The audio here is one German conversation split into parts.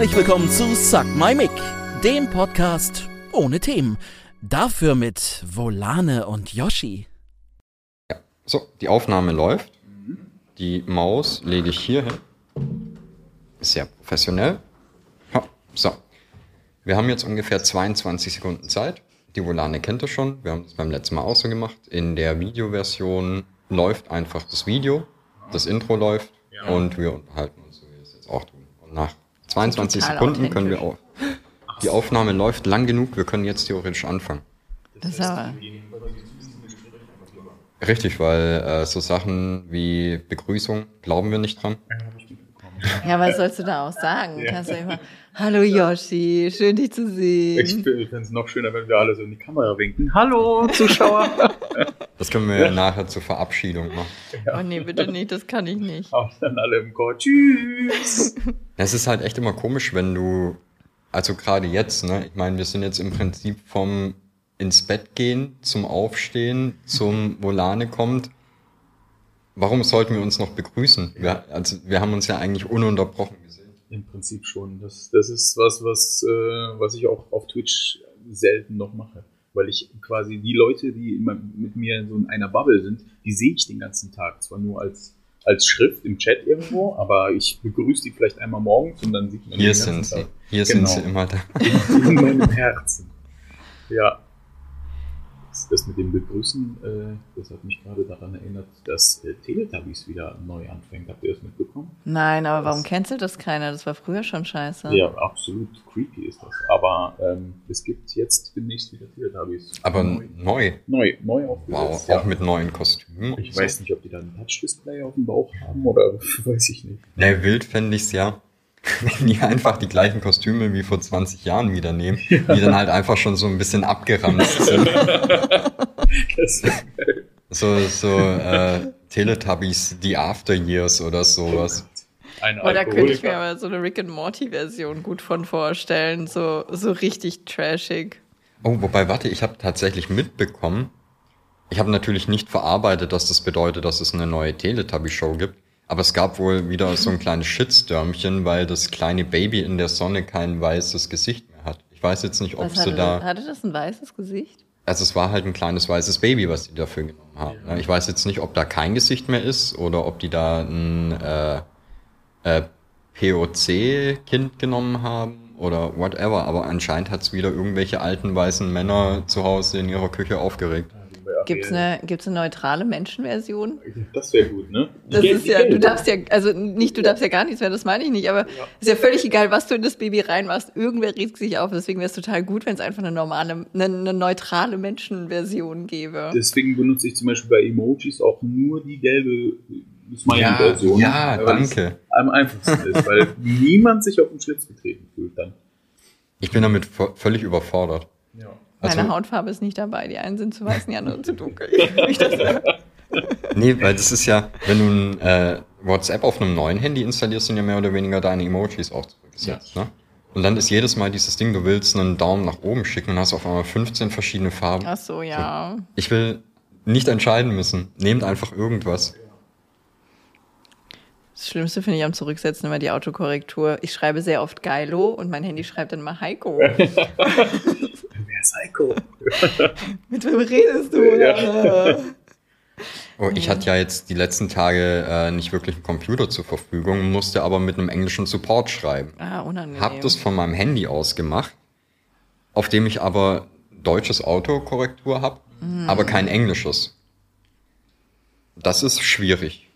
Herzlich willkommen zu Suck My Mic, dem Podcast ohne Themen. Dafür mit Volane und Yoshi. Ja, so, die Aufnahme läuft. Die Maus lege ich hier hin. Sehr professionell. Ja, so. Wir haben jetzt ungefähr 22 Sekunden Zeit. Die Volane kennt ihr schon. Wir haben das beim letzten Mal auch so gemacht. In der Videoversion läuft einfach das Video. Das Intro läuft. Und wir unterhalten uns, so wie wir es jetzt auch tun. Und nach 22 Total Sekunden können wir auch. Die Aufnahme läuft lang genug, wir können jetzt theoretisch anfangen. Das ist aber. Richtig, weil äh, so Sachen wie Begrüßung glauben wir nicht dran. Ja, was sollst du da auch sagen? Kannst du immer, Hallo Yoshi, schön dich zu sehen. Ich finde es noch schöner, wenn wir alle so in die Kamera winken. Hallo, Zuschauer. Das können wir ja nachher zur Verabschiedung machen. Oh nee, bitte nicht, das kann ich nicht. Auch dann alle im Chor. Tschüss. Es ist halt echt immer komisch, wenn du, also gerade jetzt, ne, ich meine, wir sind jetzt im Prinzip vom ins Bett gehen, zum Aufstehen, zum Volane kommt. Warum sollten wir uns noch begrüßen? Wir, also wir haben uns ja eigentlich ununterbrochen gesehen. Im Prinzip schon. Das, das ist was, was, äh, was ich auch auf Twitch selten noch mache. Weil ich quasi die Leute, die immer mit mir so in einer Bubble sind, die sehe ich den ganzen Tag. Zwar nur als, als Schrift im Chat irgendwo, aber ich begrüße die vielleicht einmal morgens und dann sieht man Hier sind sie. Tag. Hier Genau. sind sie immer da. in meinem Herzen. Ja. Das, das mit dem Begrüßen, äh, das hat mich gerade daran erinnert, dass äh, Teletubbies wieder neu anfängt. Habt ihr das mitbekommen? Nein, aber warum cancelt das keiner? Das war früher schon scheiße. Ja, absolut creepy ist das. Aber ähm, es gibt jetzt demnächst wieder Teletubbies. Aber neu, neu. neu, neu Wow, aufgesetzt. auch mit neuen Kostümen. Ich weiß nicht, ob die da ein Touch-Display auf dem Bauch haben oder weiß ich nicht. Ne, wild fände ich's ja, wenn die einfach die gleichen Kostüme wie vor 20 Jahren wieder nehmen, die dann halt einfach schon so ein bisschen abgeranzt sind. Das, So, so äh, Teletubbies, die After Years oder sowas. ein Oh, da könnte ich mir aber so eine Rick and Morty Version gut von vorstellen. So, so richtig trashig. Oh, wobei, warte, ich habe tatsächlich mitbekommen, ich habe natürlich nicht verarbeitet, dass das bedeutet, dass es eine neue Teletubby-Show gibt, aber es gab wohl wieder so ein kleines Shitstürmchen, weil das kleine Baby in der Sonne kein weißes Gesicht mehr hat. Ich weiß jetzt nicht, ob Was sie hatte, da... hatte das ein weißes Gesicht? Also es war halt ein kleines weißes Baby, was die dafür genommen haben. ne? Ich weiß jetzt nicht, ob da kein Gesicht mehr ist oder ob die da ein äh, äh, POC-Kind genommen haben oder whatever. Aber anscheinend hat's wieder irgendwelche alten weißen Männer zu Hause in ihrer Küche aufgeregt. Gibt's eine, gibt's eine neutrale Menschenversion? Das wäre gut, ne? Die Das ist ja, du darfst ja, also nicht, du darfst ja gar nichts mehr, das meine ich nicht, aber ist ja völlig egal, was du in das Baby reinmachst. Irgendwer regt sich auf. Deswegen wäre es total gut, wenn es einfach eine normale, eine, eine neutrale Menschenversion gäbe. Deswegen benutze ich zum Beispiel bei Emojis auch nur die gelbe Smiley-Version. ja, weil danke. es Am einfachsten ist, weil niemand sich auf den Schlips getreten fühlt dann. Ich bin damit völlig überfordert. Ja. Meine Also- Hautfarbe ist nicht dabei. Die einen sind zu weiß, die anderen zu dunkel. Ich das, Nee, weil das ist ja, wenn du ein äh, WhatsApp auf einem neuen Handy installierst, sind ja mehr oder weniger deine Emojis auch zurückgesetzt. Ne? Und dann ist jedes Mal dieses Ding, du willst einen Daumen nach oben schicken und hast auf einmal 15 verschiedene Farben. ach so, ja. Ich will nicht entscheiden müssen. Nehmt einfach irgendwas. Das Schlimmste finde ich am Zurücksetzen immer die Autokorrektur. Ich schreibe sehr oft Geilo und mein Handy schreibt dann mal Heiko. Ist Heiko? Mit wem redest du? Ja. Oh, ich hatte ja jetzt die letzten Tage äh, nicht wirklich einen Computer zur Verfügung, musste aber mit einem englischen Support schreiben. Ah, unangenehm. Hab das von meinem Handy aus gemacht, auf dem ich aber deutsches Autokorrektur habe, aber kein englisches. Das ist schwierig.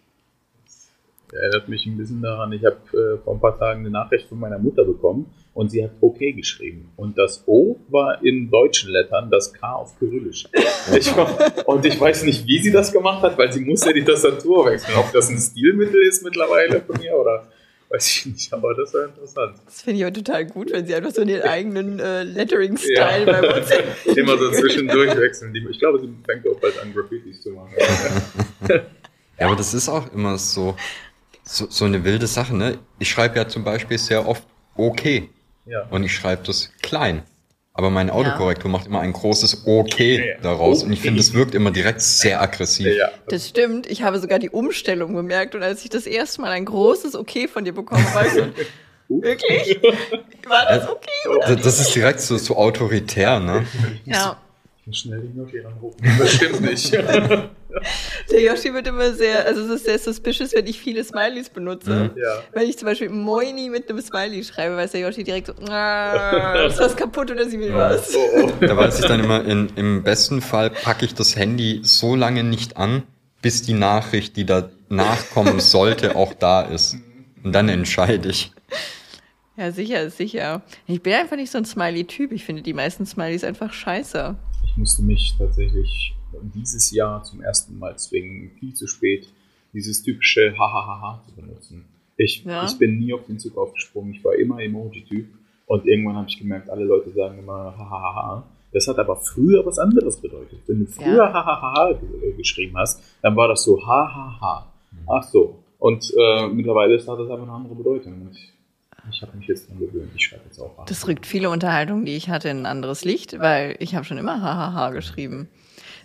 Erinnert mich ein bisschen daran, ich habe äh, vor ein paar Tagen eine Nachricht von meiner Mutter bekommen und sie hat okay geschrieben. Und das O war in deutschen Lettern, das K auf Kyrillisch. Ich war, und ich weiß nicht, wie sie das gemacht hat, weil sie muss ja die Tastatur wechseln. Ob das ein Stilmittel ist mittlerweile von ihr oder weiß ich nicht, aber das war interessant. Das finde ich auch total gut, wenn sie einfach so den eigenen äh, Lettering-Style Ja. bei WhatsApp. Immer so zwischendurch wechseln. Ich glaube, sie fängt auch bald an, Graffitis zu machen. Ja, aber das ist auch immer so, so, so eine wilde Sache, ne? Ich schreibe ja zum Beispiel sehr oft okay Ja. und ich schreibe das klein. Aber meine Autokorrektur macht immer ein großes Okay Ja. daraus und ich Okay. finde, es wirkt immer direkt sehr aggressiv. ja. Das stimmt. Ich habe sogar die Umstellung bemerkt und als ich das erste Mal ein großes Okay von dir bekommen habe, war ich so, Wirklich? War das okay? Oder? Das, das ist direkt so, so autoritär, ne? Ja. Schnell den Yoshi anrufen. Das stimmt nicht. Der Yoshi wird immer sehr, also es ist sehr suspicious, wenn ich viele Smileys benutze. ja. Wenn ich zum Beispiel Moini mit einem Smiley schreibe, weiß der Yoshi direkt so, ah, ist was kaputt oder sie will was. Oh, oh. Da weiß ich dann immer, in, im besten Fall packe ich das Handy so lange nicht an, bis die Nachricht, die da nachkommen sollte, auch da ist. Und dann entscheide ich. Ja, sicher, sicher. Ich bin einfach nicht so ein Smiley-Typ. Ich finde die meisten Smileys einfach scheiße. Ich musste mich tatsächlich dieses Jahr zum ersten Mal zwingen, viel zu spät dieses typische Hahaha zu benutzen. Ich, Ja. ich bin nie auf den Zug aufgesprungen. Ich war immer Emoji-Typ. Und irgendwann habe ich gemerkt, alle Leute sagen immer Hahaha. Das hat aber früher was anderes bedeutet. Wenn du früher Ja. Hahaha ge- geschrieben hast, dann war das so Hahaha. Ach so. Und äh, mittlerweile hat das aber eine andere Bedeutung. Und ich habe mich jetzt dran gewöhnt. Ich schreibe jetzt auch Hahaha. Das rückt viele Unterhaltungen, die ich hatte, in ein anderes Licht, weil ich habe schon immer hahaha geschrieben.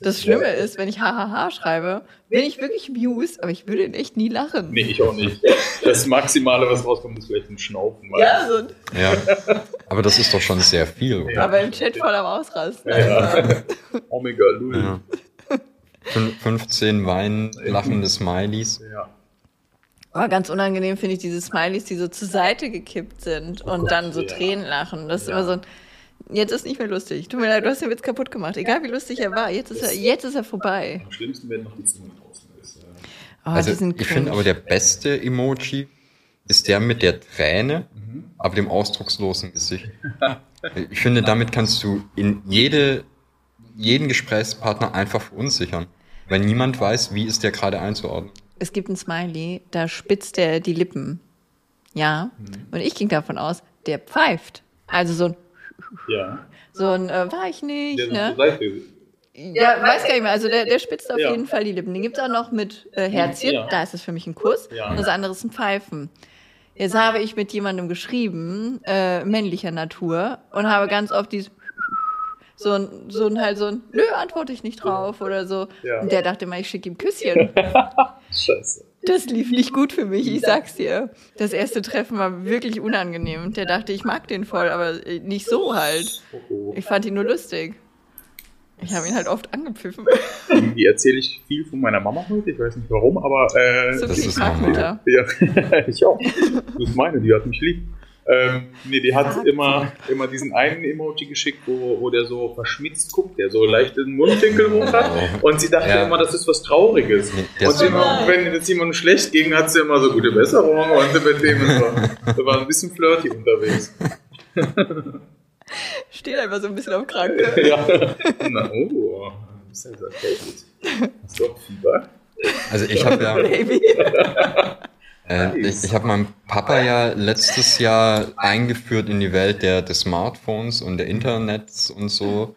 Das Schlimme ist, wenn ich hahaha schreibe, bin ich wirklich amused, aber ich würde in echt nie lachen. Nee, ich auch nicht. Das Maximale, was rauskommt, ist vielleicht ein Schnaufen. Ja, so, Ja. Aber das ist doch schon sehr viel, oder? aber im Chat voll am Ausrasten. Ja. Omega, Lul. Ja. Fün- 15 Wein, lachende Smileys. Ja. Oh, ganz unangenehm finde ich diese Smileys, die so zur Seite gekippt sind und Gott, dann so ja. Tränen lachen. Das ist Ja. immer so ein, jetzt ist nicht mehr lustig. Tut mir leid, du hast den Witz kaputt gemacht. Egal wie lustig er war, jetzt ist er, jetzt ist er vorbei. Am schlimmsten, wenn noch die Zunge draußen ist. äh. Oh, Also die sind ich finde aber der beste Emoji ist der mit der Träne, aber dem ausdruckslosen Gesicht. Ich finde, damit kannst du in jede, jeden Gesprächspartner einfach verunsichern. Weil niemand weiß, wie ist der gerade einzuordnen. Es gibt ein Smiley, da spitzt er die Lippen. Ja. Und ich ging davon aus, der pfeift. Also so ein, Ja. so ein, äh, war ich nicht, Der ne? Seite. Ja, weiß gar nicht mehr. Also der, der spitzt auf Ja. jeden Fall die Lippen. Den gibt's auch noch mit äh, Herzchen. Ja. Da ist es für mich ein Kuss. Ja. Und das andere ist ein Pfeifen. Jetzt habe ich mit jemandem geschrieben, äh, männlicher Natur, und habe ganz oft dieses so ein, so ein halt so ein, nö, antworte ich nicht drauf oder so. Ja. Und der dachte mal, ich schicke ihm Küsschen. Scheiße. Das lief nicht gut für mich, ich sag's dir. Das erste Treffen war wirklich unangenehm. Der dachte, ich mag den voll, aber nicht so halt. Oh. Ich fand ihn nur lustig. Ich habe ihn halt oft angepfiffen. Irgendwie erzähle ich viel von meiner Mama heute. Ich weiß nicht warum, aber äh, So Das viel ist ich mag normal. Mütter. ja, ich auch. Das ist meine, die hat mich lieb. Ähm, nee, die hat immer, immer diesen einen Emoji geschickt, wo, wo der so verschmitzt guckt, der so leicht den Mundwinkel hoch hat. Und sie dachte Ja. immer, das ist was Trauriges. Der und immer, wenn es jemandem schlecht ging, hat sie immer so gute Besserung und mit dem war, sie war ein bisschen flirty unterwegs. Steht einfach so ein bisschen auf Kranke. ja. Na, oh, das ist ja sehr gut. Hast du auch Fieber? Also ich habe ja. äh, ich, ich habe meinem Papa ja letztes Jahr eingeführt in die Welt der, des Smartphones und der Internets und so.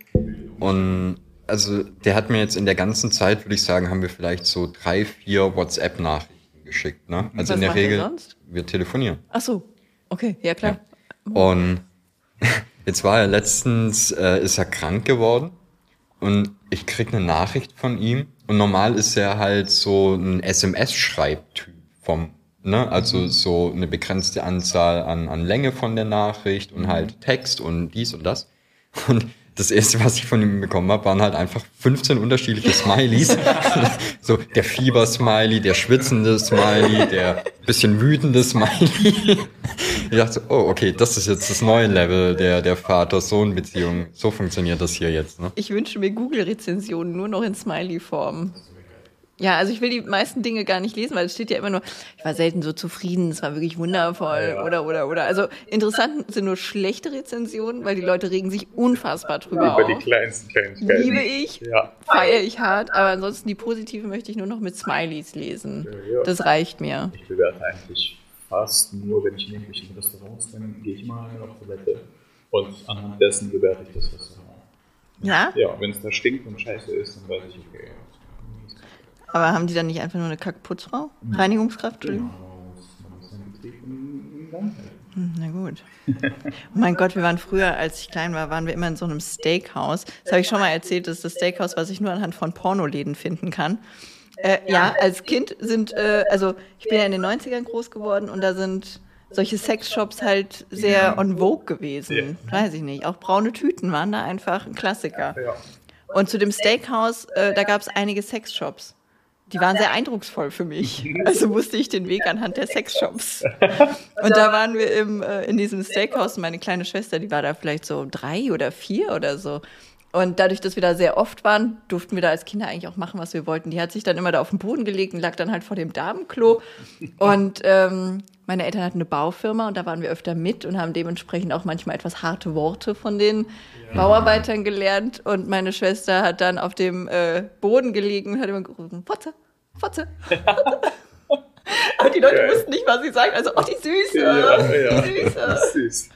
Und also der hat mir jetzt in der ganzen Zeit, würde ich sagen, haben wir vielleicht so drei, vier WhatsApp-Nachrichten geschickt. Ne? Also Was in der macht er Regel, sonst? wir telefonieren. Ach so. Okay, ja klar. Und jetzt war er letztens, äh, ist er krank geworden und ich krieg eine Nachricht von ihm und normal ist er halt so ein SMS-Schreibtyp vom, ne, also so eine begrenzte Anzahl an, an Länge von der Nachricht und halt Text und dies und das. Und das erste, was ich von ihm bekommen habe, waren halt einfach 15 unterschiedliche Smileys. so der Fieber-Smiley, der schwitzende Smiley, der bisschen wütende Smiley. ich dachte, so, oh, okay, das ist jetzt das neue Level der, der Vater-Sohn-Beziehung. So funktioniert das hier jetzt, ne? Ich wünsche mir Google-Rezensionen nur noch in Smiley-Form. Ja, also ich will die meisten Dinge gar nicht lesen, weil es steht ja immer nur, ich war selten so zufrieden, es war wirklich wundervoll Ja. oder oder oder. Also interessant sind nur schlechte Rezensionen, weil die Leute regen sich unfassbar drüber Über die auf. kleinsten Kleinigkeiten. Liebe ich, Ja. feiere ich hart, aber ansonsten die positive möchte ich nur noch mit Smileys lesen. Ja. Das reicht mir. Ich bewerte eigentlich fast nur, wenn ich in irgendwelchen Restaurants bin, gehe ich mal auf Toilette. Und anhand dessen bewerte ich das Restaurant. Ja? Ja, wenn es da stinkt und scheiße ist, dann weiß ich, okay. Aber haben die dann nicht einfach nur eine Kackputzfrau? Reinigungskraft, Entschuldigung? Na gut. Oh mein Gott, wir waren früher, als ich klein war, waren wir immer in so einem Steakhouse. Das habe ich schon mal erzählt, das ist das Steakhouse, was ich nur anhand von Pornoläden finden kann. Äh, ja, als Kind sind, äh, also ich bin ja in den 90ern groß geworden und da sind solche Sexshops halt sehr on vogue gewesen. Weiß ich nicht. Auch braune Tüten waren da einfach ein Klassiker. Ja. Und zu dem Steakhouse, äh, da gab es einige Sexshops. Die waren sehr eindrucksvoll für mich. Also wusste ich den Weg anhand der Sexshops. Und da waren wir im, äh, in diesem Steakhouse. Meine kleine Schwester, die war da vielleicht so drei oder vier oder so. Und dadurch, dass wir da sehr oft waren, durften wir da als Kinder eigentlich auch machen, was wir wollten. Die hat sich dann immer da auf den Boden gelegt und lag dann halt vor dem Damenklo. Und ähm, meine Eltern hatten eine Baufirma und da waren wir öfter mit und haben dementsprechend auch manchmal etwas harte Worte von den Bauarbeitern gelernt. Und meine Schwester hat dann auf dem äh, Boden gelegen und hat immer gerufen, Fotze, Fotze. Aber die Leute Geil. wussten nicht, was sie sagt. Also, oh, die Süße, Ja, ja. die Süße. Süß.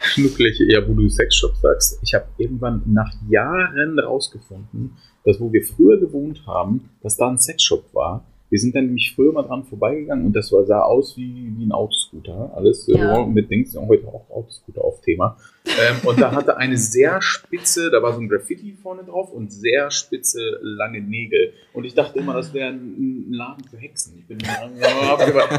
Schnuckliche, ja, wo du Sexshop sagst. Ich habe irgendwann nach Jahren rausgefunden, dass wo wir früher gewohnt haben, dass da ein Sexshop war. Wir sind dann nämlich früher mal dran vorbeigegangen und das sah aus wie, wie ein Autoscooter. Alles Ja. mit Dings, heute auch Autoscooter auf Thema. Ähm, und da hatte eine sehr spitze, da war so ein Graffiti vorne drauf und sehr spitze, lange Nägel. Und ich dachte immer, das wäre ein, Laden für Hexen. Ich bin gedacht,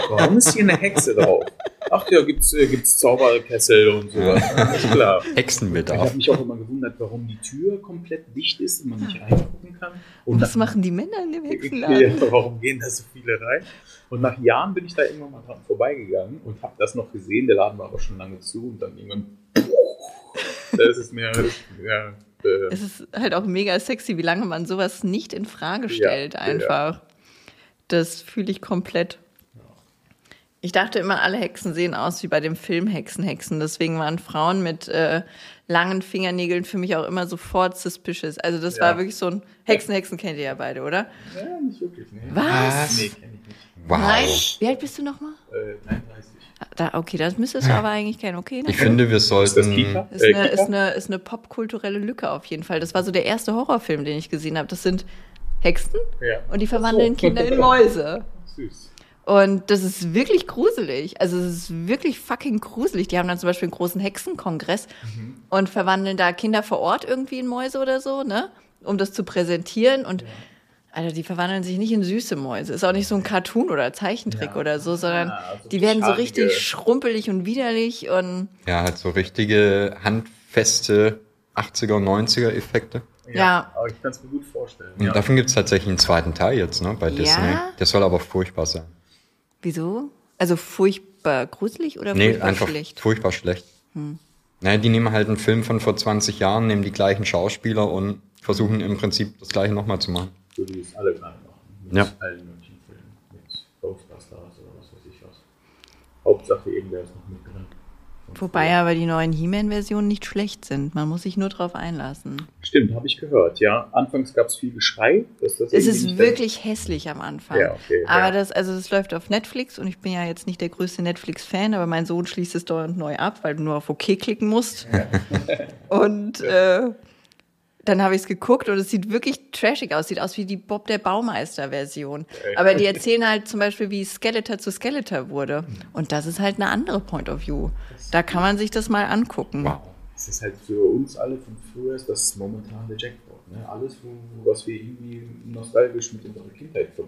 warum ist hier eine Hexe drauf? Ach ja, gibt's, äh, gibt's Zauberkessel und so. Ist klar. Ich Hexenbedarf. habe mich auch immer gewundert, warum die Tür komplett dicht ist und man nicht reingucken kann. Und Was nach- machen die Männer in dem ja, Hexenladen? warum gehen da so viele rein? Und nach Jahren bin ich da irgendwann mal dran vorbeigegangen und habe das noch gesehen. Der Laden war aber schon lange zu und dann irgendwann. Das ist mir. Ja, äh, Es ist halt auch mega sexy, wie lange man sowas nicht in Frage stellt, ja. einfach. Das fühle ich komplett. Ich dachte immer, alle Hexen sehen aus wie bei dem Film Hexen, Hexen. Deswegen waren Frauen mit äh, langen Fingernägeln für mich auch immer sofort suspicious. Also das Ja. war wirklich so ein Hexen, Hexen kennt ihr ja beide, oder? ja, nicht wirklich. Nee. Was? Nee, kenne ich nicht. Wow. Nein. Wie alt bist du nochmal? Äh, 33. Da, okay, das müsstest du aber eigentlich kennen. Okay, Ich finde, wir Ist das sollten. Ist Äh, eine, Kita? ist, eine, ist eine popkulturelle Lücke auf jeden Fall. Das war so der erste Horrorfilm, den ich gesehen habe. Das sind Hexen Ja. und die verwandeln so. Kinder in Mäuse. Süß. Und das ist wirklich gruselig. Also es ist wirklich fucking gruselig. Die haben dann zum Beispiel einen großen Hexenkongress und verwandeln da Kinder vor Ort irgendwie in Mäuse oder so, ne? Um das zu präsentieren. Und Alter, die verwandeln sich nicht in süße Mäuse. Ist auch nicht so ein Cartoon oder Zeichentrick Ja. oder so, sondern Ah, also die werden so schartige- richtig schrumpelig und widerlich und Ja, halt so richtige handfeste 80er, 90er Effekte. Ja. Aber ich kann es mir gut vorstellen. Und Ja. davon gibt es tatsächlich einen zweiten Teil jetzt, ne, bei Ja? Disney. Der soll aber furchtbar sein. wieso? Also furchtbar gruselig oder Nee, furchtbar einfach schlecht? Hm. furchtbar schlecht. Naja, die nehmen halt einen Film von vor 20 Jahren, nehmen die gleichen Schauspieler und versuchen im Prinzip das gleiche nochmal zu machen. So wie es alle gerade machen. Mit Ja. allen möglichen Filmen. Mit Ghostbusters oder was weiß ich was. Hauptsache irgendwer ist noch mit drin. Und Wobei aber die neuen He-Man-Versionen nicht schlecht sind. Man muss sich nur drauf einlassen. Stimmt, habe ich gehört, ja. Anfangs gab es viel Geschrei. Dass das Es ist wirklich hässlich am Anfang. Ja, okay, aber ja. das, also das läuft auf Netflix und ich bin ja jetzt nicht der größte Netflix-Fan, aber mein Sohn schließt es dauernd neu ab, weil du nur auf OK klicken musst. und äh, dann habe ich es geguckt und es sieht wirklich trashig aus. Sieht aus wie die Bob der Baumeister-Version. Aber die erzählen halt zum Beispiel, wie Skeletor zu Skeletor wurde. Und das ist halt eine andere Point of View. Da kann man sich das mal angucken. Wow. Es ist halt für uns alle von früher ist das momentan der Jackpot. Ne? Alles, was wir irgendwie nostalgisch mit unserer Kindheit ver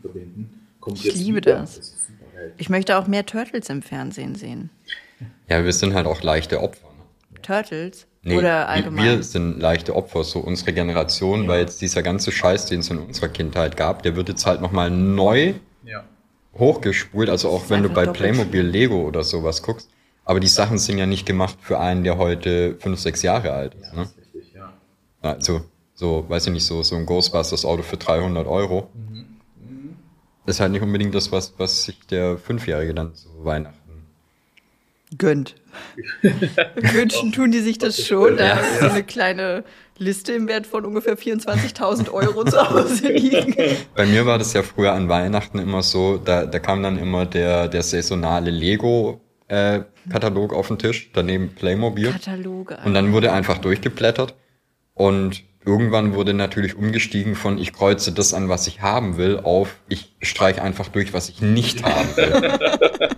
verbinden, kommt Ich jetzt liebe wieder. das. Das ist. Ich möchte auch mehr Turtles im Fernsehen sehen. Ja, wir sind halt auch leichte Opfer. Ne? Turtles? Nee, Oder wir- allgemein? wir sind leichte Opfer, so unsere Generation, weil jetzt dieser ganze Scheiß, den es in unserer Kindheit gab, der wird jetzt halt nochmal neu Ja. hochgespult, also auch wenn du bei Playmobil Lego oder sowas guckst. Aber die Sachen sind ja nicht gemacht für einen, der heute fünf, sechs Jahre alt ist. Ne? Richtig, ja. Also, so, weiß ich nicht, so, so ein Ghostbusters-Auto für 300 Euro. Ist halt nicht unbedingt das, was, was sich der Fünfjährige dann zu Weihnachten. Gönnt. Wünschen tun die sich das schon. Da ist so eine kleine Liste im Wert von ungefähr 24.000 Euro zu Hause liegen. Bei mir war das ja früher an Weihnachten immer so, da, da kam dann immer der, der saisonale Lego-Katalog auf den Tisch, daneben Playmobil. Kataloge. Und dann wurde einfach durchgeblättert. Und irgendwann wurde natürlich umgestiegen von ich kreuze das an, was ich haben will, auf ich streiche einfach durch, was ich nicht haben will.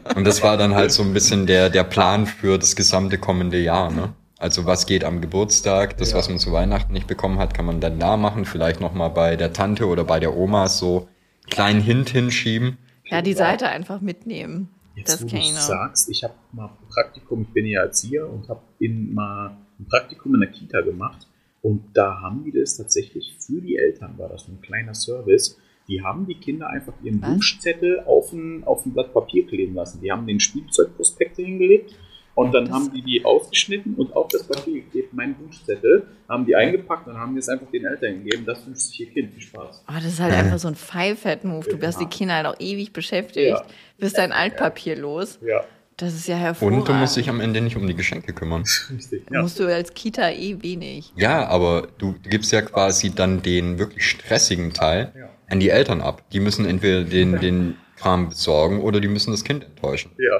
Und das war dann halt so ein bisschen der, der Plan für das gesamte kommende Jahr, ne? Also was geht am Geburtstag, das, was man zu Weihnachten nicht bekommen hat, kann man dann da machen, vielleicht nochmal bei der Tante oder bei der Oma so kleinen Hint hinschieben. Ja, die Seite einfach mitnehmen. Jetzt, Das wo kenn du ich noch. sagst, ich habe mal ein Praktikum, ich bin ja Erzieher und habe in mal ein Praktikum in der Kita gemacht. Und da haben die das tatsächlich für die Eltern, war das so ein kleiner Service. Die haben die Kinder einfach ihren Was? Wunschzettel auf ein, auf ein Blatt Papier kleben lassen. Die haben den Spielzeugprospekte hingelegt und dann Das- haben die die aufgeschnitten und auf das Papier geklebt, mein Wunschzettel, haben die eingepackt und haben die es einfach den Eltern gegeben. Das wünscht sich ihr Kind. Viel Spaß. Oh, das ist halt einfach so ein Pfeifett-Move. Du wirst die Kinder halt auch ewig beschäftigt, Ja. bist dein Altpapier los. Ja, Das ist ja hervorragend. Und du musst dich am Ende nicht um die Geschenke kümmern. richtig. Ja. musst du als Kita eh wenig. Ja, aber du gibst ja quasi dann den wirklich stressigen Teil Ja. an die Eltern ab. Die müssen entweder den, den Kram besorgen oder die müssen das Kind enttäuschen. ja.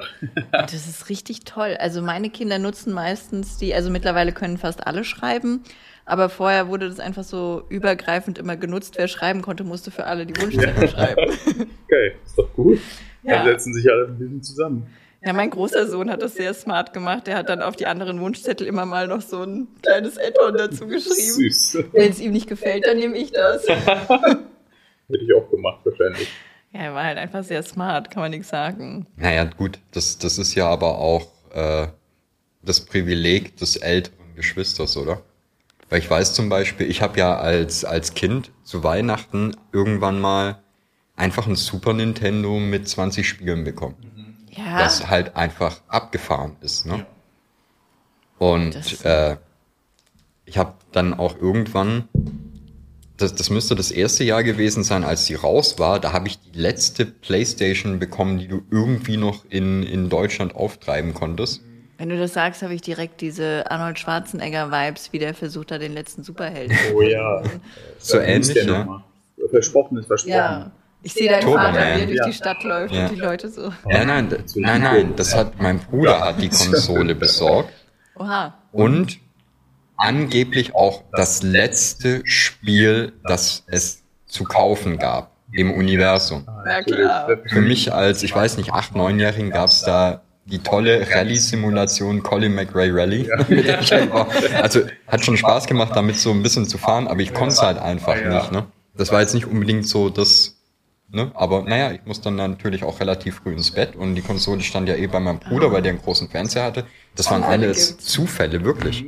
Das ist richtig toll. Also meine Kinder nutzen meistens die, also mittlerweile können fast alle schreiben, aber vorher wurde das einfach so übergreifend immer genutzt. Wer schreiben konnte, musste für alle die Wunschzettel schreiben. Geil, ist doch gut. Ja. Dann setzen sich alle ein bisschen zusammen. Ja, mein großer Sohn hat das sehr smart gemacht. Der hat dann auf die anderen Wunschzettel immer mal noch so ein kleines Add-on dazu geschrieben. Süß. Wenn es ihm nicht gefällt, dann nehme ich das. Hätte ich auch gemacht, wahrscheinlich. Ja, er war halt einfach sehr smart, kann man nichts sagen. Naja, gut, das, das ist ja aber auch äh, das Privileg des älteren Geschwisters, oder? Weil ich weiß zum Beispiel, ich habe ja als, als Kind zu Weihnachten irgendwann mal einfach ein Super Nintendo mit 20 Spielen bekommen. Ja, das halt einfach abgefahren ist. Ne? Und Das- äh, ich habe dann auch irgendwann, das, das müsste das erste Jahr gewesen sein, als die raus war, da habe ich die letzte Playstation bekommen, die du irgendwie noch in, in Deutschland auftreiben konntest. wenn du das sagst, habe ich direkt diese Arnold Schwarzenegger-Vibes, wie der versucht hat, den letzten Superhelden. Oh ja. So hieß ähnlich, ja. Versprochen ist versprochen. Ja. Ich sehe deinen Turboman. Vater, wie er durch Ja. die Stadt läuft Ja. und die Leute so. Ja, nein, d- nein, nein, das hat, mein Bruder hat die Konsole besorgt Oha. und angeblich auch das letzte Spiel, das es zu kaufen gab im Universum. Ja, klar. Für mich als, ich weiß nicht, acht, neunjährigen gab es da die tolle Rallye-Simulation Colin McRae Rally. war. Also hat schon Spaß gemacht, damit so ein bisschen zu fahren, aber ich konnte es halt einfach Ja. nicht. Ne? Das war jetzt nicht unbedingt so das, ne? aber naja, ich muss dann natürlich auch relativ früh ins Bett und die Konsole stand ja eh bei meinem Bruder, weil der einen großen Fernseher hatte. Das waren alles. Zufälle, wirklich.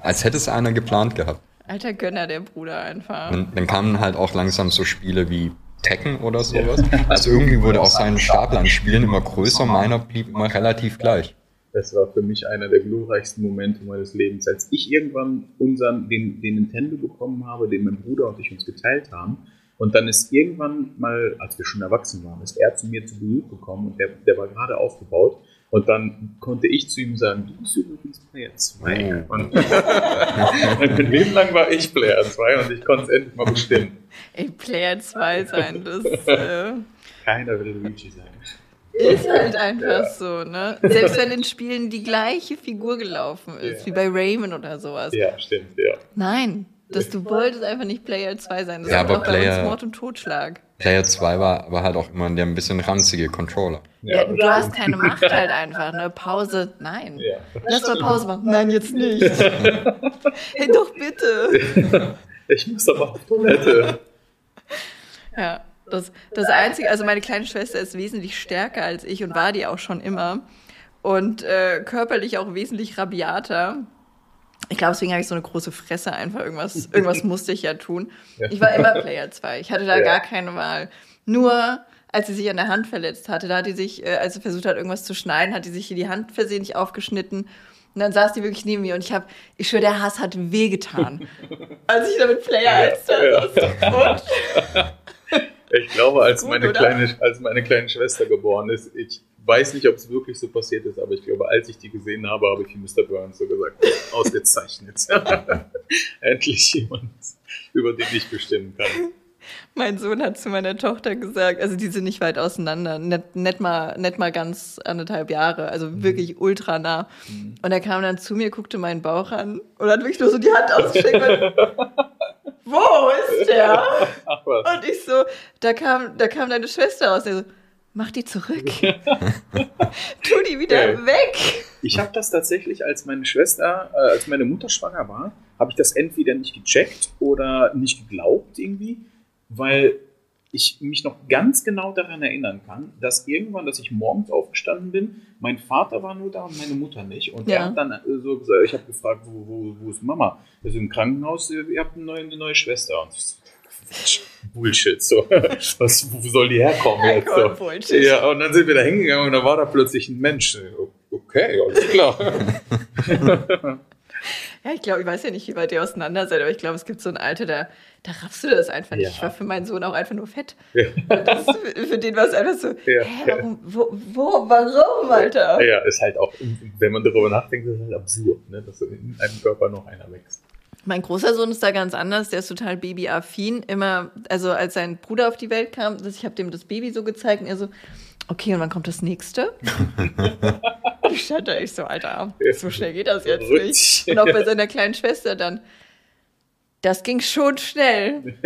Als hätte es einer geplant gehabt. Alter Gönner, der Bruder einfach. Und dann kamen halt auch langsam so Spiele wie Tekken oder sowas. Also irgendwie wurde auch sein Stapel an Spielen immer größer, meiner blieb immer relativ gleich. Das war für mich einer der glorreichsten Momente meines Lebens. Als ich irgendwann unseren, den, den Nintendo bekommen habe, den mein Bruder und ich uns geteilt haben, und dann ist irgendwann mal, als wir schon erwachsen waren, ist er zu mir zu Besuch gekommen und der, der war gerade aufgebaut. Und dann konnte ich zu ihm sagen, du bist übrigens Player 2. Oh. Und mein Leben lang war ich Player 2 und ich konnte es endlich mal bestimmen. Ey, Player 2 sein, das äh, Keiner will Luigi sein. ist halt einfach so, ne? Selbst wenn in Spielen die gleiche Figur gelaufen ist, Ja. wie bei Rayman oder sowas. Ja, stimmt, ja. Nein, das, du wolltest einfach nicht Player 2 sein. Das Ja, war aber auch bei Player- uns Mord und Totschlag. Player 2 war aber halt auch immer der ein bisschen ranzige Controller. Ja, du hast keine Macht halt einfach, ne? Pause, nein. Ja. Lass mal Pause machen. Nein, jetzt nicht. hey, doch bitte. Ich muss aber auf Toilette. Ja, das, das Einzige, also meine kleine Schwester ist wesentlich stärker als ich und war die auch schon immer. Und äh, körperlich auch wesentlich rabiater. Ich glaube, deswegen habe ich so eine große Fresse einfach. Irgendwas, irgendwas musste ich ja tun. Ich war immer Player 2. Ich hatte da Ja. gar keine Wahl. Nur als sie sich an der Hand verletzt hatte, da hat die sich, äh, als sie versucht hat, irgendwas zu schneiden, hat die sich hier die Hand versehentlich aufgeschnitten. Und dann saß die wirklich neben mir und ich habe, ich schwöre, der Hass hat wehgetan. als ich da mit Player 1 da Ja. Ich glaube, als Gut, meine, kleine, als meine kleine Schwester geboren ist, ich weiß nicht, ob es wirklich so passiert ist, aber ich glaube, als ich die gesehen habe, habe ich wie Mr. Burns so gesagt, ausgezeichnet. Endlich jemand, über den ich bestimmen kann. Mein Sohn hat zu meiner Tochter gesagt, also die sind nicht weit auseinander, nicht, nicht, mal, nicht mal ganz anderthalb Jahre, also wirklich ultra nah. Und er kam dann zu mir, guckte meinen Bauch an und hat wirklich nur so die Hand ausgestreckt. und, Wo ist der? Ach was. Und ich so, da kam, da kam deine Schwester raus. Der so, mach die zurück. tu die wieder Geil. weg. Ich habe das tatsächlich, als meine Schwester, äh, als meine Mutter schwanger war, habe ich das entweder nicht gecheckt oder nicht geglaubt irgendwie, weil ich mich noch ganz genau daran erinnern kann, dass irgendwann, dass ich morgens aufgestanden bin, mein Vater war nur da und meine Mutter nicht. Und Ja. er hat dann äh, so gesagt, ich habe gefragt, wo, wo, wo ist Mama? Also im Krankenhaus, ihr habt eine neue, eine neue Schwester. Und ich so, Bullshit, so. Was, wo soll die herkommen jetzt? So. Bullshit. Ja, und dann sind wir da hingegangen und da war da plötzlich ein Mensch. Okay, alles klar. Ja, ich glaube, ich weiß ja nicht, wie weit ihr auseinander seid, aber ich glaube, es gibt so ein Alter, da, da raffst du das einfach nicht. Ja. Ich war für meinen Sohn auch einfach nur fett. Ja. Das, für den war es einfach so, Ja. hä, warum, wo, wo, warum, Alter? Ja, ist halt auch, wenn man darüber nachdenkt, ist es halt absurd, ne? dass in einem Körper noch einer wächst. Mein großer Sohn ist da ganz anders, der ist total babyaffin. Immer, also als sein Bruder auf die Welt kam, ich habe dem das Baby so gezeigt und er so, okay, und wann kommt das nächste? ich stand echt so, Alter, so schnell geht das jetzt nicht. Und auch bei seiner kleinen Schwester dann, das ging schon schnell.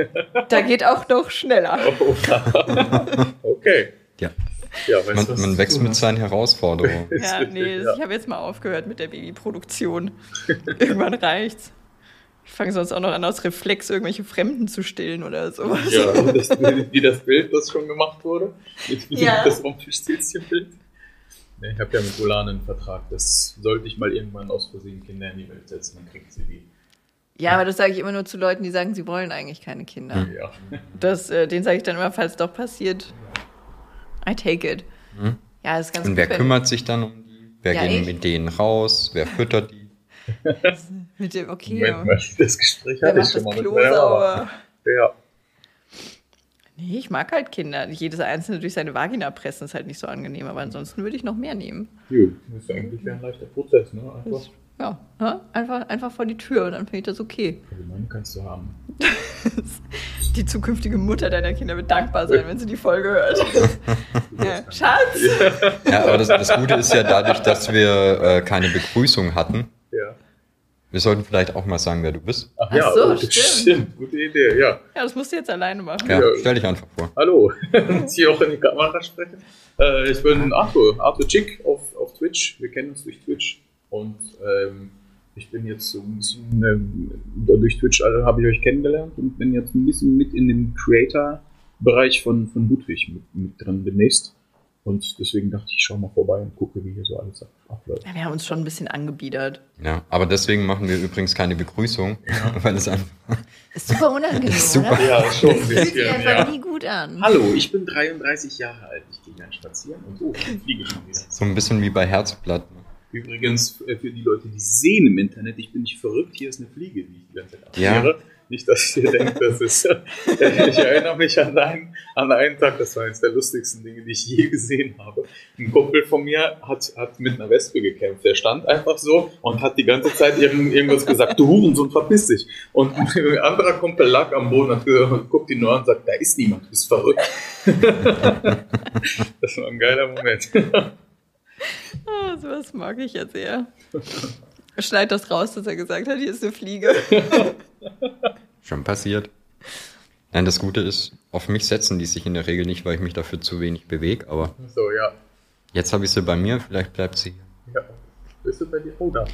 Da geht auch noch schneller. Oh, okay. Ja. Ja, Man, man wächst mit seinen Herausforderungen. Ja, nee, ja. ich habe jetzt mal aufgehört mit der Babyproduktion. Irgendwann reicht's. Ich fange sonst auch noch an, aus Reflex irgendwelche Fremden zu stillen oder sowas. Ja, das, wie das Bild, das schon gemacht wurde. Wie Ja. Das Rumpelstilzchen-Bild. Nee, ich habe ja mit Ulan einen Vertrag. Das sollte ich mal irgendwann aus Versehen Kinder in die Welt setzen, dann kriegt sie die. Ja, aber das sage ich immer nur zu Leuten, die sagen, sie wollen eigentlich keine Kinder. Ja. Das, äh, den sage ich dann immer, falls es doch passiert. I take it. Mhm. Ja, ist ganz Und gut, wer wenn- kümmert sich dann um die? Wer Ja, geht ich. mit denen raus? Wer füttert die? Mit dem, okay. Moment mal, das Gespräch hatte ich schon das mal Klo mit meiner Mama. sauber? Ja. Nee, ich mag halt Kinder. Jedes einzelne durch seine Vagina pressen ist halt nicht so angenehm, aber ansonsten würde ich noch mehr nehmen. Gut, das ist eigentlich ein leichter Prozess, ne? Einfach. Ja, ja, einfach, einfach vor die Tür und dann finde ich das okay. Also meine kannst du haben. Die zukünftige Mutter deiner Kinder wird dankbar sein, wenn sie die Folge hört. ja. Schatz! Ja, aber das, das Gute ist ja dadurch, dass wir äh, keine Begrüßung hatten. Ja. Wir sollten vielleicht auch mal sagen, wer du bist. Ach Ach ja, so, oh, stimmt. Gute Idee, ja. Ja, das musst du jetzt alleine machen. Ja, Ja. stell dich einfach vor. Hallo, muss ich auch in die Kamera sprechen? Äh, ich bin Arthur, Arthur Chick auf, auf Twitch. Wir kennen uns durch Twitch. Und ähm, ich bin jetzt so ein bisschen, ähm, durch Twitch äh, habe ich euch kennengelernt und bin jetzt ein bisschen mit in dem Creator-Bereich von, von Ludwig mit, mit drin demnächst. Und deswegen dachte ich, ich schau mal vorbei und gucke, wie hier so alles ab- abläuft. Ja, wir haben uns schon ein bisschen angebiedert. Ja, aber deswegen machen wir übrigens keine Begrüßung, weil es einfach. Ist super unangenehm, Ist super. oder? Ja, schon ein Das fühlt sich einfach ja. nie gut an. Hallo, ich bin 33 Jahre alt. Ich gehe gern spazieren und oh, ich fliege schon wieder. So ein bisschen wie bei Herzblatt. ne? Übrigens, äh, für die Leute, die sehen im Internet, ich bin nicht verrückt, hier ist eine Fliege, die ich die ganze Zeit Ja. Nicht, dass ihr denkt, das ist. ich erinnere mich an einen, an einen Tag, das war eines der lustigsten Dinge, die ich je gesehen habe. Ein Kumpel von mir hat, hat mit einer Wespe gekämpft. Der stand einfach so und hat die ganze Zeit irgend, irgendwas gesagt: Du Hurensohn, verpiss dich. Und ein anderer Kumpel lag am Boden und guckt ihn nur an und sagt: Da ist niemand, du bist verrückt. das war ein geiler Moment. Ah, sowas mag ich ja sehr. Schneid das raus, dass er gesagt hat, hier ist eine Fliege. Schon passiert. Nein, das Gute ist, auf mich setzen die sich in der Regel nicht, weil ich mich dafür zu wenig bewege, aber So, ja. jetzt habe ich sie bei mir, vielleicht bleibt sie hier. ja. Bist du bei dir? Oh, da.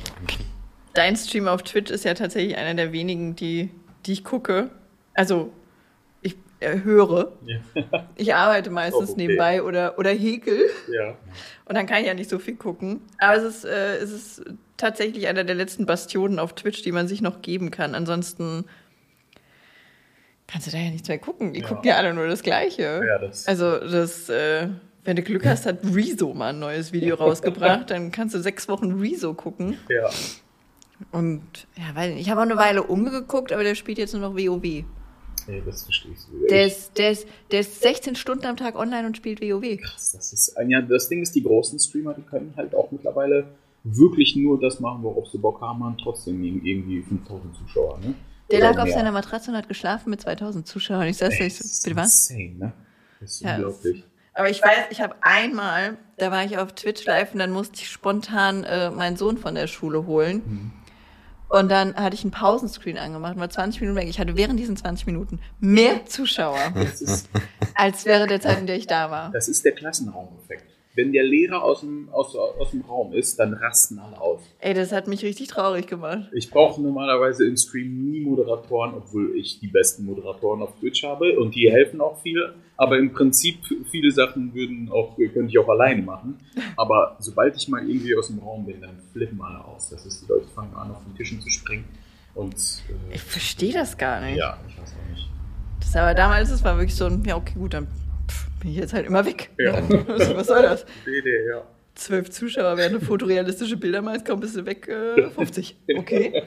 Dein Stream auf Twitch ist ja tatsächlich einer der wenigen, die, die ich gucke. Also, höre. Ja. Ich arbeite meistens Oh, okay. nebenbei oder, oder häkel. ja. Und dann kann ich ja nicht so viel gucken. Aber es ist, äh, es ist tatsächlich einer der letzten Bastionen auf Twitch, die man sich noch geben kann. Ansonsten kannst du da ja nichts mehr gucken. Die Ja. gucken ja alle nur das Gleiche. Ja, das- also, das, äh, wenn du Glück hast, hat Rezo mal ein neues Video rausgebracht. Dann kannst du sechs Wochen Rezo gucken. Ja. Und ja, weil ich habe auch eine Weile umgeguckt, aber der spielt jetzt nur noch WoW. Nee, das verstehst du. Der Ich- ist, der, ist, der ist 16 Stunden am Tag online und spielt WoW. Krass, das ist ein, ja, das Ding ist, die großen Streamer, die können halt auch mittlerweile wirklich nur das machen, worauf sie Bock haben, haben trotzdem irgendwie 5000 Zuschauer, ne? Der Oder lag auf mehr. seiner Matratze und hat geschlafen mit 2000 Zuschauern. Ich ich so, ist bitte was? insane, ne? Das ist Ja, unglaublich. Aber ich weiß, ich habe einmal, da war ich auf Twitch live und dann musste ich spontan äh, meinen Sohn von der Schule holen. Mhm. Und dann hatte ich einen Pausenscreen angemacht und war 20 Minuten weg. Ich hatte während diesen 20 Minuten mehr Zuschauer, ist, als während der Zeit, in der ich da war. das ist der Klassenraumeffekt. wenn der Lehrer aus dem, aus, aus dem Raum ist, dann rasten alle aus. Ey, das hat mich richtig traurig gemacht. Ich brauche normalerweise im Stream nie Moderatoren, obwohl ich die besten Moderatoren auf Twitch habe und die helfen auch viel. Aber im Prinzip viele Sachen würden auch, könnte ich auch alleine machen. Aber sobald ich mal irgendwie aus dem Raum bin, dann flippen alle aus. Das ist, die Leute fangen an, auf den Tischen zu springen. Und äh, Ich verstehe das gar nicht. ja, ich weiß auch nicht. Das ist aber damals, das war wirklich so ein, ja, okay, gut, dann pff, bin ich jetzt halt immer weg. Ja. Was, was soll das? Idee, ja. Zwölf Zuschauer werden fotorealistische Bilder meinst, kaum bist du weg, äh, 50. Okay.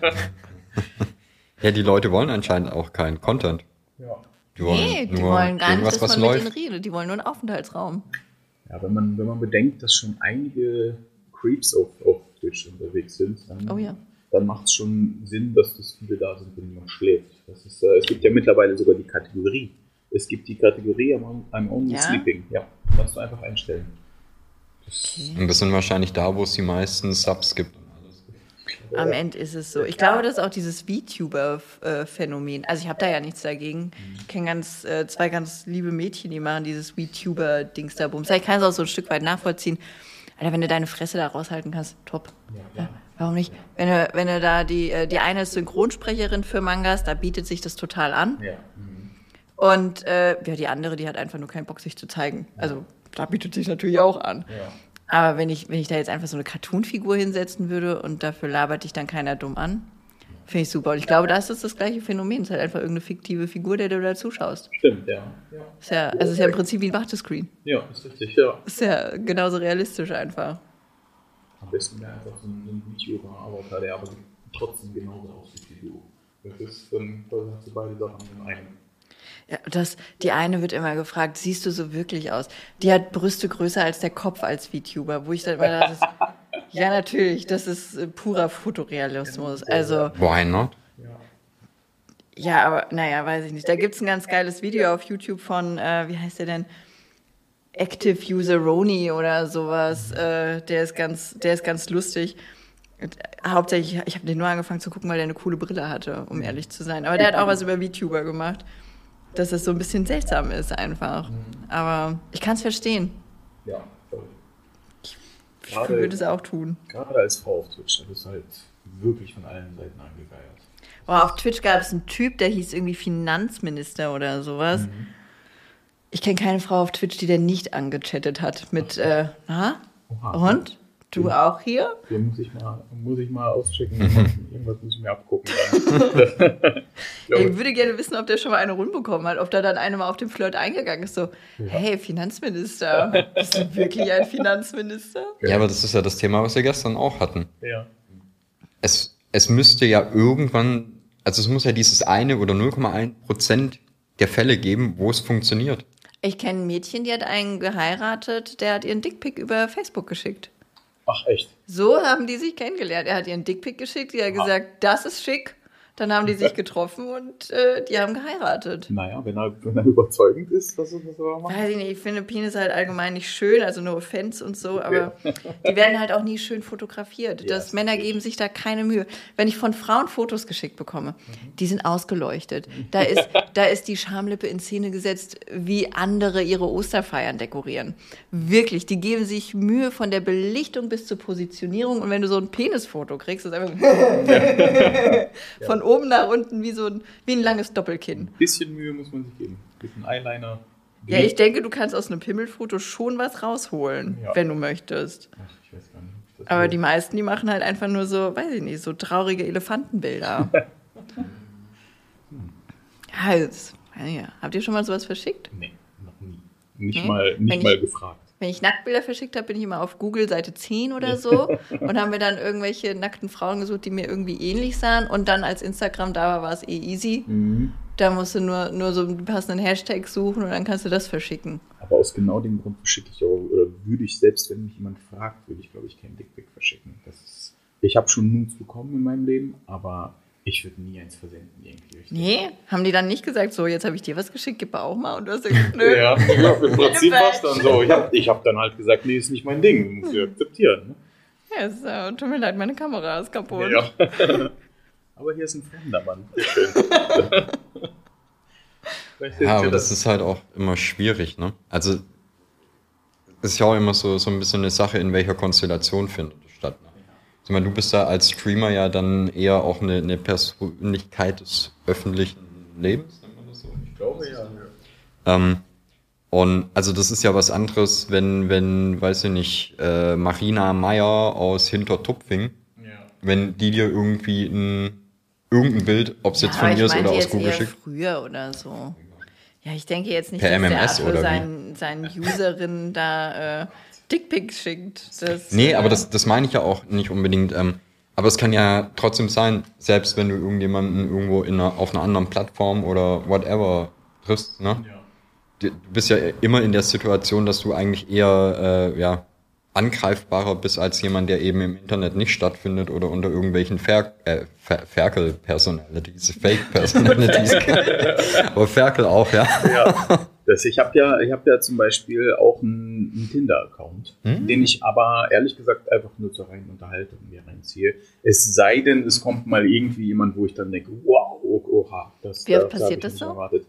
Ja, die Leute wollen anscheinend auch keinen Content. ja. Die wollen Nee, die wollen gar nicht, dass was man mit läuft. ihnen redet. Die wollen nur einen Aufenthaltsraum. Ja, wenn man, wenn man bedenkt, dass schon einige Creeps auf, auf Twitch unterwegs sind, dann, Oh ja. dann macht es schon Sinn, dass das viele da sind, wenn man schläft. Das ist, äh, es gibt ja mittlerweile sogar die Kategorie. Es gibt die Kategorie I'm, I'm only Ja? sleeping. Ja, kannst du einfach einstellen. Das, Und das sind wahrscheinlich da, wo es die meisten Subs gibt. Am Ende ist es so. Ich glaube, das ist auch dieses VTuber-Phänomen. Also ich habe da ja nichts dagegen. Ich kenne ganz, äh, zwei ganz liebe Mädchen, die machen dieses VTuber-Dings da bums. Ich kann es auch so ein Stück weit nachvollziehen. Alter, wenn du deine Fresse da raushalten kannst, top. Ja, warum nicht? Wenn du, wenn du da die, äh, die eine ist Synchronsprecherin für Mangas, da bietet sich das total an. ja. mhm. Und äh, ja, die andere, die hat einfach nur keinen Bock, sich zu zeigen. Also da bietet sich natürlich auch an. ja. Aber wenn ich, wenn ich da jetzt einfach so eine Cartoon-Figur hinsetzen würde und dafür labert dich dann keiner dumm an, finde ich super. Und ich glaube, da ist das gleiche Phänomen. Es ist halt einfach irgendeine fiktive Figur, der du da zuschaust. Stimmt, ja. Ja, Ist ja, also es ist ja im Prinzip wie ein Wachtescreen. ja ist richtig, ja. Ist ja genauso realistisch einfach. Am besten wäre einfach so ein, VTuber-Avatar, der aber trotzdem genauso aussieht wie du. Das ist, dann hast du beide Sachen in einem. Ja, das, die eine wird immer gefragt, siehst du so wirklich aus? Die hat Brüste größer als der Kopf als VTuber, wo ich dann immer dachte, das, ja natürlich, das ist äh, purer Fotorealismus. Also Why not? Ja. Ja, aber naja, weiß ich nicht. Da gibt's ein ganz geiles Video auf YouTube von, äh, wie heißt der denn? Active User Roni oder sowas. Äh, der ist ganz, der ist ganz lustig. Äh, Hauptsächlich, ich habe den nur angefangen zu gucken, weil der eine coole Brille hatte, um ehrlich zu sein. Aber der hat auch was über VTuber gemacht, dass es so ein bisschen seltsam ist einfach. Aber ich kann es verstehen. Ja, voll. Ich würde es auch tun. Gerade als Frau auf Twitch, da bist du halt wirklich von allen Seiten angegeiert. Boah, auf Twitch gab es einen Typ, der hieß irgendwie Finanzminister oder sowas. Mhm. Ich kenne keine Frau auf Twitch, die der nicht angechattet hat mit, äh, na? Oha. Und? Du auch hier? Den muss ich mal, muss ich mal auschecken. Irgendwas muss ich mir abgucken. Ich würde gerne wissen, ob der schon mal eine Runde bekommen hat, ob da dann einer mal auf den Flirt eingegangen ist. So, hey, Finanzminister, bist du wirklich ein Finanzminister? Ja, aber das ist ja das Thema, was wir gestern auch hatten. ja. Es, es müsste ja irgendwann, also es muss ja dieses eine oder 0,1 Prozent der Fälle geben, wo es funktioniert. Ich kenne ein Mädchen, die hat einen geheiratet, der hat ihren Dickpick über Facebook geschickt. Ach, echt? So haben die sich kennengelernt. Er hat ihren Dickpick geschickt, die hat gesagt, das ist schick. Dann haben die sich getroffen und äh, die haben geheiratet. Naja, wenn er, wenn er überzeugend ist, dass er das aber macht. Weiß ich nicht, ich finde Penis halt allgemein nicht schön, also no offense und so, aber die werden halt auch nie schön fotografiert. Ja, Das Männer geben sich da keine Mühe. Wenn ich von Frauen Fotos geschickt bekomme, die sind ausgeleuchtet. Da ist, da ist die Schamlippe in Szene gesetzt, wie andere ihre Osterfeiern dekorieren. Wirklich, die geben sich Mühe von der Belichtung bis zur Positionierung und wenn du so ein Penisfoto kriegst, ist einfach von oben nach unten wie so ein, wie ein langes Doppelkinn. Ein bisschen Mühe muss man sich geben. Mit einem Eyeliner. Ja, ich denke, du kannst aus einem Pimmelfoto schon was rausholen, Ja. wenn du möchtest. Ach, ich weiß gar nicht. Aber die meisten, die machen halt einfach nur so, weiß ich nicht, so traurige Elefantenbilder. jetzt, ja, habt ihr schon mal sowas verschickt? Nee, noch nie. Nicht Nee? mal, Wenn nicht ich- mal gefragt. Wenn ich Nacktbilder verschickt habe, bin ich immer auf Google Seite 10 oder so und haben mir dann irgendwelche nackten Frauen gesucht, die mir irgendwie ähnlich sahen. Und dann als Instagram da war, war es eh easy. Mhm. Da musst du nur, nur so einen passenden Hashtag suchen und dann kannst du das verschicken. Aber aus genau dem Grund verschicke ich auch, oder würde ich selbst, wenn mich jemand fragt, würde ich, glaube ich, kein Dickpick verschicken. Ist, ich habe schon Nudes bekommen in meinem Leben, aber ich würde nie eins versenden irgendwie. richtig. Nee, haben die dann nicht gesagt, so, jetzt habe ich dir was geschickt, gib auch mal. Und du hast gesagt, nö. Ja, ja, im Prinzip war es dann so. Ich habe ich hab dann halt gesagt, nee, ist nicht mein Ding, muss ich akzeptieren. Ne? Ja, es, äh, tut mir leid, meine Kamera ist kaputt. Ja. Aber hier ist ein fremder Mann. Ja, aber das ist halt auch immer schwierig, ne? Also, ist ja auch immer so, so ein bisschen eine Sache, in welcher Konstellation findet es statt. Ich meine, du bist da als Streamer ja dann eher auch eine, eine Persönlichkeit des öffentlichen Lebens, nennt man das so? Ich glaube ja. Ähm, und also das ist ja was anderes, wenn, wenn, weiß ich nicht, äh, Marina Meyer aus Hintertupfing, Ja. wenn die dir irgendwie ein, irgendein Bild, ob es jetzt Ja, von ihr ist oder aus Google schickt. früher oder so. Ja, ich denke jetzt nicht, Per dass der MMS Arthur oder wie? seinen, seinen Userinnen da äh, Dickpics schickt. Das, Nee, aber das, das meine ich ja auch nicht unbedingt. Ähm, aber es kann ja trotzdem sein, selbst wenn du irgendjemanden irgendwo in einer, auf einer anderen Plattform oder whatever triffst, ne? Ja. Du du bist ja immer in der Situation, dass du eigentlich eher äh, ja, angreifbarer bist als jemand, der eben im Internet nicht stattfindet oder unter irgendwelchen Fer äh, Fer Ferkel-Personalities, Fake-Personalities. aber Ferkel auch, ja. ja. Das, ich habe ja, ich hab ja zum Beispiel auch einen, einen Tinder-Account, Hm? den ich aber ehrlich gesagt einfach nur zur reinen Unterhaltung mir reinziehe. Es sei denn, es kommt mal irgendwie jemand, wo ich dann denke, wow, oh, oha, das Wie oft hab passiert ich das nicht so? Erwartet.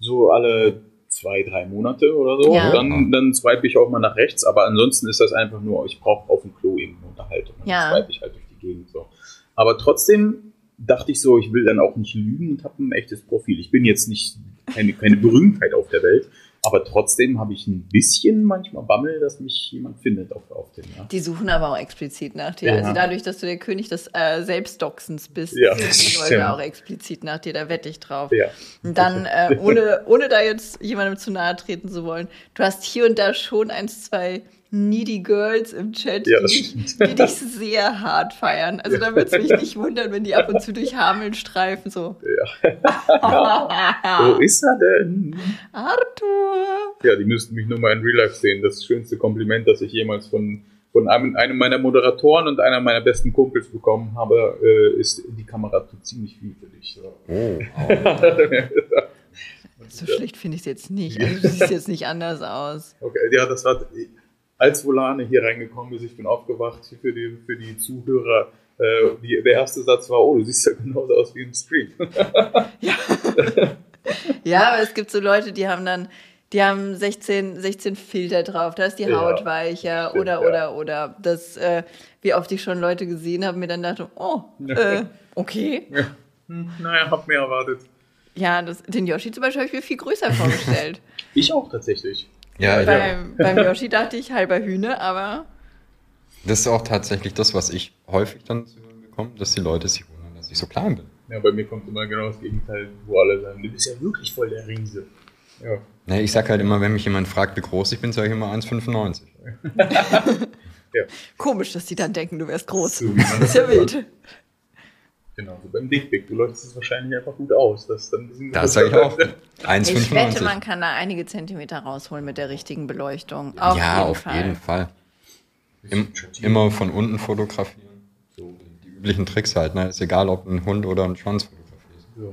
So alle zwei, drei Monate oder so. Ja. Dann, dann swipe ich auch mal nach rechts, aber ansonsten ist das einfach nur, ich brauche auf dem Klo irgendeine Unterhaltung. Und Ja. dann swipe ich halt durch die Gegend so. Aber trotzdem dachte ich so, ich will dann auch nicht lügen und habe ein echtes Profil. Ich bin jetzt nicht keine, keine Berühmtheit auf der Welt, aber trotzdem habe ich ein bisschen manchmal Bammel, dass mich jemand findet auf, auf den. Ja. Die suchen aber auch explizit nach dir. Ja. Also dadurch, dass du der König des äh, Selbstdoxens bist, Ja, suchen die. Leute auch explizit nach dir. Da wette ich drauf. Ja. Und dann, äh, ohne, ohne da jetzt jemandem zu nahe treten zu wollen, du hast hier und da schon ein, zwei needy Girls im Chat, Ja, das die, die dich sehr hart feiern. Also da würde es mich nicht wundern, wenn die ab und zu durch Hameln streifen, so. Wo ist er denn? Arthur! Ja, die müssten mich nur mal in Real Life sehen. Das schönste Kompliment, das ich jemals von, von einem, einem meiner Moderatoren und einer meiner besten Kumpels bekommen habe, äh, ist, die Kamera tut ziemlich viel für dich. So. Oh, So schlecht finde ich es jetzt nicht. Also du siehst jetzt nicht anders aus. Okay, ja, das war, als Volane hier reingekommen ist, ich bin aufgewacht für die, für die Zuhörer. Äh, die, der erste Satz war, oh, du siehst ja genauso aus wie im Stream. Ja. ja, aber es gibt so Leute, die haben dann, die haben 16, 16 Filter drauf, da ist die Ja, Haut weicher stimmt, oder, ja. oder, oder. Das, äh, wie oft ich schon Leute gesehen habe, mir dann dachte, oh, äh, okay. Hm, naja, hab mir erwartet. Ja, das, den Yoshi zum Beispiel habe ich mir viel größer vorgestellt. Ich auch tatsächlich. Ja, ja. beim, beim Yoshi dachte ich halber Hühner, aber Das ist auch tatsächlich das, was ich häufig dann zu hören bekomme, dass die Leute sich wundern, dass ich so klein bin. Ja, bei mir kommt immer genau das Gegenteil, wo alle sagen, du bist ja wirklich voll der Riese. Ja. Ne, ich sag halt immer, wenn mich jemand fragt, wie groß ich bin, sage ich immer 1,95. komisch, dass die dann denken, du wärst groß. So Das ist ja wild. Genau, so beim Dickpick. Du leuchtest es wahrscheinlich einfach gut aus. Das, ist dann Das sage ich auch. Ich wette, 1,95. man kann da einige Zentimeter rausholen mit der richtigen Beleuchtung. Auf ja, jeden auf Fall. jeden Fall. Im, immer von unten fotografieren. So die üblichen Tricks halt, ne? Ist egal, ob ein Hund oder ein Schwanz fotografiert. So.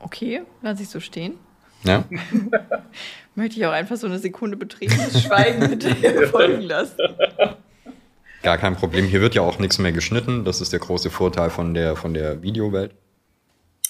Okay, lass ich so stehen. Ja? Möchte ich auch einfach so eine Sekunde betretenes Schweigen mit dir folgen lassen. Gar kein Problem. Hier wird ja auch nichts mehr geschnitten. Das ist der große Vorteil von der, von der Videowelt.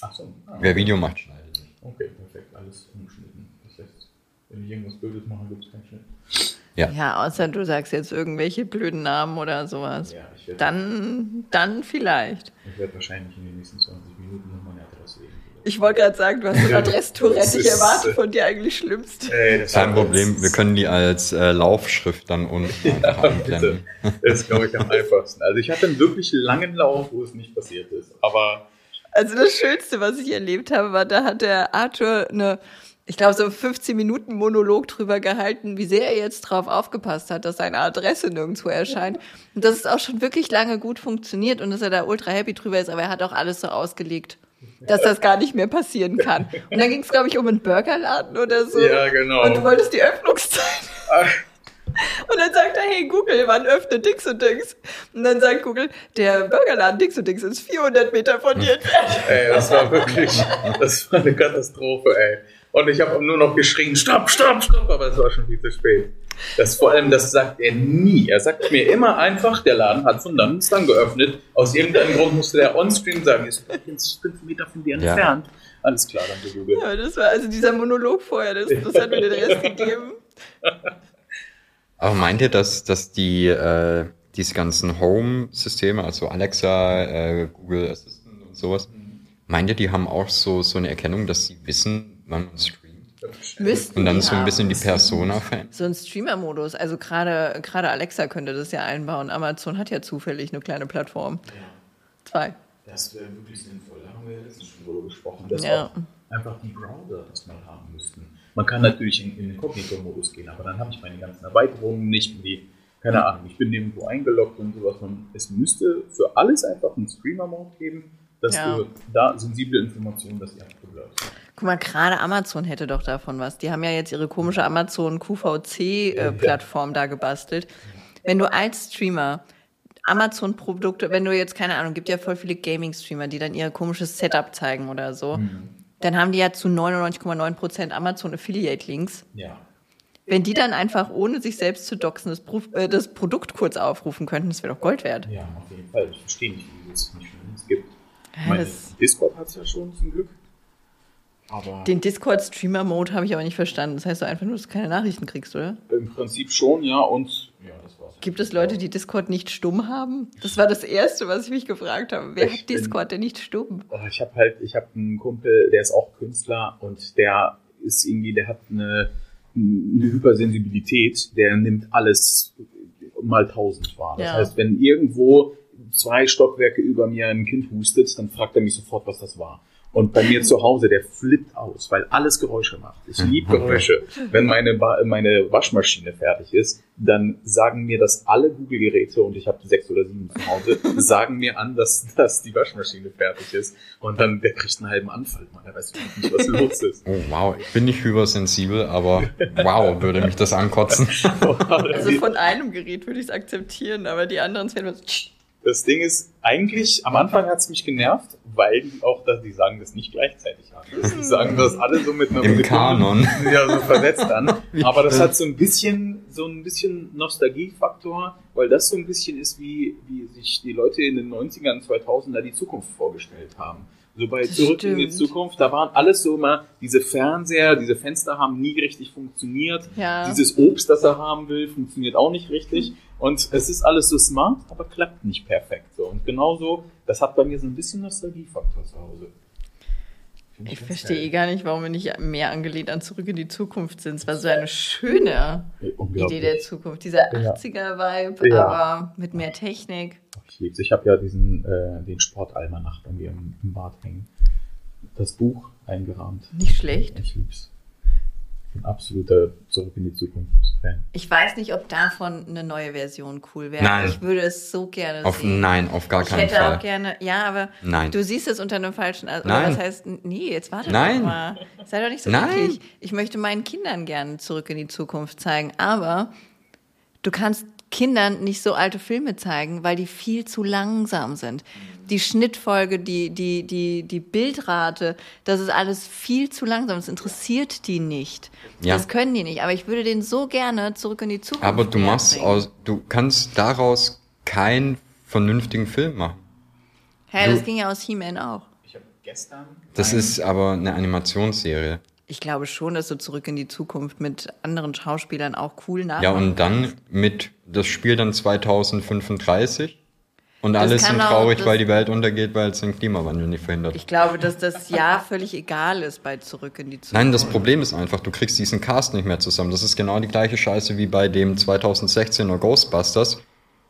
Ach so. Ah, Wer Video macht, schneidet nicht. okay, perfekt. Alles umgeschnitten. Das heißt, wenn ich irgendwas Blödes mache, gibt es keinen Schnitt. Ja. Ja, außer du sagst jetzt irgendwelche blöden Namen oder sowas. Ja, ich werde Dann, dann vielleicht. ich werd wahrscheinlich in den nächsten 20 Minuten noch meine Adresse legen. Ich wollte gerade sagen, du hast ein Adresstourette. Ich erwarte äh, von dir eigentlich Schlimmste. Ey, das Kein Problem. Wir können die als äh, Laufschrift dann unten Ja, bitte. Das ist, glaube ich, am einfachsten. Also ich hatte einen wirklich langen Lauf, wo es nicht passiert ist. Aber Also das Schönste, was ich erlebt habe, war, da hat der Arthur eine, ich glaube, so 15 Minuten Monolog drüber gehalten, wie sehr er jetzt drauf aufgepasst hat, dass seine Adresse nirgendwo erscheint. Und dass es auch schon wirklich lange gut funktioniert und dass er da ultra happy drüber ist, aber er hat auch alles so ausgelegt, dass das gar nicht mehr passieren kann. Und dann ging es, glaube ich, um einen Burgerladen oder so. Ja, genau. Und du wolltest die Öffnungszeit. ach, Und dann sagt er, hey Google, wann öffnet Dix und Dix? Und dann sagt Google, der Burgerladen Dix und Dix ist 400 Meter von dir entfernt. ey, das war wirklich, das war eine Katastrophe, ey. Und ich habe nur noch geschrien, stopp, stopp, stopp, aber es war schon viel zu spät. Das vor allem, das sagt er nie. Er sagt mir immer einfach, der Laden hat von dann ist dann geöffnet. Aus irgendeinem Grund musste der on-stream sagen, ist übrigens fünf Meter von dir Ja. entfernt. Alles klar, danke Google. Ja, das war also dieser Monolog vorher, das, das hat mir den Rest gegeben. Aber meint ihr, dass, dass die, äh, diese ganzen Home-Systeme, also Alexa, äh, Google Assistant und sowas, meint ihr, die haben auch so, so eine Erkennung, dass sie wissen, wann man streamt? Müssten Und dann so ein bisschen die Persona verändern? So ein Streamer-Modus. Also gerade gerade Alexa könnte das ja einbauen. Amazon hat ja zufällig eine kleine Plattform. Zwei. Das wäre wirklich sinnvoll. Da haben wir ja letztens schon drüber gesprochen, dass Ja. auch einfach die Browser das mal haben müssten. Man kann natürlich in, in den Inkognito-Modus gehen, aber dann habe ich meine ganzen Erweiterungen nicht, die, keine Ahnung, ich bin nirgendwo eingeloggt und sowas. Man, es müsste für alles einfach einen Streamer-Mode geben, dass Ja. du da sensible Informationen, dass die abgeblärt Guck mal, gerade Amazon hätte doch davon was. Die haben ja jetzt ihre komische Amazon QVC-Plattform äh, da gebastelt. Wenn du als Streamer Amazon-Produkte, wenn du jetzt, keine Ahnung, gibt ja voll viele Gaming-Streamer, die dann ihr komisches Setup zeigen oder so, dann haben die ja zu 99,9% Amazon Affiliate-Links. Ja. Wenn die dann einfach, ohne sich selbst zu doxen, das, Pro äh, das Produkt kurz aufrufen könnten, das wäre doch Gold wert. Ja, auf jeden Fall. Ich verstehe nicht, wie es nicht es gibt. Ja, Meine, das- Discord hat es ja schon zum Glück. Aber Den Discord-Streamer-Mode habe ich aber nicht verstanden. Das heißt doch einfach nur, dass du keine Nachrichten kriegst, oder? im Prinzip schon, ja, und ja, das war's. Gibt es Leute, die Discord nicht stumm haben? Das war das Erste, was ich mich gefragt habe. Wer Ich hat bin- Discord denn nicht stumm? Oh, Ich habe halt, ich habe einen Kumpel, der ist auch Künstler und der ist irgendwie, der hat eine, eine Hypersensibilität, der nimmt alles mal tausend wahr. Das Ja. heißt, wenn irgendwo zwei Stockwerke über mir ein Kind hustet, dann fragt er mich sofort, was das war. Und bei mir zu Hause, der flippt aus, weil alles Geräusche macht. Ich liebe Okay. Geräusche. Wenn meine, Ba- meine Waschmaschine fertig ist, dann sagen mir das alle Google-Geräte, und ich habe sechs oder sieben zu Hause, sagen mir an, dass, dass die Waschmaschine fertig ist. Und dann, der kriegt einen halben Anfall. Man, der weiß überhaupt nicht, was los ist. Oh, wow. Ich bin nicht hypersensibel, aber wow, würde mich das ankotzen. Also von einem Gerät würde ich es akzeptieren, aber die anderen zwei was. Das Ding ist, eigentlich, am Anfang hat es mich genervt, weil die auch, dass die sagen das nicht gleichzeitig an. Die sagen das alle so mit einer Im Sekunde- Kanon. Ja, so versetzt an. Aber das hat so ein bisschen, so ein bisschen Nostalgiefaktor, weil das so ein bisschen ist, wie, wie sich die Leute in den 90ern, 2000er die Zukunft vorgestellt haben. So bei Das Zurück in die stimmt. Zukunft, da waren alles so immer, diese Fernseher, diese Fenster haben nie richtig funktioniert. Ja. Dieses Obst, das er haben will, funktioniert auch nicht richtig. Und es ist alles so smart, aber klappt nicht perfekt. So. Und genauso, das hat bei mir so ein bisschen Nostalgiefaktor zu Hause. Ich ganz verstehe geil. eh gar nicht, warum wir nicht mehr angelehnt an Zurück in die Zukunft sind. Es war so eine schöne. Idee der Zukunft. Dieser Ja. 80er-Vibe, Ja. aber mit mehr Technik. Ich lieb's. Ich habe ja diesen, äh, den Sportalmanach bei mir im, im Bad hängen. Das Buch eingerahmt. Nicht schlecht. Ich lieb's. Ich bin absoluter Zurück in die Zukunft-Fan. Ich weiß nicht, ob davon eine neue Version cool wäre. Nein. Ich würde es so gerne Auf, sehen. nein, auf gar ich keinen hätte auch Fall. gerne, ja, aber Nein. du siehst es unter einem falschen, also Nein. das heißt, nee, jetzt warte Nein. doch mal. Sei doch nicht so Nein. eklig. Ich möchte meinen Kindern gerne zurück in die Zukunft zeigen, aber du kannst Kindern nicht so alte Filme zeigen, weil die viel zu langsam sind. Die Schnittfolge, die, die, die, die Bildrate, das ist alles viel zu langsam. Das interessiert die nicht. Ja. Das können die nicht. Aber ich würde denen so gerne zurück in die Zukunft Aber du machst aus, du kannst daraus keinen vernünftigen Film machen. Hä, du- das ging ja aus He-Man auch. Ich habe gestern. Das ist aber eine Animationsserie. Ich glaube schon, dass du zurück in die Zukunft mit anderen Schauspielern auch cool nach. Ja, und dann mit, das Spiel dann 2035 und Das alle sind traurig, weil die Welt untergeht, weil es den Klimawandel nicht verhindert. Ich glaube, dass das Jahr völlig egal ist bei Zurück in die Zukunft. Nein, das Problem ist einfach, du kriegst diesen Cast nicht mehr zusammen. Das ist genau die gleiche Scheiße wie bei dem 2016er Ghostbusters.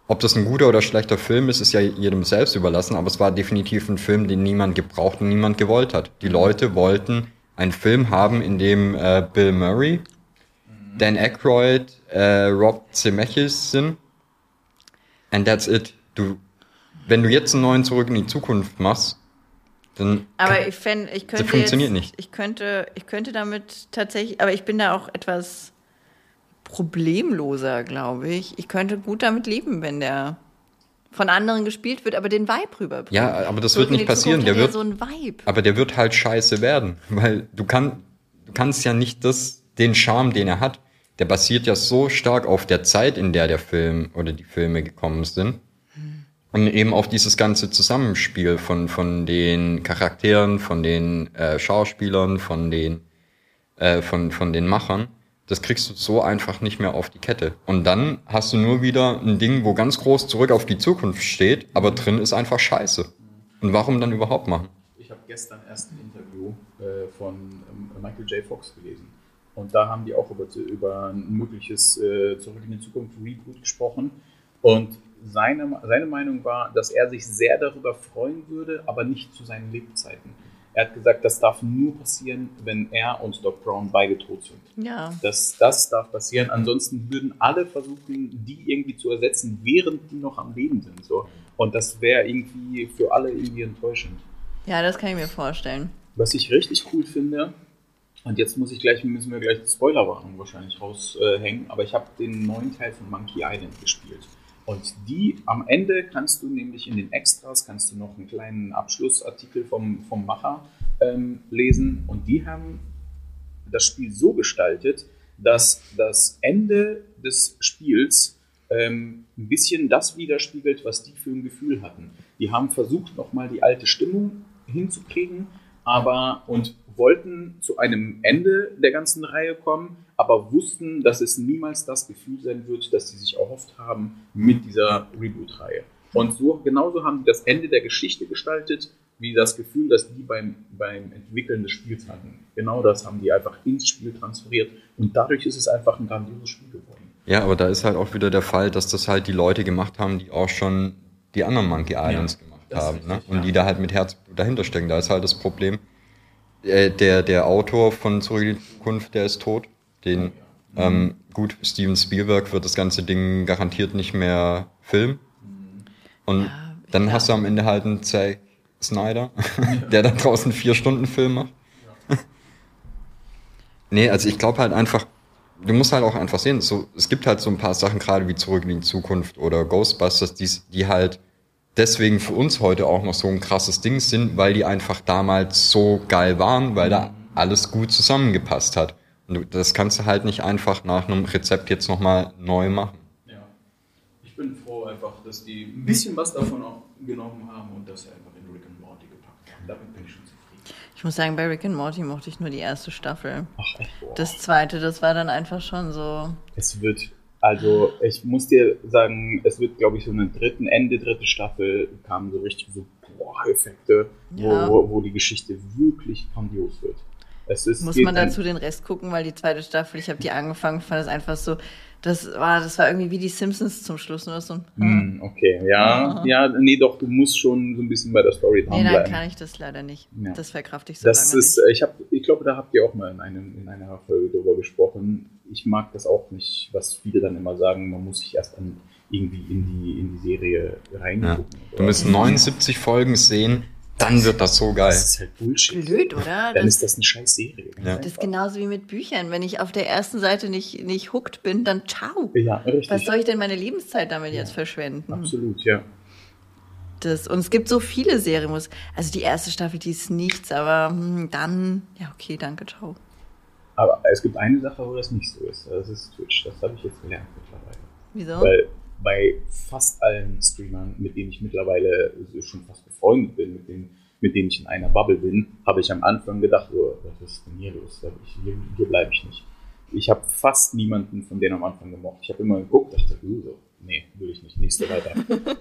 Ob das ein guter oder schlechter Film ist, ist ja jedem selbst überlassen, aber es war definitiv ein Film, den niemand gebraucht und niemand gewollt hat. Die Leute wollten einen Film haben, in dem äh, Bill Murray, Dan Aykroyd, äh, Rob Zemeckis sind. And that's it. Du, wenn du jetzt einen neuen Zurück in die Zukunft machst, dann Aber ich fände, ich könnte funktioniert jetzt, nicht. Ich könnte, ich könnte damit tatsächlich, aber ich bin da auch etwas problemloser, glaube ich. Ich könnte gut damit leben, wenn der von anderen gespielt wird, aber den Vibe rüberbringt. Ja, aber das Zurück wird nicht passieren. Der ja wird, so ein Vibe. aber der wird halt scheiße werden, weil du, kann, du kannst ja nicht das, den Charme, den er hat, der basiert ja so stark auf der Zeit, in der der Film oder die Filme gekommen sind. Und eben auf dieses ganze Zusammenspiel von, von den Charakteren, von den äh, Schauspielern, von den, äh, von, von den Machern. Das kriegst du so einfach nicht mehr auf die Kette. Und dann hast du nur wieder ein Ding, wo ganz groß zurück auf die Zukunft steht, aber drin ist einfach Scheiße. Und warum dann überhaupt machen? Ich habe gestern erst ein Interview äh, von ähm, Michael J. Fox gelesen. Und da haben die auch über, über ein mögliches äh, Zurück in die Zukunft Reboot gesprochen. Und seine, seine Meinung war, dass er sich sehr darüber freuen würde, aber nicht zu seinen Lebzeiten. Er hat gesagt, das darf nur passieren, wenn er und Doc Brown beide tot sind. Ja. Das, das darf passieren. Ansonsten würden alle versuchen, die irgendwie zu ersetzen, während die noch am Leben sind. So. Und das wäre irgendwie für alle irgendwie enttäuschend. Ja, das kann ich mir vorstellen. Was ich richtig cool finde, und jetzt muss ich gleich, müssen wir gleich die Spoilerwarnung wahrscheinlich raushängen, aber ich habe den neuen Teil von Monkey Island gespielt. Und die am Ende kannst du nämlich in den Extras, kannst du noch einen kleinen Abschlussartikel vom, vom Macher ähm, lesen. Und die haben das Spiel so gestaltet, dass das Ende des Spiels ähm, ein bisschen das widerspiegelt, was die für ein Gefühl hatten. Die haben versucht, nochmal die alte Stimmung hinzukriegen, aber und wollten zu einem Ende der ganzen Reihe kommen, aber wussten, dass es niemals das Gefühl sein wird, das sie sich erhofft haben mit dieser Reboot-Reihe. Und so genauso haben die das Ende der Geschichte gestaltet, wie das Gefühl, das die beim, beim Entwickeln des Spiels hatten. Genau das haben die einfach ins Spiel transferiert und dadurch ist es einfach ein grandioses Spiel geworden. Ja, aber da ist halt auch wieder der Fall, dass das halt die Leute gemacht haben, die auch schon die anderen Monkey Islands ja, gemacht haben. Richtig, ne? Und ja. die da halt mit Herz dahinter stecken. Da ist halt das Problem, der, der, der Autor von Zurück in die Zukunft, der ist tot. Den, ähm, gut, Steven Spielberg wird das ganze Ding garantiert nicht mehr filmen. Und ja, dann hast du am Ende halt einen Zack Snyder, der da draußen vier Stunden Film macht. nee, also ich glaube halt einfach, du musst halt auch einfach sehen, so, es gibt halt so ein paar Sachen, gerade wie Zurück in die Zukunft oder Ghostbusters, die, die halt deswegen für uns heute auch noch so ein krasses Ding sind, weil die einfach damals so geil waren, weil da alles gut zusammengepasst hat. Das kannst du halt nicht einfach nach einem Rezept jetzt nochmal neu machen. Ja. Ich bin froh einfach, dass die ein bisschen was davon auch genommen haben und das einfach in Rick and Morty gepackt haben. Damit bin ich schon zufrieden. Ich muss sagen, bei Rick and Morty mochte ich nur die erste Staffel. Ach, echt? Boah. Das zweite, das war dann einfach schon so. Es wird also ich muss dir sagen, es wird, glaube ich, so eine dritten, Ende dritte Staffel kamen so richtig so Boah-Effekte, ja. wo, wo die Geschichte wirklich grandios wird. Muss man dazu den Rest gucken, weil die zweite Staffel, ich habe die angefangen, fand es einfach so, das war, das war irgendwie wie die Simpsons zum Schluss, nur so ein. Mm, okay, ja, ja, nee, doch, du musst schon so ein bisschen bei der Story dranbleiben. Nee, dann kann ich das leider nicht. Ja. Das verkrafte ich so das lange ist, nicht. Ich, hab, ich glaube, da habt ihr auch mal in, einem, in einer Folge darüber gesprochen. Ich mag das auch nicht, was viele dann immer sagen, man muss sich erst an irgendwie in die, in die Serie reingucken. Ja. Du musst 79 Folgen sehen, dann wird das so geil. Das ist halt Bullshit. Blöd, oder? Dann das, ist das eine scheiß Serie. Ja. Das ist genauso wie mit Büchern. Wenn ich auf der ersten Seite nicht, nicht hooked bin, dann ciao. Ja, richtig. Was soll ich denn meine Lebenszeit damit ja. jetzt verschwenden? Absolut, ja. Das, und es gibt so viele Serien. Also die erste Staffel, die ist nichts, aber hm, dann, ja, okay, danke, ciao. Aber es gibt eine Sache, wo das nicht so ist. Das ist Twitch. Das habe ich jetzt gelernt mittlerweile. Wieso? Weil bei fast allen Streamern, mit denen ich mittlerweile schon fast befreundet bin, mit denen, mit denen ich in einer Bubble bin, habe ich am Anfang gedacht, so, was ist denn hier los? hier, hier bleibe ich nicht. Ich habe fast niemanden von denen am Anfang gemocht. Ich habe immer geguckt, dachte, uh, so, nee, will ich nicht, nächste weiter.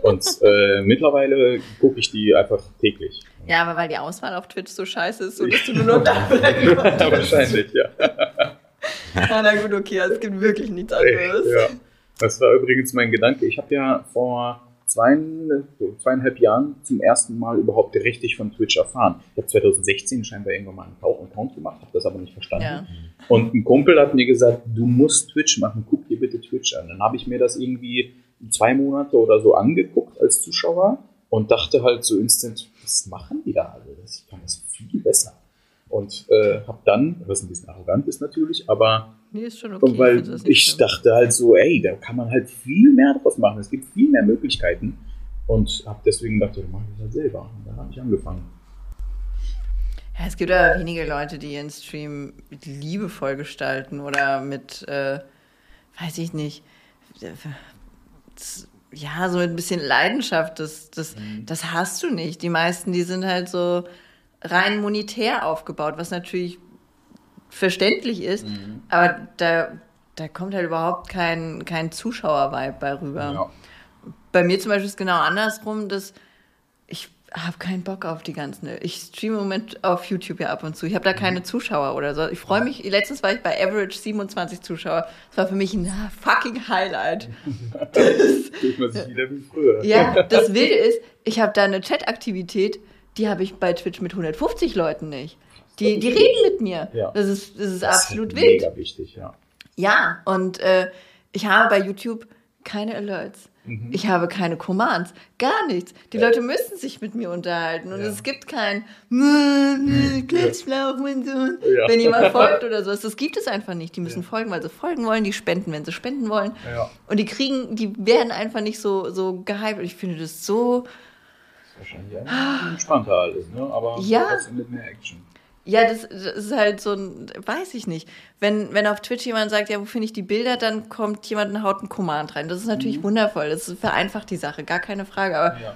Und äh, mittlerweile gucke ich die einfach täglich. Ja, aber weil die Auswahl auf Twitch so scheiße ist, so dass du nur noch da bleibst. Wahrscheinlich, ja. ja. Na gut, okay, es gibt wirklich nichts anderes. Ja. Das war übrigens mein Gedanke. Ich habe ja vor zweieinhalb Jahren zum ersten Mal überhaupt richtig von Twitch erfahren. Ich habe 2016 scheinbar irgendwann mal einen Account gemacht, habe das aber nicht verstanden. Ja. Und ein Kumpel hat mir gesagt, du musst Twitch machen, guck dir bitte Twitch an. Dann habe ich mir das irgendwie zwei Monate oder so angeguckt als Zuschauer und dachte halt so instant, was machen die da alle? Ich kann das viel besser. Und äh, habe dann, was ein bisschen arrogant ist natürlich, aber Nee, ist schon okay. Weil ich, ich dachte halt so, ey, da kann man halt viel mehr draus machen. Es gibt viel mehr Möglichkeiten. Und habe deswegen gedacht, ich mache das halt selber. Und dann habe ich angefangen. Ja, es gibt ja wenige Leute, die ihren Stream mit liebevoll gestalten oder mit, äh, weiß ich nicht, ja, so mit ein bisschen Leidenschaft. Das, das, mhm. das hast du nicht. Die meisten, die sind halt so rein monetär aufgebaut, was natürlich verständlich ist, aber da, da kommt halt überhaupt kein, kein Zuschauer-Vibe bei rüber. Ja. Bei mir zum Beispiel ist es genau andersrum, dass ich habe keinen Bock auf die ganzen. Ich streame im Moment auf YouTube ja ab und zu. Ich habe da keine Zuschauer oder so. Ich freue mich. Letztens war ich bei Average 27 Zuschauer. Das war für mich ein fucking Highlight. Fühlt man sich wieder wie früher. Ja, das Wilde ist, ich habe da eine Chat-Aktivität, die habe ich bei Twitch mit 150 Leuten nicht. Die, die reden mit mir. Ja. Das ist, das ist Das absolut ist wild. Mega wichtig, ja. Ja, und äh, ich habe bei YouTube keine Alerts. Mhm. Ich habe keine Commands, gar nichts. Die Leute müssen sich mit mir unterhalten und Ja. es gibt kein Glitchflauch und so, Ja. wenn jemand folgt oder sowas. Das gibt es einfach nicht. Die müssen folgen, weil sie folgen wollen, die spenden, wenn sie spenden wollen. Ja. Und die kriegen, die werden einfach nicht so, so gehypt. Und ich finde das so, Wahrscheinlich ein entspannter alles, ne? Aber Ja. trotzdem mit mehr Action. Ja, das, das ist halt so ein, weiß ich nicht. Wenn, wenn auf Twitch jemand sagt, ja, wo finde ich die Bilder, dann kommt jemand und haut einen Command rein. Das ist natürlich wundervoll. Das vereinfacht die Sache, gar keine Frage. Aber Ja.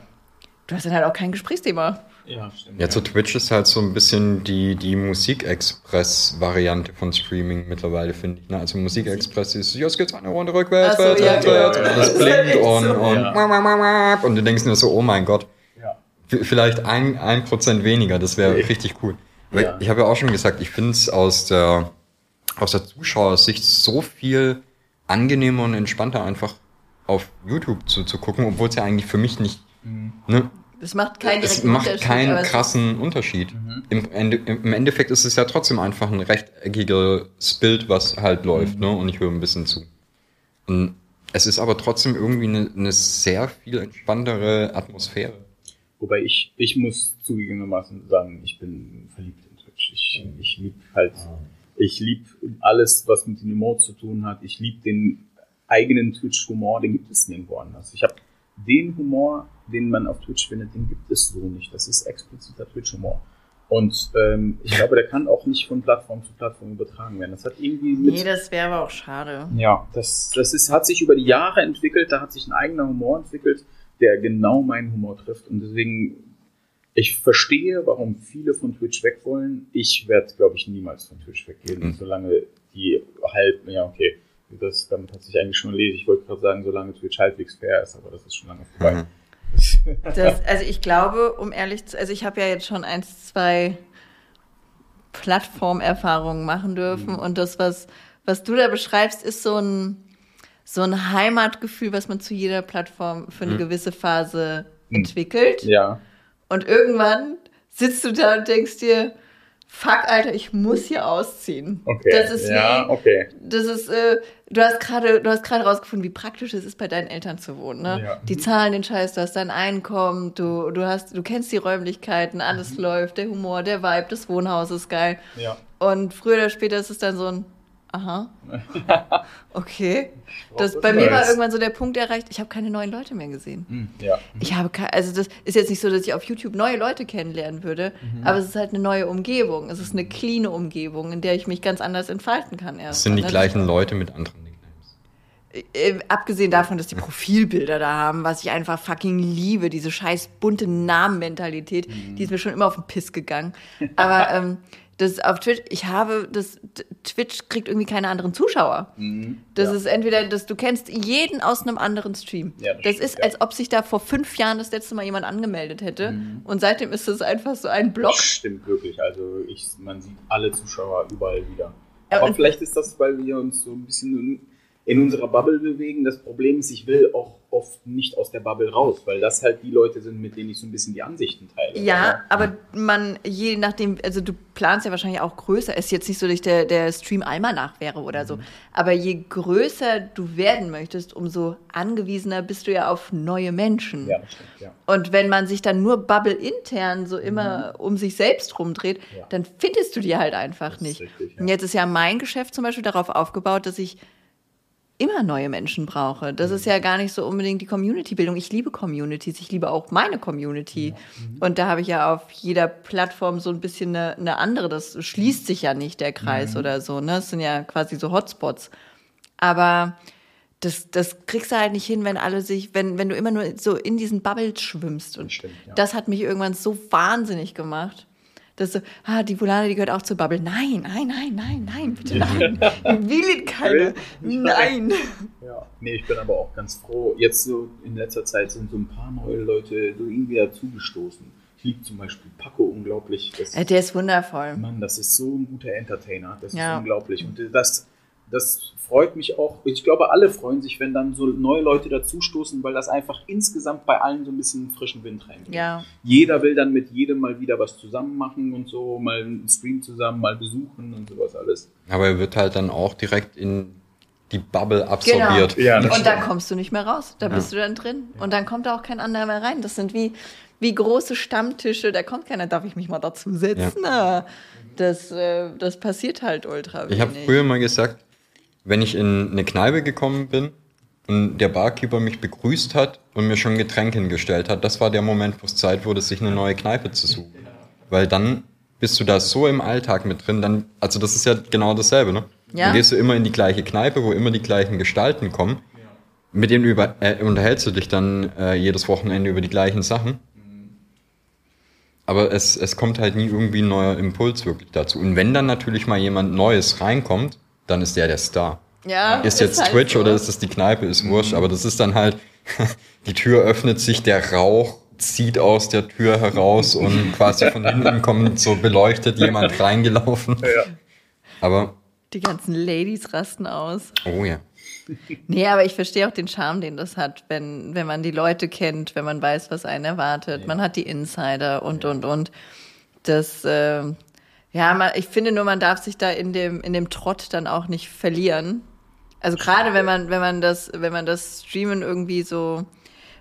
du hast dann halt auch kein Gesprächsthema. Ja, stimmt. Ja, zu Twitch ist halt so ein bisschen die, die Musikexpress-Variante von Streaming mittlerweile, finde ich. Ne? Also Musikexpress ist, jetzt geht's eine Runde rückwärts, so, wärts, ja, wärts, genau. wärts, und das blinkt und, und, Ja. und du denkst nur so, oh mein Gott, vielleicht ein, ein Prozent weniger, das wäre richtig cool. Ja. Ich habe ja auch schon gesagt, ich finde es aus der, aus der Zuschauersicht so viel angenehmer und entspannter einfach auf YouTube zu, zu gucken, obwohl es ja eigentlich für mich nicht, ne, Das macht keinen es macht keinen krassen Unterschied. Im, Ende, Im Endeffekt ist es ja trotzdem einfach ein rechteckiges Bild, was halt läuft, ne? Und ich höre ein bisschen zu. Und es ist aber trotzdem irgendwie eine, eine sehr viel entspanntere Atmosphäre. Wobei ich, ich muss zugegebenermaßen sagen, ich bin verliebt in Twitch. Ich, ich lieb halt, ich lieb alles, was mit den Emotes zu tun hat. Ich lieb den eigenen Twitch-Humor, den gibt es nirgendwo anders. Ich habe den Humor, den man auf Twitch findet, den gibt es so nicht. Das ist expliziter Twitch-Humor. Und ähm, ich glaube, der kann auch nicht von Plattform zu Plattform übertragen werden. Das hat irgendwie mit Nee, das wäre aber auch schade. ja, das, das ist, hat sich über die Jahre entwickelt, da hat sich ein eigener Humor entwickelt, der genau meinen Humor trifft. Und deswegen, ich verstehe, warum viele von Twitch weg wollen. Ich werde, glaube ich, niemals von Twitch weggehen, Mhm. solange die halb, ja, okay. Das, damit hat sich eigentlich schon erledigt. Ich wollte gerade sagen, solange Twitch halbwegs fair ist, aber das ist schon lange vorbei. Mhm. Das, also ich glaube, um ehrlich zu, also ich habe ja jetzt schon eins, zwei Plattformerfahrungen machen dürfen und das, was, was du da beschreibst, ist so ein, so ein Heimatgefühl, was man zu jeder Plattform für eine gewisse Phase entwickelt. Ja, Und irgendwann sitzt du da und denkst dir, fuck, Alter, ich muss hier ausziehen. okay. Das ist ja, wie, okay. das ist, äh, du hast gerade, du hast gerade rausgefunden, wie praktisch es ist, bei deinen Eltern zu wohnen. Ne? Ja. Die zahlen den Scheiß, du hast dein Einkommen, du, du hast, du kennst die Räumlichkeiten, alles Mhm. läuft, der Humor, der Vibe des Wohnhauses ist geil. Ja. Und früher oder später ist es dann so ein, aha, okay. Das, bei mir war irgendwann so der Punkt erreicht, ich habe keine neuen Leute mehr gesehen. Hm, Ja. Ich habe keine, also das ist jetzt nicht so, dass ich auf YouTube neue Leute kennenlernen würde, aber es ist halt eine neue Umgebung. Es ist eine clean Umgebung, in der ich mich ganz anders entfalten kann erst. Es sind die Ne? gleichen Leute mit anderen Nicknames. Äh, abgesehen davon, dass die Profilbilder da haben, was ich einfach fucking liebe, diese scheiß bunte Namenmentalität, die ist mir schon immer auf den Piss gegangen. Aber ähm, das auf Twitch, ich habe das Twitch kriegt irgendwie keine anderen Zuschauer. Das Ja. ist entweder, dass du kennst jeden aus einem anderen Stream. Ja, das das stimmt, ist, ja. als ob sich da vor fünf Jahren das letzte Mal jemand angemeldet hätte. Und seitdem ist es einfach so ein Block. Stimmt wirklich. Also ich, man sieht alle Zuschauer überall wieder. Aber und- vielleicht ist das, weil wir uns so ein bisschen in, in unserer Bubble bewegen. Das Problem ist, ich will auch oft nicht aus der Bubble raus, weil das halt die Leute sind, mit denen ich so ein bisschen die Ansichten teile. Ja, aber man, je nachdem, also du planst ja wahrscheinlich auch größer. Es ist jetzt nicht so, dass ich der, der Stream Almanach wäre oder so. Aber je größer du werden möchtest, umso angewiesener bist du ja auf neue Menschen. Ja, stimmt, ja. Und wenn man sich dann nur Bubble intern so immer um sich selbst rumdreht, Ja. dann findest du die halt einfach nicht. richtig, ja. Und jetzt ist ja mein Geschäft zum Beispiel darauf aufgebaut, dass ich immer neue Menschen brauche. Das ist ja gar nicht so unbedingt die Community-Bildung. Ich liebe Communities, ich liebe auch meine Community. Und da habe ich ja auf jeder Plattform so ein bisschen eine, eine andere. Das schließt sich ja nicht der Kreis oder so. Ne? Das sind ja quasi so Hotspots. Aber das, das kriegst du halt nicht hin, wenn alle sich, wenn, wenn du immer nur so in diesen Bubbles schwimmst. Und Das stimmt, ja. das hat mich irgendwann so wahnsinnig gemacht, dass so, ah, die Volane, die gehört auch zur Bubble. Nein, nein, nein, nein, nein, bitte nein. Ich will ihn keine. Nein. Ja. Nee, ich bin aber auch ganz froh. Jetzt so in letzter Zeit sind so ein paar neue Leute so irgendwie dazugestoßen. Ich liebe zum Beispiel Paco unglaublich. Das, Äh, Der ist wundervoll. Mann, das ist so ein guter Entertainer. Das Ja. ist unglaublich. Und das, das freut mich auch. Ich glaube, alle freuen sich, wenn dann so neue Leute dazustoßen, weil das einfach insgesamt bei allen so ein bisschen frischen Wind reinbringt. Ja. Jeder will dann mit jedem mal wieder was zusammen machen und so, mal einen Stream zusammen, mal besuchen und sowas alles. Aber er wird halt dann auch direkt in die Bubble absorbiert. Ja, das Und stimmt. dann kommst du nicht mehr raus. Da bist du dann drin. Und dann kommt da auch kein anderer mehr rein. Das sind wie, wie große Stammtische. Da kommt keiner. Darf ich mich mal dazu setzen? Na, Das, äh, das passiert halt ultra wenig. Ich habe früher mal gesagt, wenn ich in eine Kneipe gekommen bin und der Barkeeper mich begrüßt hat und mir schon Getränke hingestellt hat, das war der Moment, wo es Zeit wurde, sich eine neue Kneipe zu suchen. Weil dann bist du da so im Alltag mit drin, dann, also das ist ja genau dasselbe, ne? Ja. Dann gehst du immer in die gleiche Kneipe, wo immer die gleichen Gestalten kommen. Mit denen über, äh, unterhältst du dich dann äh, jedes Wochenende über die gleichen Sachen. Aber es, es kommt halt nie irgendwie ein neuer Impuls wirklich dazu. Und wenn dann natürlich mal jemand Neues reinkommt, dann ist der der Star. Ja, Ist jetzt halt Twitch so. oder ist das die Kneipe, ist wurscht. Aber das ist dann halt, die Tür öffnet sich, der Rauch zieht aus der Tür heraus und quasi von hinten kommt so beleuchtet jemand reingelaufen. Aber, Die ganzen Ladies rasten aus. oh ja. Nee, aber ich verstehe auch den Charme, den das hat, wenn, wenn man die Leute kennt, wenn man weiß, was einen erwartet. Man hat die Insider und, und, und. Das, äh, ja, man, ich finde nur, man darf sich da in dem, in dem Trott dann auch nicht verlieren. Also gerade wenn man, wenn man das, wenn man das Streamen irgendwie so,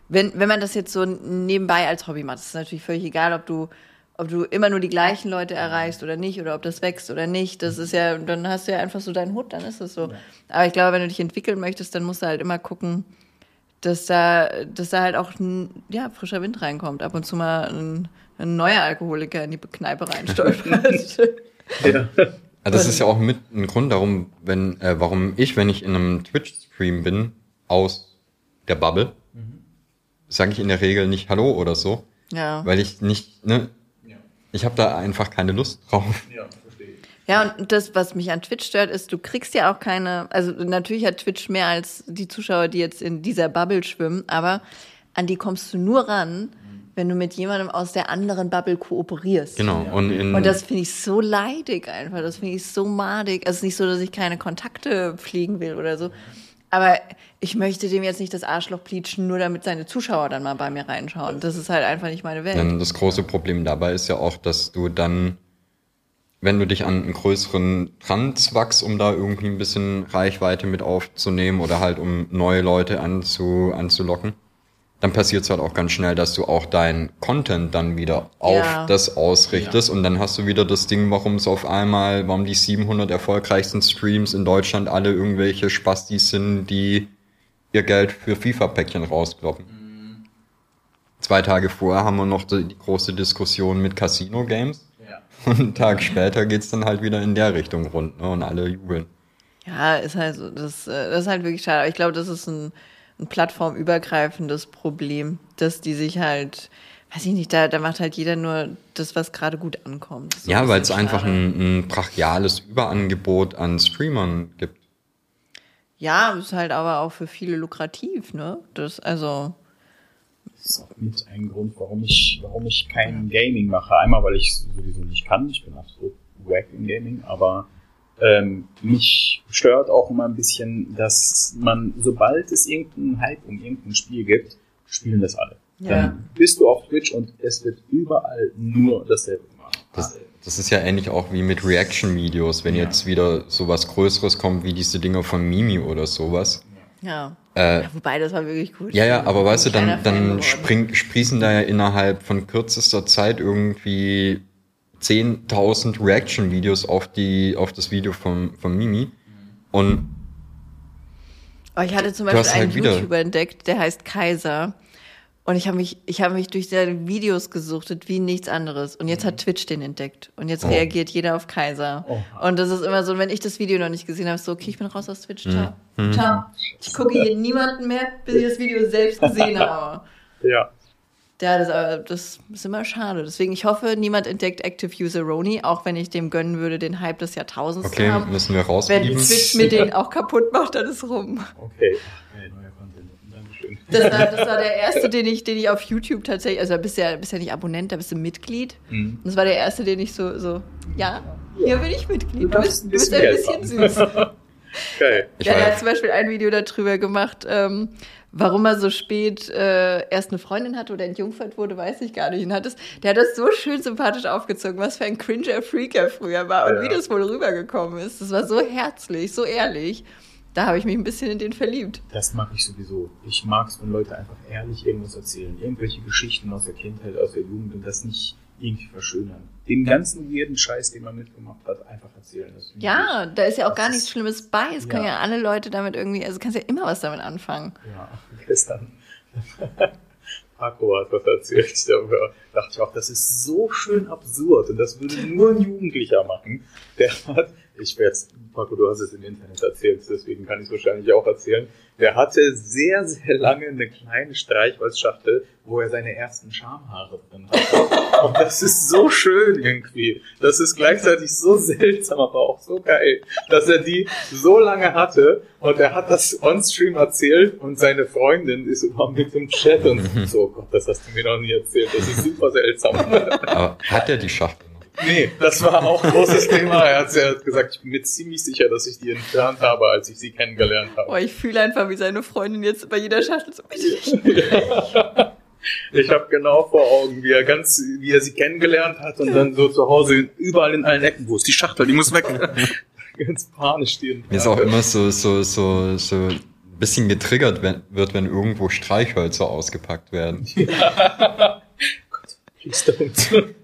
wenn, wenn man das jetzt so nebenbei als Hobby macht, ist es natürlich völlig egal, ob du, ob du immer nur die gleichen Leute erreichst oder nicht, oder ob das wächst oder nicht. Das ist ja, dann hast du ja einfach so deinen Hut, dann ist es so. Aber ich glaube, wenn du dich entwickeln möchtest, dann musst du halt immer gucken, dass da, dass da halt auch ein, ja, frischer Wind reinkommt. Ab und zu mal ein, ein neuer Alkoholiker in die Kneipe reinstolpert. Ja. Ja, Das ist ja auch mit ein Grund darum, wenn, äh, warum ich, wenn ich in einem Twitch-Stream bin, aus der Bubble, sage ich in der Regel nicht Hallo oder so, ja. weil ich nicht, ne, ich habe da einfach keine Lust drauf. Ja, verstehe ich. Ja, und das, was mich an Twitch stört, ist, du kriegst ja auch keine, also natürlich hat Twitch mehr als die Zuschauer, die jetzt in dieser Bubble schwimmen, aber an die kommst du nur ran, wenn du mit jemandem aus der anderen Bubble kooperierst. Genau. Und, in, Und das finde ich so leidig einfach. Das finde ich so madig. Also es ist nicht so, dass ich keine Kontakte pflegen will oder so. Aber ich möchte dem jetzt nicht das Arschloch pleatschen, nur damit seine Zuschauer dann mal bei mir reinschauen. Das ist halt einfach nicht meine Welt. Denn das große Problem dabei ist ja auch, dass du dann, wenn du dich an einen größeren dran zwachst, um da irgendwie ein bisschen Reichweite mit aufzunehmen oder halt um neue Leute anzu, anzulocken, dann passiert es halt auch ganz schnell, dass du auch deinen Content dann wieder auf Ja. das ausrichtest und dann hast du wieder das Ding, warum es auf einmal, warum die 700 erfolgreichsten Streams in Deutschland alle irgendwelche Spastis sind, die ihr Geld für FIFA-Päckchen rauskloppen. Zwei Tage vorher haben wir noch die, die große Diskussion mit Casino-Games. Ja. Und einen Tag später geht's dann halt wieder in der Richtung rund ne? und alle jubeln. Ja, ist halt so, das, äh, das ist halt wirklich schade. Aber ich glaube, das ist ein, ein plattformübergreifendes Problem, dass die sich halt, weiß ich nicht, da, da macht halt jeder nur das, was gerade gut ankommt. So Ja, ein weil es bisschen einfach ein, ein brachiales Überangebot an Streamern gibt. Ja, ist halt aber auch für viele lukrativ, ne? Das, also, Das ist auch mit ein Grund, warum ich, warum ich kein Gaming mache. Einmal, weil ich sowieso nicht kann. Ich bin absolut wack im Gaming, aber ähm, mich stört auch immer ein bisschen, dass man, sobald es irgendeinen Hype um irgendein Spiel gibt, spielen das alle. Ja. Dann bist du auf Twitch und es wird überall nur dasselbe gemacht. Das, das ist ja ähnlich auch wie mit Reaction-Videos, wenn Ja. jetzt wieder sowas Größeres kommt, wie diese Dinger von Mimi oder sowas. ja. Äh, ja. Wobei, das war wirklich gut. Ja, ja, aber weißt du, dann, dann spring, sprießen da ja innerhalb von kürzester Zeit irgendwie 10.000 Reaction-Videos auf die, auf das Video von, von Mimi. Und Aber ich hatte zum Beispiel halt einen wieder- YouTuber entdeckt, der heißt Kaiser. Und ich habe mich, ich habe mich durch seine Videos gesuchtet wie nichts anderes. Und jetzt hat Twitch den entdeckt. Und jetzt Oh. reagiert jeder auf Kaiser. Oh. Und das ist immer so, wenn ich das Video noch nicht gesehen habe, so, okay, ich bin raus aus Twitch, ciao. Mhm. Ciao. Ich gucke hier niemanden mehr, bis ich das Video selbst gesehen habe. Ja. Ja, das, aber das ist immer schade. Deswegen, ich hoffe, niemand entdeckt Active User Roni, auch wenn ich dem gönnen würde, den Hype des Jahrtausends Okay, zu haben. müssen wir Wenn rausblieben. Twitch mir den auch kaputt macht, dann ist rum. Okay. Hey, neuer Content. Dankeschön. Das war, das war der erste, den ich, den ich auf YouTube tatsächlich, also da bist du ja, bist ja nicht Abonnent, da bist du Mitglied. Mhm. Das war der erste, den ich so, so, ja, hier bin ich Mitglied. Du bist, ein du bist bisschen ein bisschen süß. Geil. Ich ja, der ja- hat zum Beispiel ein Video darüber gemacht, ähm, warum er so spät äh, erst eine Freundin hatte oder entjungfert wurde, weiß ich gar nicht. Und hat das, der hat das so schön sympathisch aufgezogen, was für ein cringer Freak er früher war und Ja. wie das wohl rübergekommen ist. Das war so herzlich, so ehrlich. Da habe ich mich ein bisschen in den verliebt. Das mag ich sowieso. Ich mag es, wenn Leute einfach ehrlich irgendwas erzählen. Irgendwelche Geschichten aus der Kindheit, aus der Jugend und das nicht irgendwie verschönern. Den ganzen weirden Scheiß, den man mitgemacht hat, einfach erzählen. Ja, da ist ja auch gar nichts Schlimmes bei. Es können Ja. ja alle Leute damit irgendwie, also kannst ja immer was damit anfangen. ja, gestern. Paco hat was erzählt. Da dachte ich auch, das ist so schön absurd und das würde nur ein Jugendlicher machen. Der hat, ich werde jetzt, Paco, du hast es im Internet erzählt, deswegen kann ich es wahrscheinlich auch erzählen. Der hatte sehr, sehr lange eine kleine Streichholzschachtel, wo er seine ersten Schamhaare drin hatte. Und das ist so schön irgendwie. Das ist gleichzeitig so seltsam, aber auch so geil, dass er die so lange hatte und er hat das on-stream erzählt und seine Freundin ist immer mit im Chat und so, oh Gott, das hast du mir noch nie erzählt. Das ist super seltsam. Aber hat er die Schachtel? Nee, das war auch ein großes Thema. Er hat er hat gesagt, ich bin mir ziemlich sicher, dass ich die entfernt habe, als ich sie kennengelernt habe. Boah, ich fühle einfach, wie seine Freundin jetzt bei jeder Schachtel so bitte. Ich habe genau vor Augen, wie er ganz, wie er sie kennengelernt hat und dann so zu Hause überall in allen Ecken, wo ist die Schachtel, die muss weg. ganz panisch stehen. Mir ist auch immer so, so, so, so ein bisschen getriggert wenn, wird, wenn irgendwo Streichhölzer ausgepackt werden. Please don't.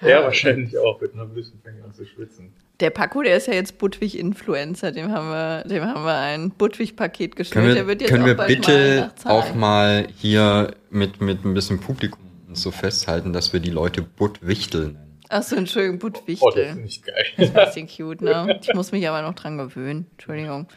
Er wahrscheinlich auch, mit einer Blüten fängt an zu schwitzen. Der Paco, der ist ja jetzt Budwig-Influencer, dem haben wir, dem haben wir ein Budwig-Paket geschnürt. Können wir, der wird jetzt können auch wir bald bitte mal auch mal hier mit, mit ein bisschen Publikum so festhalten, dass wir die Leute Buttwichtel nennen? Achso, Entschuldigung, Oh, das Budwichtel. finde ich geil. Ein bisschen cute, ne? Ich muss mich aber noch dran gewöhnen. Entschuldigung.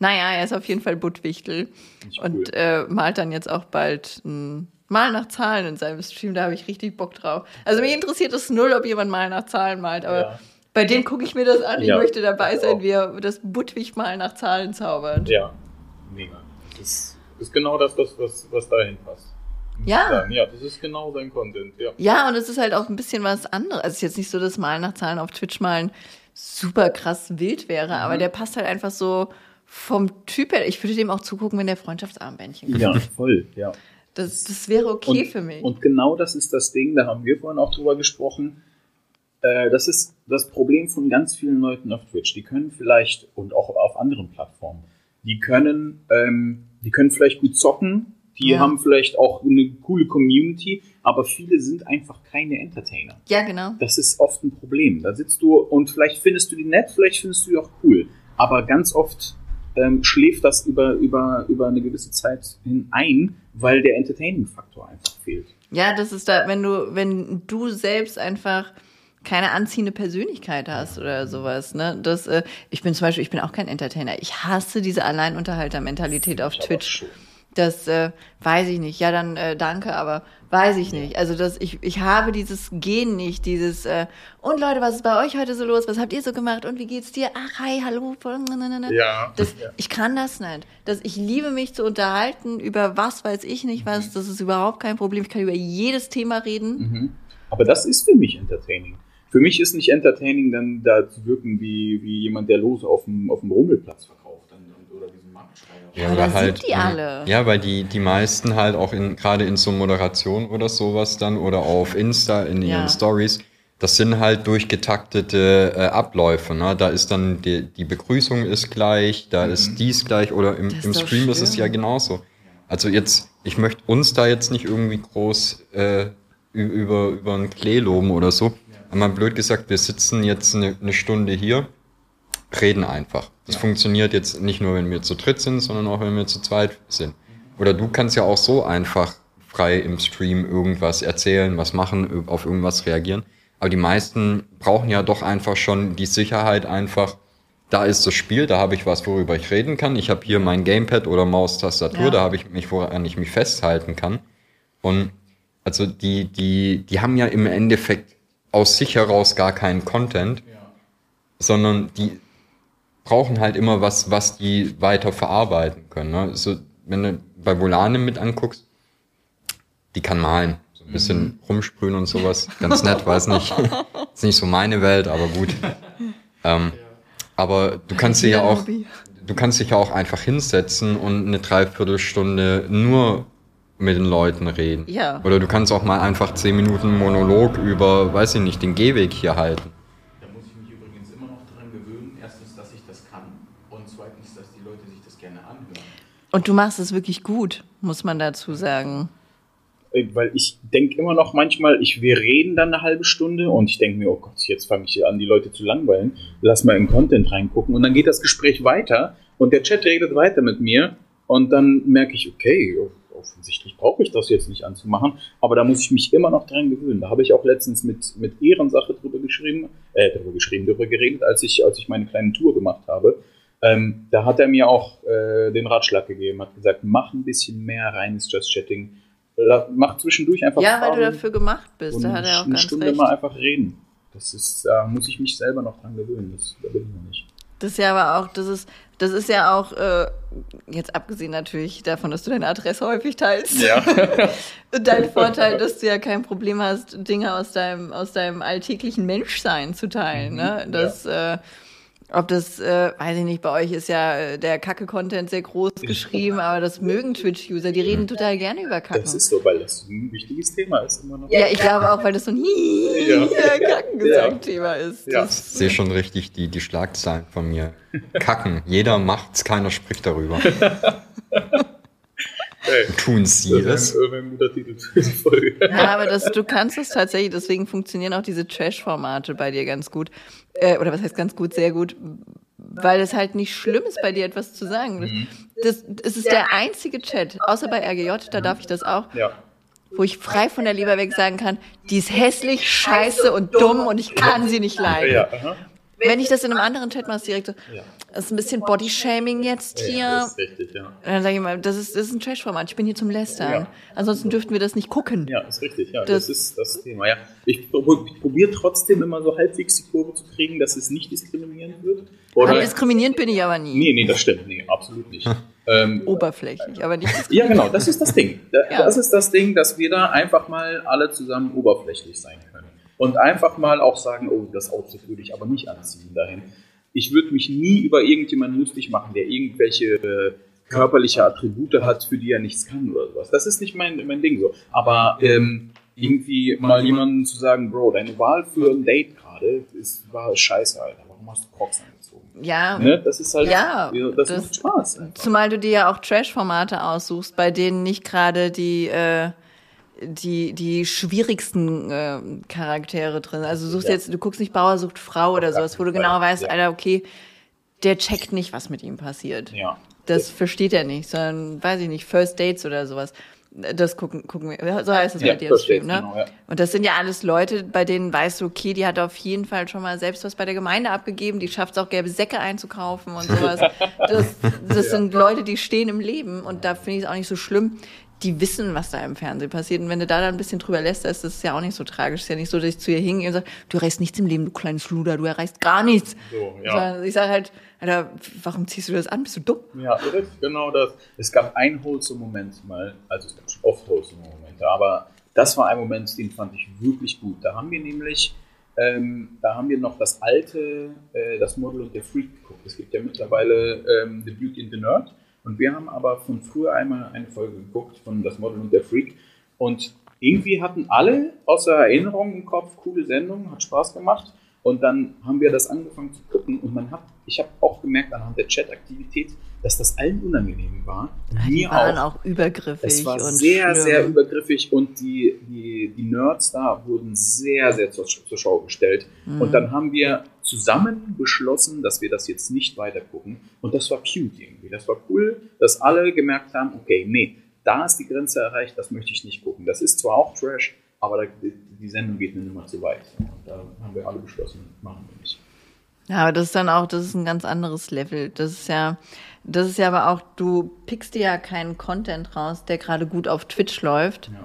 Naja, er ist auf jeden Fall Budwichtel ich und cool. äh, malt dann jetzt auch bald ein Mal nach Zahlen in seinem Stream. Da habe ich richtig Bock drauf. Also mich interessiert es null, ob jemand Mal nach Zahlen malt, aber Ja. bei dem gucke ich mir das an. Ich Ja, möchte dabei sein, wie er das Budwig mal nach Zahlen zaubert. Ja, mega. Das ist genau das, was, was, was dahin passt. Ja. Ja, das ist genau sein Content, ja. Ja, und es ist halt auch ein bisschen was anderes. Also es ist jetzt nicht so, dass Malen nach Zahlen auf Twitch malen super krass wild wäre, aber der passt halt einfach so vom Typ her. Ich würde dem auch zugucken, wenn der Freundschaftsarmbändchen Ja, voll, ja. Das, das wäre okay und, für mich. Und genau das ist das Ding, da haben wir vorhin auch drüber gesprochen. Äh, das ist das Problem von ganz vielen Leuten auf Twitch. Die können vielleicht, und auch auf anderen Plattformen, die können, ähm, die können vielleicht gut zocken, die Ja. haben vielleicht auch eine coole Community, aber viele sind einfach keine Entertainer. ja, genau. Das ist oft ein Problem. Da sitzt du und vielleicht findest du die nett, vielleicht findest du die auch cool. Aber ganz oft ähm, schläft das über, über, über eine gewisse Zeit hin ein, weil der Entertaining-Faktor einfach fehlt. Ja, das ist da, wenn du, wenn du selbst einfach keine anziehende Persönlichkeit hast oder sowas, ne? Das, äh, ich bin zum Beispiel, ich bin auch kein Entertainer. Ich hasse diese Alleinunterhalter-Mentalität auf Twitch. schon. Das äh, weiß ich nicht. Ja, dann äh, danke, aber weiß ich nicht. Also das, ich, ich habe dieses Gen nicht, dieses äh, und Leute, was ist bei euch heute so los? Was habt ihr so gemacht? Und wie geht's dir? Ach, hi, hallo. Ja. Das, ja. Ich kann das nicht. Das, ich liebe mich zu unterhalten über was weiß ich nicht Mhm. was. Das ist überhaupt kein Problem. Ich kann über jedes Thema reden. Mhm. Aber das ist für mich Entertaining. Für mich ist nicht Entertaining, dann da zu wirken wie, wie jemand, der Lose auf dem, auf dem Rummelplatz verkauft dann, und- oder diesen Marktschreier. Ja, oder halt, sind die ähm, alle. Ja, weil die, die meisten halt auch in, gerade in so Moderation oder sowas dann oder auf Insta in Ja. ihren Stories, das sind halt durchgetaktete äh, Abläufe. Ne? Da ist dann die, die Begrüßung ist gleich, da ist dies gleich oder im, Das ist im Stream ist es ja genauso. Also jetzt, ich möchte uns da jetzt nicht irgendwie groß äh, über, über einen Klee loben oder so. Aber mal blöd gesagt, wir sitzen jetzt eine, eine Stunde hier, reden einfach. Das funktioniert jetzt nicht nur, wenn wir zu dritt sind, sondern auch, wenn wir zu zweit sind. Oder du kannst ja auch so einfach frei im Stream irgendwas erzählen, was machen, auf irgendwas reagieren. Aber die meisten brauchen ja doch einfach schon die Sicherheit einfach, da ist das Spiel, da habe ich was, worüber ich reden kann. Ich habe hier mein Gamepad oder Maustastatur, Ja. da habe ich mich, woran ich mich festhalten kann. Und Also die, die, die haben ja im Endeffekt aus sich heraus gar keinen Content, sondern die brauchen halt immer was, was die weiter verarbeiten können. Ne? So, wenn du bei Volane mit anguckst, die kann malen. So ein bisschen Mhm. rumsprühen und sowas. Ganz nett, weiß nicht. Ist nicht so meine Welt, aber gut. Ähm, aber du kannst dir ja auch, du kannst dich ja auch einfach hinsetzen und eine Dreiviertelstunde nur mit den Leuten reden. Ja. Oder du kannst auch mal einfach zehn Minuten Monolog über, weiß ich nicht, den Gehweg hier halten. Da muss ich mich übrigens immer noch dran gewöhnen. Erstens, dass ich das kann und zweitens, dass die Leute sich das gerne anhören. Und du machst es wirklich gut, muss man dazu sagen. Äh, Weil ich denke immer noch manchmal, ich, wir reden dann eine halbe Stunde und ich denke mir, oh Gott, jetzt fange ich an, die Leute zu langweilen. Lass mal im Content reingucken. Und dann geht das Gespräch weiter und der Chat redet weiter mit mir. Und dann merke ich, okay, offensichtlich brauche ich das jetzt nicht anzumachen. Aber da muss ich mich immer noch dran gewöhnen. Da habe ich auch letztens mit, mit Ehrensache drüber geschrieben, äh, drüber geschrieben, drüber geredet, als ich, als ich meine kleine Tour gemacht habe. Ähm, da hat er mir auch äh, den Ratschlag gegeben, hat gesagt, mach ein bisschen mehr reines Just Chatting. Mach zwischendurch einfach Ja, weil du Fragen dafür gemacht bist, da hat er auch eine ganz Stunde recht. mal einfach reden. Das ist, da muss ich mich selber noch dran gewöhnen. Das, da bin ich noch nicht. Das ist ja aber auch, das ist, das ist ja auch, äh, jetzt abgesehen natürlich davon, dass du deine Adresse häufig teilst. Ja. Dein Vorteil, dass du ja kein Problem hast, Dinge aus deinem, aus deinem alltäglichen Menschsein zu teilen. Ne? Mhm, Das, äh, ob das, äh, weiß ich nicht, bei euch ist ja äh, der Kacke-Content sehr groß geschrieben, aber das mögen Twitch-User, die reden total gerne über Kacken. Das ist so, weil das ein wichtiges Thema ist immer noch. ja, ich glaube auch, weil das so ein Ja. Kackengesang-Thema ist. Ja. Ich sehe schon richtig die, die Schlagzeilen von mir. Kacken. Jeder macht's, keiner spricht darüber. Hey, Tun sie das es. ist ein, ein guter Titel für die Folge. Ja, aber das, du kannst es tatsächlich, deswegen funktionieren auch diese Trash-Formate bei dir ganz gut. Äh, oder was heißt ganz gut, sehr gut, weil es halt nicht schlimm ist, bei dir etwas zu sagen. Das, das, es ist der einzige Chat, außer bei RGJ, da darf ich das auch, Ja. wo ich frei von der Leber weg sagen kann, die ist hässlich, scheiße und dumm und ich kann sie nicht leiden. Ja, aha. Wenn ich das in einem anderen Chat mache, direkt so, Ja. das ist ein bisschen Bodyshaming jetzt hier. ja. Das ist richtig, ja. Dann sage ich mal, das ist, das ist ein Trash-Format, ich bin hier zum Lästern. Ja. Ansonsten dürften wir das nicht gucken. Ja, ist richtig, ja. Das- Das, ist das Thema, ja. Ich, prob- ich probiere trotzdem immer so halbwegs die Kurve zu kriegen, dass es nicht diskriminierend wird. Aber Oder, diskriminierend bin ich aber nie. nee, nee, das stimmt. Nee, absolut nicht. ähm, Oberflächlich, aber nicht Ja, genau, das ist das Ding. Da, Ja. Das ist das Ding, dass wir da einfach mal alle zusammen oberflächlich sein können. Und einfach mal auch sagen, oh, das Outfit würde ich aber nicht anziehen dahin. Ich würde mich nie über irgendjemanden lustig machen, der irgendwelche äh, körperliche Attribute hat, für die er nichts kann oder sowas. Das ist nicht mein, mein Ding so. Aber ähm, irgendwie mal jemandem zu sagen, Bro, deine Wahl für ein Date gerade ist, war scheiße, Alter. Warum hast du Crocs angezogen? Ja, Ne? Das ist halt, Ja, das, das- macht Spaß. einfach. zumal du dir ja auch Trash-Formate aussuchst, bei denen nicht gerade die, äh, die, die schwierigsten äh, Charaktere drin. Also du suchst Ja. jetzt, du guckst nicht Bauer sucht Frau oder sowas, wo du genau weißt, Ja. Alter, okay, der checkt nicht, was mit ihm passiert. Ja. Das versteht er nicht, sondern, weiß ich nicht, First Dates oder sowas. Das gucken, gucken wir. So heißt es Ja, bei dir im Stream, ne? genau, ja. Und das sind ja alles Leute, bei denen weißt du, okay, die hat auf jeden Fall schon mal selbst was bei der Gemeinde abgegeben, die schafft es auch, gelbe Säcke einzukaufen und sowas. Das, das sind Leute, die stehen im Leben und da finde ich es auch nicht so schlimm. Die wissen, was da im Fernsehen passiert. Und wenn du da dann ein bisschen drüber lässt, ist das ja auch nicht so tragisch. ist ja nicht so, dass ich zu ihr hingehe und sage, du erreichst nichts im Leben, du kleines Luder, du erreichst gar nichts. So, ja. Sondern Ich sage halt, Alter, warum ziehst du das an? Bist du dumm? Ja, genau das. Es gab einen wholesome Moment mal, also es gab schon oft wholesome Momente, aber das war ein Moment, den fand ich wirklich gut. Da haben wir nämlich, ähm, da haben wir noch das alte, äh, das Model und der Freak geguckt. Es gibt ja mittlerweile ähm, The Beauty and the Nerd und wir haben aber von früher einmal eine Folge geguckt von das Model und der Freak und irgendwie hatten alle außer Erinnerung im Kopf coole Sendung, hat Spaß gemacht. Und dann haben wir das angefangen zu gucken und man hat, ich habe auch gemerkt anhand der Chat-Aktivität, dass das allen unangenehm war. Die Mir waren auch. auch, übergriffig Es war sehr, schlimm. sehr übergriffig und die, die, die Nerds da wurden sehr, sehr zur, zur Schau gestellt. Mhm. Und dann haben wir zusammen beschlossen, dass wir das jetzt nicht weiter gucken. Und das war cute irgendwie. Das war cool, dass alle gemerkt haben, okay, nee, da ist die Grenze erreicht, das möchte ich nicht gucken. Das ist zwar auch Trash, aber da, die, Sendung geht eine Nummer zu weit. Und da haben wir alle beschlossen, machen wir nicht. Ja, aber das ist dann auch, das ist ein ganz anderes Level. Das ist ja, das ist ja aber auch, du pickst dir ja keinen Content raus, der gerade gut auf Twitch läuft, Ja.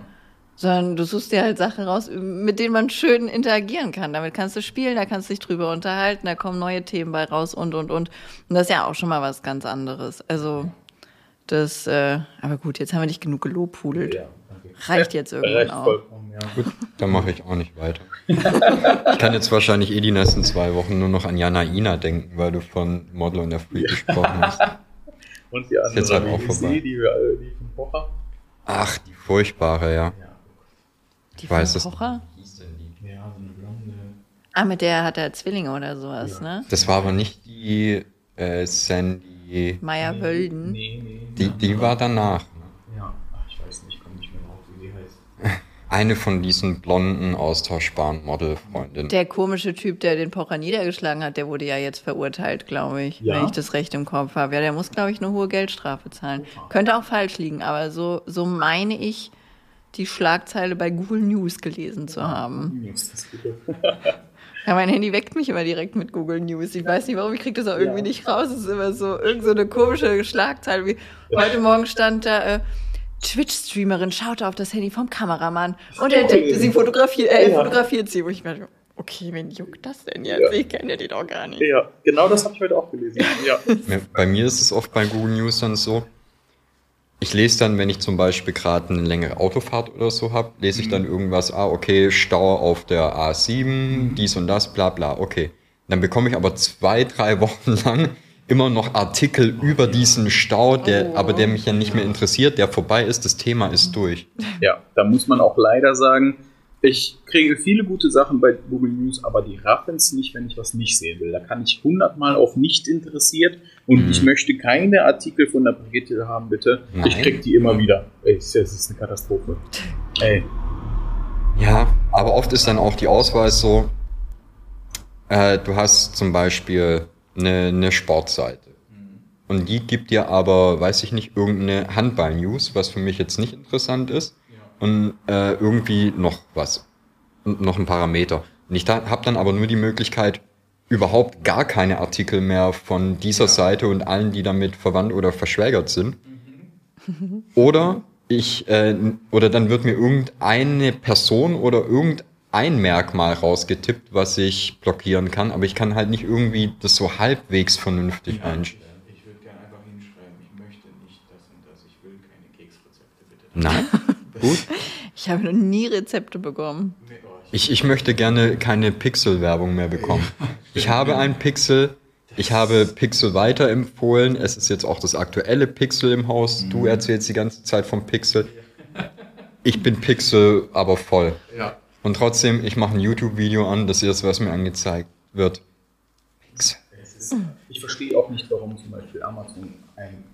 Sondern du suchst dir halt Sachen raus, mit denen man schön interagieren kann. Damit kannst du spielen, da kannst du dich drüber unterhalten, da kommen neue Themen bei raus und, und, und. Und das ist ja auch schon mal was ganz anderes. Also, das, äh, aber gut, jetzt haben wir nicht genug gelobhudelt. Ja, danke. Reicht jetzt irgendwann Reicht auch. ja. Gut, dann mache ich auch nicht weiter. Ich kann jetzt wahrscheinlich eh die nächsten zwei Wochen nur noch an Jana Ina denken, weil du von Model und der Freak gesprochen hast. Und die andere, jetzt halt auch vorbei. die, die, wir alle- die von Pocher? Ach, die furchtbare, ja. Ja. Die weiß von es denn die? Ja, so eine blonde. Ah, mit der hat er Zwillinge oder sowas, ne? Das war aber nicht die äh, Sandy. Meier Wölden. Nee, nee. Die, die war danach. ne? Ja, ach, ich weiß nicht, ich komme nicht mehr drauf, wie die heißt. Eine von diesen blonden, austauschbaren Modelfreundinnen. Der komische Typ, der den Pocher niedergeschlagen hat, der wurde ja jetzt verurteilt, glaube ich, Ja? wenn ich das recht im Kopf habe. Ja, der muss, glaube ich, eine hohe Geldstrafe zahlen. Könnte auch falsch liegen, aber so, so meine ich, die Schlagzeile bei Google News gelesen zu haben. Ist das bitte? Ja, mein Handy weckt mich immer direkt mit Google News. Ich weiß nicht warum, ich kriege das auch irgendwie Ja. nicht raus. Es ist immer so irgend so eine komische Schlagzeile. Wie heute Morgen stand da, äh, Twitch-Streamerin schaute auf das Handy vom Kameramann und er entdeckte, sie fotografiert, äh, Ja. fotografiert sie. Wo ich mir okay, wen juckt das denn jetzt? Ja. Ich kenne die doch gar nicht. Ja, genau das habe ich heute auch gelesen. Ja. Bei mir ist es oft bei Google News dann so, ich lese dann, wenn ich zum Beispiel gerade eine längere Autofahrt oder so habe, lese ich dann irgendwas, ah, okay, Stau auf der A7, dies und das, bla bla, okay. Dann bekomme ich aber zwei, drei Wochen lang immer noch Artikel über diesen Stau, der, Oh. aber der mich ja nicht mehr interessiert, der vorbei ist, das Thema ist durch. ja, da muss man auch leider sagen, ich kriege viele gute Sachen bei Google News, aber die raffen es nicht, wenn ich was nicht sehen will. Da kann ich hundertmal auf nicht interessiert und Mhm. ich möchte keine Artikel von der Brigitte haben, bitte. Ich Nein. krieg die immer wieder. Ey, das ist eine Katastrophe. Ey, Ja, aber oft ist dann auch die Auswahl so, äh, du hast zum Beispiel eine, eine Sportseite. Und die gibt dir aber, weiß ich nicht, irgendeine Handball-News, was für mich jetzt nicht interessant ist. Und äh, irgendwie noch was. Und noch ein Parameter. Und ich da, habe dann aber nur die Möglichkeit, überhaupt gar keine Artikel mehr von dieser Seite und allen, die damit verwandt oder verschwägert sind. Oder ich, äh, oder dann wird mir irgendeine Person oder irgendein Merkmal rausgetippt, was ich blockieren kann, aber ich kann halt nicht irgendwie das so halbwegs vernünftig einstellen. Ich würde gerne einfach hinschreiben, ich möchte nicht das und das, ich will keine Keksrezepte, bitte. Nein? Gut. Ich habe noch nie Rezepte bekommen. Nee, ich, Ich, möchte gerne keine Pixel-Werbung mehr bekommen. Ich habe ein Pixel, ich habe Pixel weiterempfohlen. Es ist jetzt auch das aktuelle Pixel im Haus. Du erzählst die ganze Zeit vom Pixel. Ich bin Pixel aber voll. ja. Und trotzdem, ich mache ein YouTube-Video an, das ist das, was mir angezeigt wird. Pixel. Ich verstehe auch nicht, warum zum Beispiel Amazon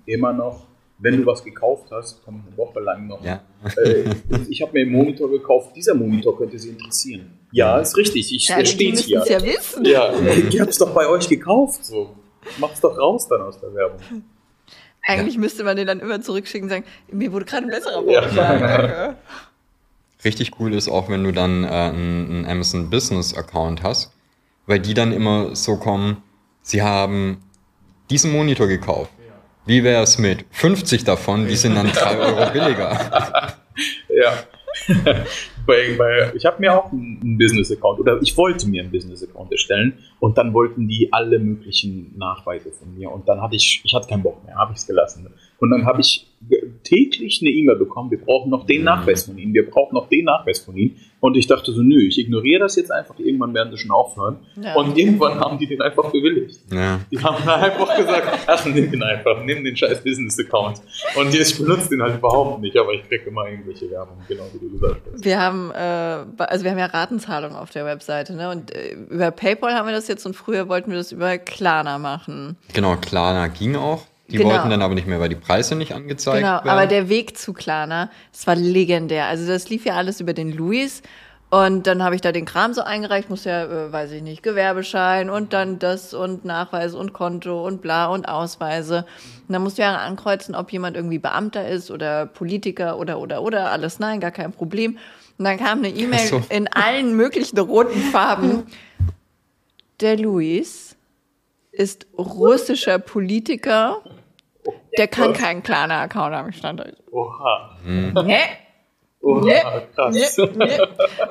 immer noch, wenn du was gekauft hast, kommt eine Woche lang noch. Ja. Äh, ich habe mir einen Monitor gekauft, dieser Monitor könnte Sie interessieren. Ja, ist richtig, ich, Ja, die steht hier. es ja wissen. Ja, ich hab's doch bei euch gekauft. So. Mach's doch raus dann aus der Werbung. Eigentlich müsste man den dann immer zurückschicken und sagen, mir wurde gerade ein besserer Ja. vorgeschlagen. Danke. Richtig cool ist auch, wenn du dann äh, einen, einen Amazon Business Account hast, weil die dann immer so kommen, sie haben diesen Monitor gekauft. Wie wäre es mit 50 davon, die sind dann 3 Euro billiger. Ja. bei, ich habe mir auch einen Business-Account oder ich wollte mir einen Business-Account erstellen und dann wollten die alle möglichen Nachweise von mir und dann hatte ich, ich hatte keinen Bock mehr, habe ich es gelassen. Und dann habe ich täglich eine E-Mail bekommen, wir brauchen noch den Nachweis von Ihnen, wir brauchen noch den Nachweis von Ihnen. Und ich dachte so, nö, ich ignoriere das jetzt einfach, irgendwann werden sie schon aufhören. Ja. Und irgendwann haben die den einfach bewilligt. Ja. Die haben dann einfach gesagt, ach, nimm den einfach, nimm den scheiß Business-Account. Und jetzt, ich benutze den halt überhaupt nicht, aber ich kriege immer irgendwelche Werbung, genau wie du gesagt hast. Wir haben, äh, also wir haben ja Ratenzahlung auf der Webseite, ne? Und äh, über PayPal haben wir das jetzt und früher wollten wir das über Klarna machen. Genau, Klarna ging auch. Die Genau. wollten dann aber nicht mehr, weil die Preise nicht angezeigt Genau, werden. aber der Weg zu Klarna, das war legendär. Also das lief ja alles über den Luis. Und dann habe ich da den Kram so eingereicht, muss ja, äh, weiß ich nicht, Gewerbeschein und dann das und Nachweis und Konto und bla und Ausweise. Und dann musst du ja ankreuzen, ob jemand irgendwie Beamter ist oder Politiker oder oder oder alles nein, gar kein Problem. Und dann kam eine E-Mail so. in allen möglichen roten Farben. Der Luis ist russischer Politiker. Der kann keinen Klarna-Account haben. Ich stand da. Oha. Hä? Oh, Nee, krass. Nee, nee.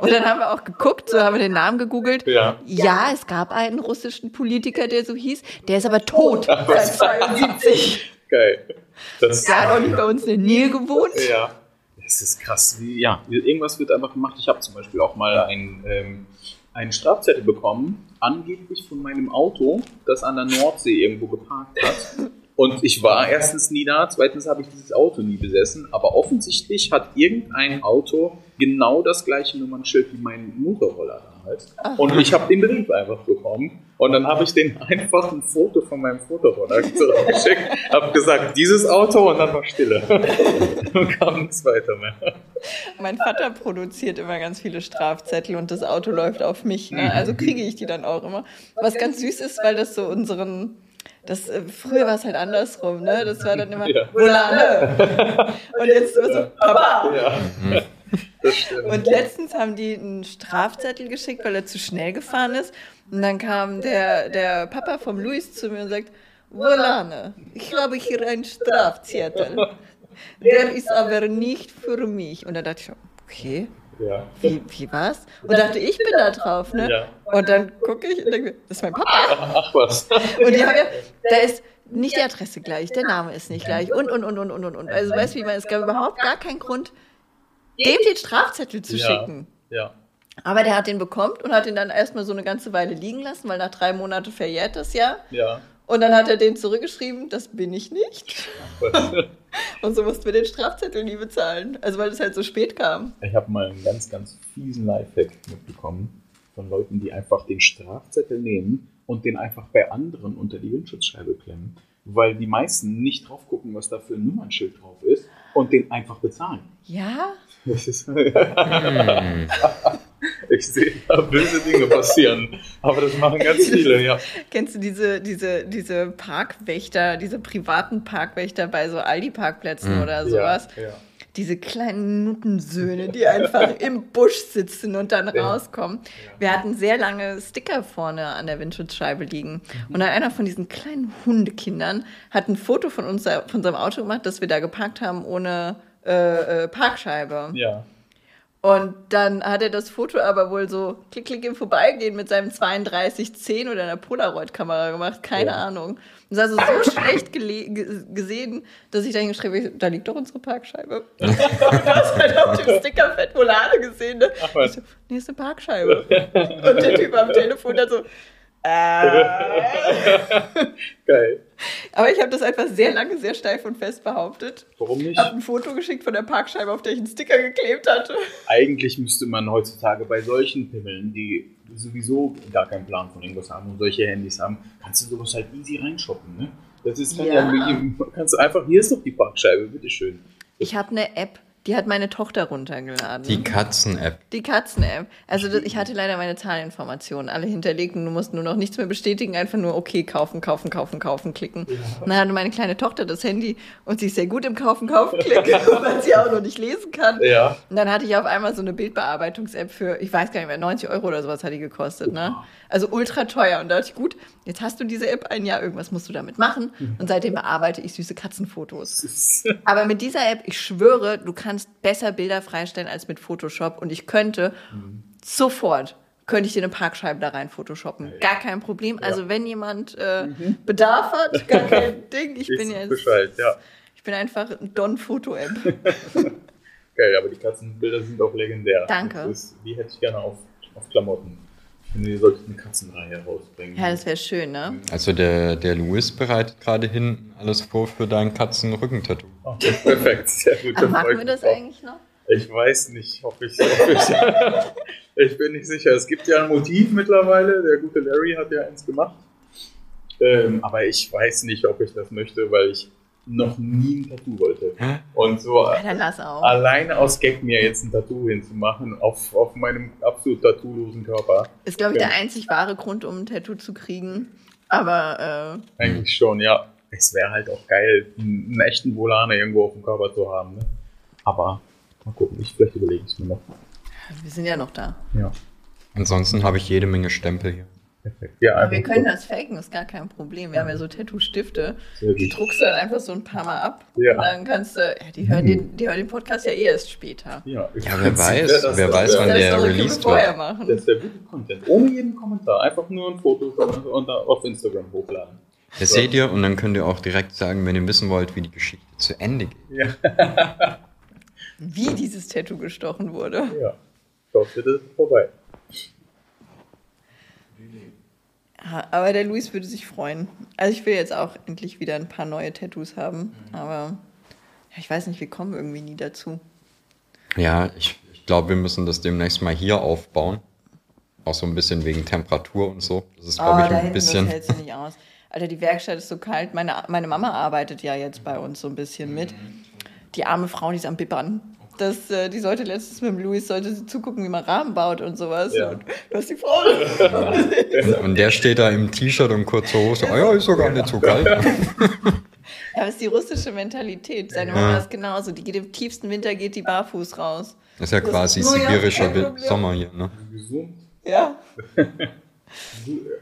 Und dann haben wir auch geguckt, so haben wir den Namen gegoogelt. Ja. Ja, es gab einen russischen Politiker, der so hieß. Der ist aber tot seit 72. Geil. Das, Der hat auch nicht bei uns in der Nähe gewohnt. Ja. Das ist krass. Wie, ja, irgendwas wird einfach gemacht. Ich habe zum Beispiel auch mal ein, ähm, einen Strafzettel bekommen, angeblich von meinem Auto, das an der Nordsee irgendwo geparkt hat. Und ich war erstens nie da, zweitens habe ich dieses Auto nie besessen, aber offensichtlich hat irgendein Auto genau das gleiche Nummernschild wie mein Motorroller damals. Und ich habe den Brief einfach bekommen. Und dann habe ich den einfach ein Foto von meinem Fotorroller zurückgeschickt, habe gesagt, dieses Auto und dann war Stille. Dann kam nichts weiter mehr. Mein Vater produziert immer ganz viele Strafzettel und das Auto läuft auf mich. Ne? Also kriege ich die dann auch immer. Was ganz süß ist, weil das so unseren. Das, äh, früher war es halt andersrum, ne? Das war dann immer Ja. Volane. Und jetzt immer so, Papa. Ja. Und letztens haben die einen Strafzettel geschickt, weil er zu schnell gefahren ist. Und dann kam der, der Papa vom Luis zu mir und sagt, Volane, ich habe hier einen Strafzettel. Der ist aber nicht für mich. Und dann dachte ich, schon, okay, Ja. wie, wie was? Und dachte, ich bin da drauf, ne? Ja. Und dann gucke ich und denke, das ist mein Papa. Ach was. Und die haben ja, da ist nicht die Adresse gleich, der Name ist nicht gleich und, und, und, und, und, und, und. Also weißt du, wie man, es gab überhaupt gar keinen Grund, dem den Strafzettel zu schicken. Ja. Aber der hat den bekommen und hat ihn dann erstmal so eine ganze Weile liegen lassen, weil nach drei Monaten verjährt das ja. Ja. Und dann hat er den zurückgeschrieben, das bin ich nicht. Und so mussten wir den Strafzettel nie bezahlen. Also weil es halt so spät kam. Ich habe mal einen ganz, ganz fiesen Lifehack mitbekommen von Leuten, die einfach den Strafzettel nehmen und den einfach bei anderen unter die Windschutzscheibe klemmen, weil die meisten nicht drauf gucken, was da für ein Nummernschild drauf ist und den einfach bezahlen. Ja? Das ist ich sehe da böse Dinge passieren, aber das machen ganz viele, ja. Kennst du diese, diese, diese Parkwächter, diese privaten Parkwächter bei so Aldi-Parkplätzen Mhm. oder sowas? Ja, ja. Diese kleinen Nuttensöhne, die einfach im Busch sitzen und dann Ja. rauskommen. Wir hatten sehr lange Sticker vorne an der Windschutzscheibe liegen. Mhm. Und dann einer von diesen kleinen Hundekindern hat ein Foto von, uns, von unserem Auto gemacht, das wir da geparkt haben ohne äh, äh, Parkscheibe. ja. Und dann hat er das Foto aber wohl so klick, klick im Vorbeigehen mit seinem 3210 oder einer Polaroid-Kamera gemacht, keine Ja. Ahnung. Es war also so schlecht gesehen, dass ich dann geschrieben habe, da liegt doch unsere Parkscheibe. du hast halt auf dem Sticker Fett Volane gesehen. Ne? Ach was. So, nee, ist eine Parkscheibe. Und der Typ am Telefon dann so, äh. Geil. Aber ich habe das einfach sehr lange, sehr steif und fest behauptet. Warum nicht? Hab ein Foto geschickt von der Parkscheibe, auf der ich einen Sticker geklebt hatte. Eigentlich müsste man heutzutage bei solchen Pimmeln, die sowieso gar keinen Plan von irgendwas haben und solche Handys haben, kannst du sowas halt easy reinshoppen, ne? Das ist. Ja. kannst du einfach, hier ist doch die Parkscheibe, bitteschön. Ich habe eine App, die hat meine Tochter runtergeladen. Die Katzen-App. Die Katzen-App. Also das, ich hatte leider meine Zahlinformationen alle hinterlegt und du musst nur noch nichts mehr bestätigen, einfach nur okay, kaufen, kaufen, kaufen, kaufen, klicken. Und dann hatte meine kleine Tochter das Handy und sie ist sehr gut im Kaufen, kaufen, klicken, weil sie auch noch nicht lesen kann. Ja. Und dann hatte ich auf einmal so eine Bildbearbeitungs-App für, ich weiß gar nicht mehr, 90 Euro oder sowas hat die gekostet, ne? Also ultra teuer. Und da dachte ich, gut, jetzt hast du diese App ein Jahr, irgendwas musst du damit machen. Und seitdem bearbeite ich süße Katzenfotos. Aber mit dieser App, ich schwöre, du kannst besser Bilder freistellen als mit Photoshop. Und ich könnte sofort, könnte ich dir eine Parkscheibe da rein photoshoppen. Gar kein Problem. Also wenn jemand äh, Bedarf hat, gar kein Ding. Ich bin Ist jetzt, Bescheid, ja. ich bin einfach ein Don-Foto-App. Geil, aber die Katzenbilder sind auch legendär. Danke. Ist, die hätte ich gerne auf, auf Klamotten. Ich finde, ihr solltet eine Katzenreihe rausbringen. Ja, das wäre schön, ne? Also der, der Louis bereitet gerade hinten alles vor für dein Katzenrückentattoo. Oh, perfekt, sehr gut. Machen ich wir das eigentlich noch? Ich weiß nicht, ob ich, ob ich, ich bin nicht sicher. Es gibt ja ein Motiv mittlerweile. Der gute Larry hat ja eins gemacht. Ähm, aber ich weiß nicht, ob ich das möchte, weil ich noch nie ein Tattoo wollte. Und so Ja, dann lass auch. alleine aus Gag mir jetzt ein Tattoo hinzumachen auf, auf meinem absolut tattoolosen Körper. Ist, glaube ich, Ja. der einzig wahre Grund, um ein Tattoo zu kriegen. Aber äh, Eigentlich schon, ja. Es wäre halt auch geil, einen, einen echten Volane irgendwo auf dem Körper zu haben. Ne? Aber mal gucken, ich vielleicht überlege ich es mir noch. wir sind ja noch da. Ja. Ansonsten habe ich jede Menge Stempel hier. Ja, Aber wir können das faken, ist gar kein Problem. Wir haben ja so Tattoo-Stifte. Die druckst du dann einfach so ein paar Mal ab. Ja. Und dann kannst du, ja, die hören, den, die hören den Podcast ja eh erst später. Ja, Ja, wer weiß, wer weiß, wann Das der ich released vorher wird. machen. Das ist der gute Content. Ohne jeden Kommentar. Einfach nur ein Foto von, und da auf Instagram hochladen. Das seht ihr und dann könnt ihr auch direkt sagen, wenn ihr wissen wollt, wie die Geschichte zu Ende geht. Ja. Wie dieses Tattoo gestochen wurde. ja. Schaut bitte vorbei. Ja, aber der Luis würde sich freuen. Also ich will jetzt auch endlich wieder ein paar neue Tattoos haben. Aber ja, ich weiß nicht, wir kommen irgendwie nie dazu. Ja, ich, ich glaube, wir müssen das demnächst mal hier aufbauen. Auch so ein bisschen wegen Temperatur und so. Das ist, glaube Oh, ich, da ein hinten, bisschen. das hältst du nicht aus. Alter, die Werkstatt ist so kalt. Meine, meine Mama arbeitet ja jetzt bei uns so ein bisschen mit. Die arme Frau, die ist am Bibbern. Das, äh, die sollte letztens mit dem Luis sollte sie zugucken, wie man Rahmen baut und sowas. Ja. Und du hast die Frau. Und der steht da im T-Shirt und kurzer Hose. Oh ja, ist sogar nicht so kalt. Ja, aber es ist die russische Mentalität. Seine Mama ist genauso. Die geht im tiefsten Winter, geht die barfuß raus. Das ist ja Das- quasi ja, sibirischer. Sommer hier, ne? Gesund. Ja.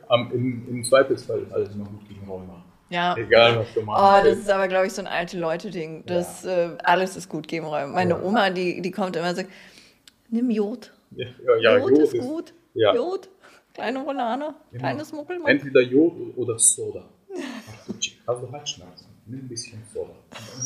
Am, im, Im Zweifelsfall ist alles noch gut gegen Rheuma. Ja. Egal, was du Oh, machst. das ist aber, glaube ich, so ein alte Leute-Ding. Das, äh, alles ist gut gegen Räume. Meine Oma, die, die kommt immer und sagt, nimm Jod. ja, ja, Jod, Jod ist ist gut. ja. Jod. Kleine Banane. Genau. Kleines Muckelmann. entweder Jod oder Soda. Ach du Chick, hast du Halsschmerzen? Nimm ein bisschen Soda.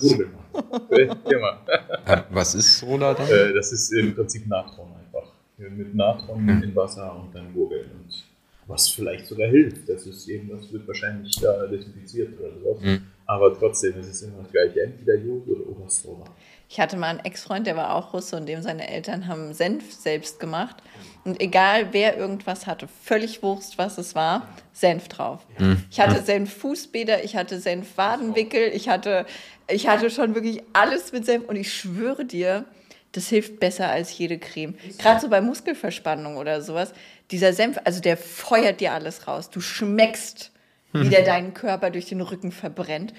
Gurgel mal. Immer. Äh, Was ist Soda dann? Äh, das ist im Prinzip Natron einfach. Mit Natron in Wasser und dann gurgeln. Und was vielleicht sogar hilft. Das ist eben, das wird wahrscheinlich da desinfiziert oder sowas. Mhm. Aber trotzdem, es ist immer das gleiche. Entweder Jod oder, Soda. Ich hatte mal einen Ex-Freund, der war auch Russe und dem seine Eltern haben Senf selbst gemacht. Und egal wer irgendwas hatte, völlig Wurst, was es war, Senf drauf. Ich hatte Senf-Fußbäder, ich hatte Senf-Wadenwickel, ich hatte, ich hatte schon wirklich alles mit Senf und ich schwöre dir, das hilft besser als jede Creme. Gerade so bei Muskelverspannung oder sowas. Dieser Senf, also der feuert dir alles raus. Du schmeckst, wie der deinen Körper durch den Rücken verbrennt.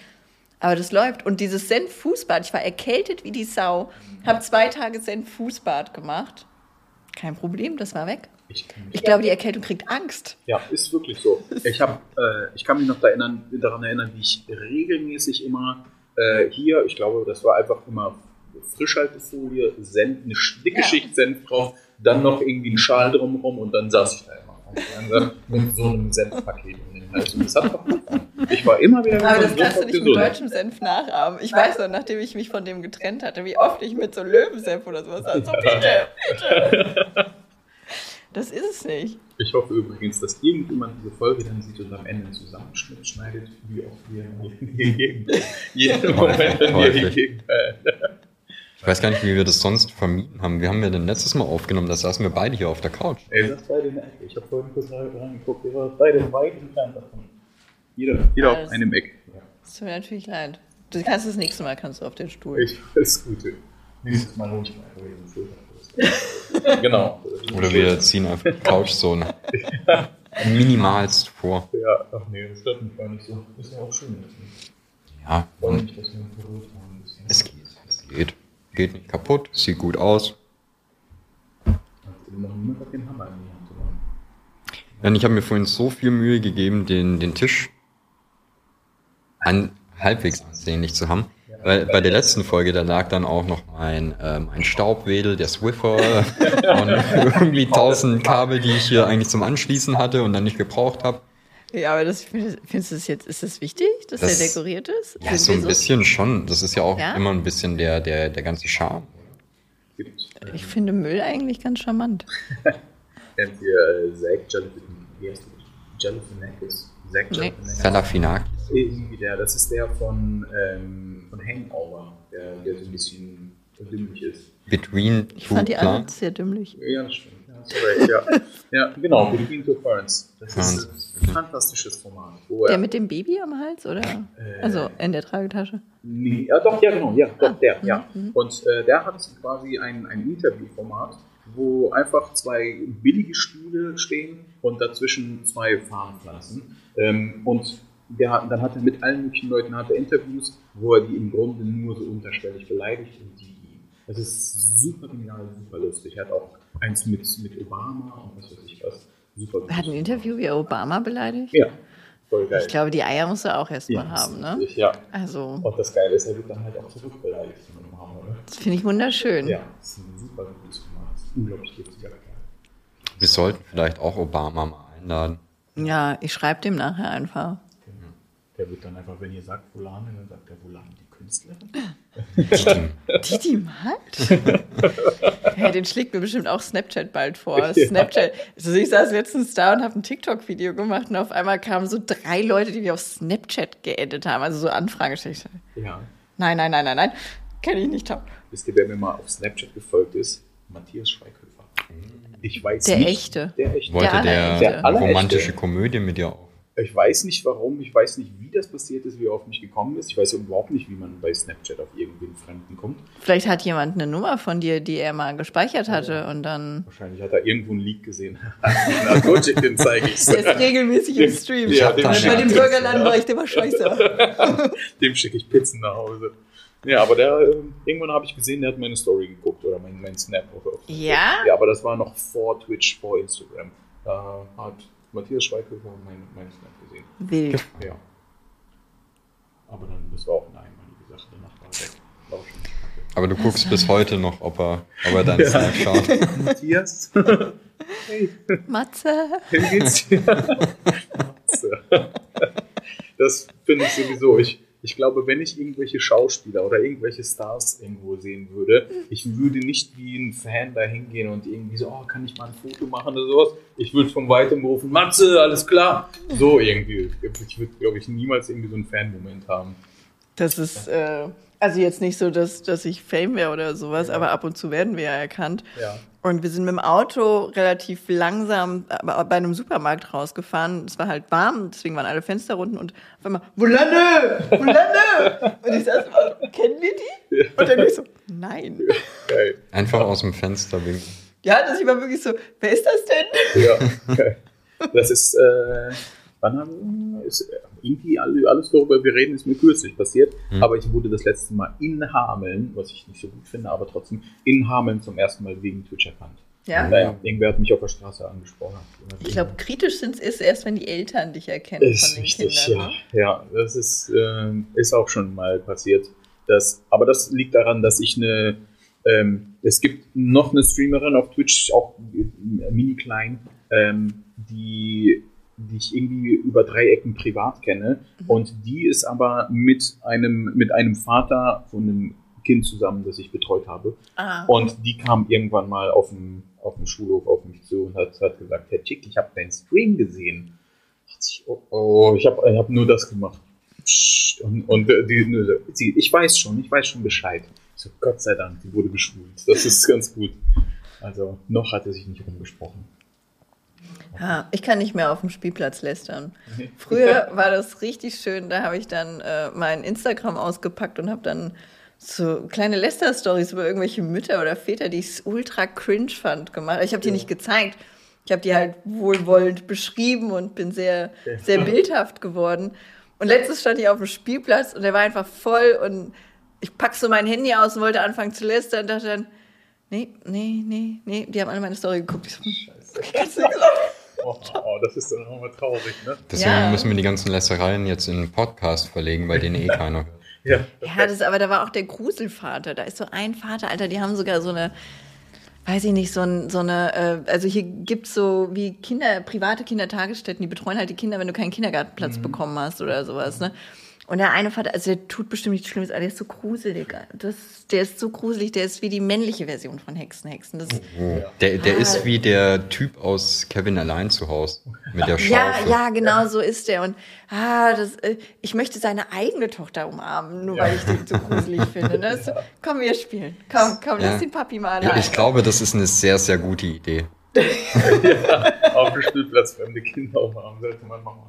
Aber das läuft. Und dieses Senf-Fußbad, ich war erkältet wie die Sau, habe zwei Tage Senf-Fußbad gemacht. Kein Problem, das war weg. Ich Ich glaube, die Erkältung kriegt Angst. Ja, ist wirklich so. Ich, hab, äh, ich kann mich noch da erinnern, daran erinnern, wie ich regelmäßig immer äh, hier, ich glaube, das war einfach immer Frischhaltefolie, Senf, eine dicke Ja. Schicht Senf drauf, dann noch irgendwie ein Schal drumherum und dann saß ich da immer mit so einem Senfpaket um den Hals. Und das hat doch. Ich war immer wieder Aber das kannst du nicht mit deutschem Senf nachahmen. Ich weiß noch, nachdem ich mich von dem getrennt hatte, wie oft ich mit so Löwensenf oder sowas hatte. So, bitte, bitte. Das ist es nicht. Ich hoffe übrigens, dass irgendjemand diese Folge dann sieht und am Ende einen Zusammenschnitt schneidet, wie oft wir hier gegen jeden Moment, wenn wir hier Häufig. gegen äh, Ich weiß gar nicht, wie wir das sonst vermieden haben. Wir haben ja dann letztes Mal aufgenommen, da saßen wir beide hier auf der Couch. Ey, das beide in der Ecke. Ich habe vorhin kurz reingeguckt, ihr wart beide weit entfernt davon. Jeder, jeder auf einem Eck. Das tut mir natürlich leid. Du kannst das nächste Mal kannst du auf den Stuhl. Ich, das Gute. Nächstes Mal hole ich mal einfach genau. Oder wir ziehen einfach die Couch so minimalst vor. Ja, ach nee, das stört mich gar nicht so. Ist ja auch schön. Ja, Ich freue und mich, dass wir berührt haben. ein bisschen. es geht. Es geht. Geht nicht kaputt, sieht gut aus. Denn ich habe mir vorhin so viel Mühe gegeben, den, den Tisch an, halbwegs ansehnlich zu haben. Weil bei der letzten Folge, da lag dann auch noch mein, äh, mein Staubwedel, der Swiffer und irgendwie tausend Kabel, die ich hier eigentlich zum Anschließen hatte und dann nicht gebraucht habe. Ja, aber das, findest du das jetzt, ist das wichtig, dass Das- der dekoriert ist? Ja, so ein bisschen schon. Das ist ja auch Ja? immer ein bisschen der, der, der ganze Charme. Ich finde Müll eigentlich ganz charmant. Kennt ihr äh, Zack Jalapin- wie heißt der? Galifianakis? Zack Nee. Galifianakis? Salafinaki. Irgendwie der, das ist der von, ähm, von Hangover, der, der so ein bisschen dümmlich ist. Between Ich fand die alle Plants. sehr dümmlich. Ja, das stimmt. Ja, recht, ja. ja, genau, Between Two Ferns. Das ist ein fantastisches Format. Wo Der er, mit dem Baby am Hals, oder? Äh, Also in der Tragetasche. Nee, ja, doch, ja, genau, ja, doch, der, mhm, ja. mhm. Und äh, der hat quasi ein, ein Interviewformat, wo einfach zwei billige Stühle stehen und dazwischen zwei Farbenpflanzen. Ähm, und der, dann hat er mit allen möglichen Leuten hat er Interviews, wo er die im Grunde nur so unterschwellig beleidigt und die. Das ist super genial, super lustig. Er hat auch eins mit, mit Obama und was weiß ich was. Super gut. Er hat ein Interview, wie er Obama beleidigt. Ja, voll geil. Ich glaube, die Eier muss er auch erstmal ja, haben, ne? Ja. Also, Und das Geile ist, er wird dann halt auch zurückbeleidigt von dem Hammer. Ne? das finde ich wunderschön. Ja, das ist ein super gutes Format. Das ist unglaublich giftiger Kerl. Wir sollten vielleicht auch Obama mal einladen. Ja, ich schreibe dem nachher einfach. Der wird dann einfach, wenn ihr sagt Volane, dann sagt der Volane die Künstlerin. Didi halt? ja, den schlägt mir bestimmt auch Snapchat bald vor. Snapchat. Also ich saß letztens da und habe ein TikTok-Video gemacht und auf einmal kamen so drei Leute, die wir auf Snapchat geedit haben. Also so Anfragen gestellt. Ich so, Ja. Nein, nein, nein, nein, nein. Kenne ich nicht. Top. Wisst ihr, wer mir mal auf Snapchat gefolgt ist? Matthias Schweighöfer. Ich weiß Der nicht. echte. Der echte. Wollte der. Der allerechte. romantische Komödie mit dir auf? Ich weiß nicht warum, ich weiß nicht, wie das passiert ist, wie er auf mich gekommen ist. Ich weiß überhaupt nicht, wie man bei Snapchat auf irgendwen Fremden kommt. Vielleicht hat jemand eine Nummer von dir, die er mal gespeichert hatte und dann. Wahrscheinlich hat er irgendwo ein Leak gesehen. Na gut, den zeige ich Der ist regelmäßig im Stream. Ja, dem bei dem Bürgerladen war ich immer scheiße. dem schicke ich Pizzen nach Hause. Ja, aber der, äh, irgendwann habe ich gesehen, der hat meine Story geguckt oder mein, mein Snap. Auf, Ja? Ja, aber das war noch vor Twitch, vor Instagram. Da hat Matthias Schweighöfer mein, mein Snap gesehen. Wild. Ja. Aber dann, das war auch eine einmalige Sache. Danach war er weg. Aber du guckst bis heute noch, ob er, ob er deinen Snap schaut. Matthias? hey, Matze. wie geht's dir? das finde ich sowieso. Ich, ich glaube, wenn ich irgendwelche Schauspieler oder irgendwelche Stars irgendwo sehen würde, ich würde nicht wie ein Fan da hingehen und irgendwie so, oh, kann ich mal ein Foto machen oder sowas. Ich würde von weitem rufen, Matze, alles klar. So irgendwie. Ich würde, glaube ich, niemals irgendwie so einen Fan-Moment haben. Das ist, äh, also jetzt nicht so, dass, dass ich Fame wäre oder sowas, aber ab und zu werden wir ja erkannt. Ja. Und wir sind mit dem Auto relativ langsam aber bei einem Supermarkt rausgefahren. Es war halt warm, deswegen waren alle Fenster unten und auf einmal, Volande! Volande! Und ich saß im Auto, kennen wir die? Und dann ich so, nein. Geil. Einfach aus dem Fenster winken. Ja, dass ich war wirklich so, wer ist das denn? Ja, geil. Das ist, äh, wann haben ist äh, irgendwie alle, alles, worüber wir reden, ist mir kürzlich passiert. Aber ich wurde das letzte Mal in Hameln, was ich nicht so gut finde, aber trotzdem in Hameln zum ersten Mal wegen Twitch erkannt. Ja. Naja, irgendwer hat mich auf der Straße angesprochen. Ich glaube, kritisch sind es erst, wenn die Eltern dich erkennen ist von den richtig, Kindern. ja. Ja, das ist, ähm, ist auch schon mal passiert. Das, aber das liegt daran, dass ich eine, ähm, es gibt noch eine Streamerin auf Twitch, auch äh, mini klein, ähm, die, die ich irgendwie über drei Ecken privat kenne. Und die ist aber mit einem, mit einem Vater von einem Kind zusammen, das ich betreut habe. Ah. Und die kam irgendwann mal auf dem, auf dem Schulhof auf mich zu und hat, hat gesagt, Herr Chick, ich habe deinen Stream gesehen. Ich, Oh, oh, ich habe ich hab nur das gemacht. Und, und äh, die, sie, ich weiß schon, ich weiß schon Bescheid. Ich so, Gott sei Dank, die wurde geschult. Das ist ganz gut. Also, noch hat er sich nicht rumgesprochen. Ja, ich kann nicht mehr auf dem Spielplatz lästern. Früher war das richtig schön. Da habe ich dann äh, mein Instagram ausgepackt und habe dann so kleine Läster-Stories über irgendwelche Mütter oder Väter, die ich ultra cringe fand, gemacht. Ich habe die nicht gezeigt. Ich habe die halt wohlwollend beschrieben und bin sehr, sehr bildhaft geworden. Und letztens stand ich auf dem Spielplatz und der war einfach voll und ich pack so mein Handy aus und wollte anfangen zu lästern und dachte dann, nee, nee, nee, nee, die haben alle meine Story geguckt. Ich so, kannst du nichts sagen? Oh, oh, das ist dann mal traurig, ne? Deswegen Ja. müssen wir die ganzen Lästereien jetzt in einen Podcast verlegen, weil den eh keiner. Ja. Ja, das, aber da war auch der Gruselvater. Da ist so ein Vater, Alter, die haben sogar so eine, weiß ich nicht, so, ein, so eine, äh, also hier gibt's so wie Kinder, private Kindertagesstätten, die betreuen halt die Kinder, wenn du keinen Kindergartenplatz bekommen hast oder sowas, ne? Und der eine Vater, also der tut bestimmt nichts Schlimmes, aber der ist so gruselig. Das, der ist so gruselig, der ist wie die männliche Version von Hexen, Hexen. Das, Der, der Ah. ist wie der Typ aus Kevin allein zu Hause mit der Ja, Schaufel. ja, genau so ist der. Und ah, das, äh, ich möchte seine eigene Tochter umarmen, nur weil ich den so gruselig finde. Ne? So, komm, wir spielen. Komm, komm, Ja. lass den Papi mal Ja, ich glaube, das ist eine sehr, sehr gute Idee. Auf dem Spielplatz fremde Kinder umarmen, sollte man machen.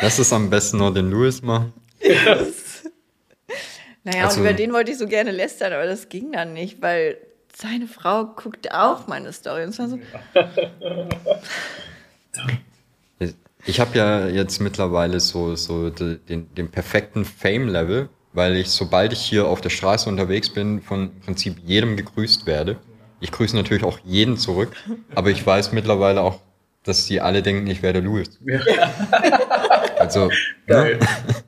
Lass es am besten nur den Louis machen. Naja, Also- und über den wollte ich so gerne lästern, aber das ging dann nicht, weil seine Frau guckt auch meine Story. Und es war so, Ich habe ja jetzt mittlerweile so, so de- den, den perfekten Fame-Level, weil ich, sobald ich hier auf der Straße unterwegs bin, von im Prinzip jedem gegrüßt werde. Ich grüße natürlich auch jeden zurück, aber ich weiß mittlerweile auch dass die alle denken, ich wäre der Louis. Ja. Also, Geil. ne?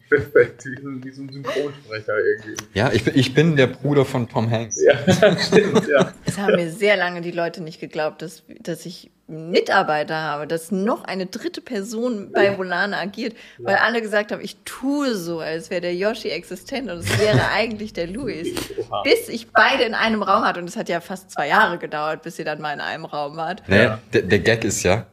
Perfekt, wie so, wie so ein Synchronsprecher irgendwie. ja, ich bin, ich bin der Bruder von Tom Hanks. Ja, stimmt, ja. Es haben mir sehr lange die Leute nicht geglaubt, dass, dass ich Mitarbeiter habe, dass noch eine dritte Person bei Volana agiert, weil alle gesagt haben, ich tue so, als wäre der Yoshi existent und es wäre eigentlich der Luis. Oha. Bis ich beide in einem Raum hatte und es hat ja fast zwei Jahre gedauert, bis ihr dann mal in einem Raum wart. Ne, Ja. der, der Gag ist ja,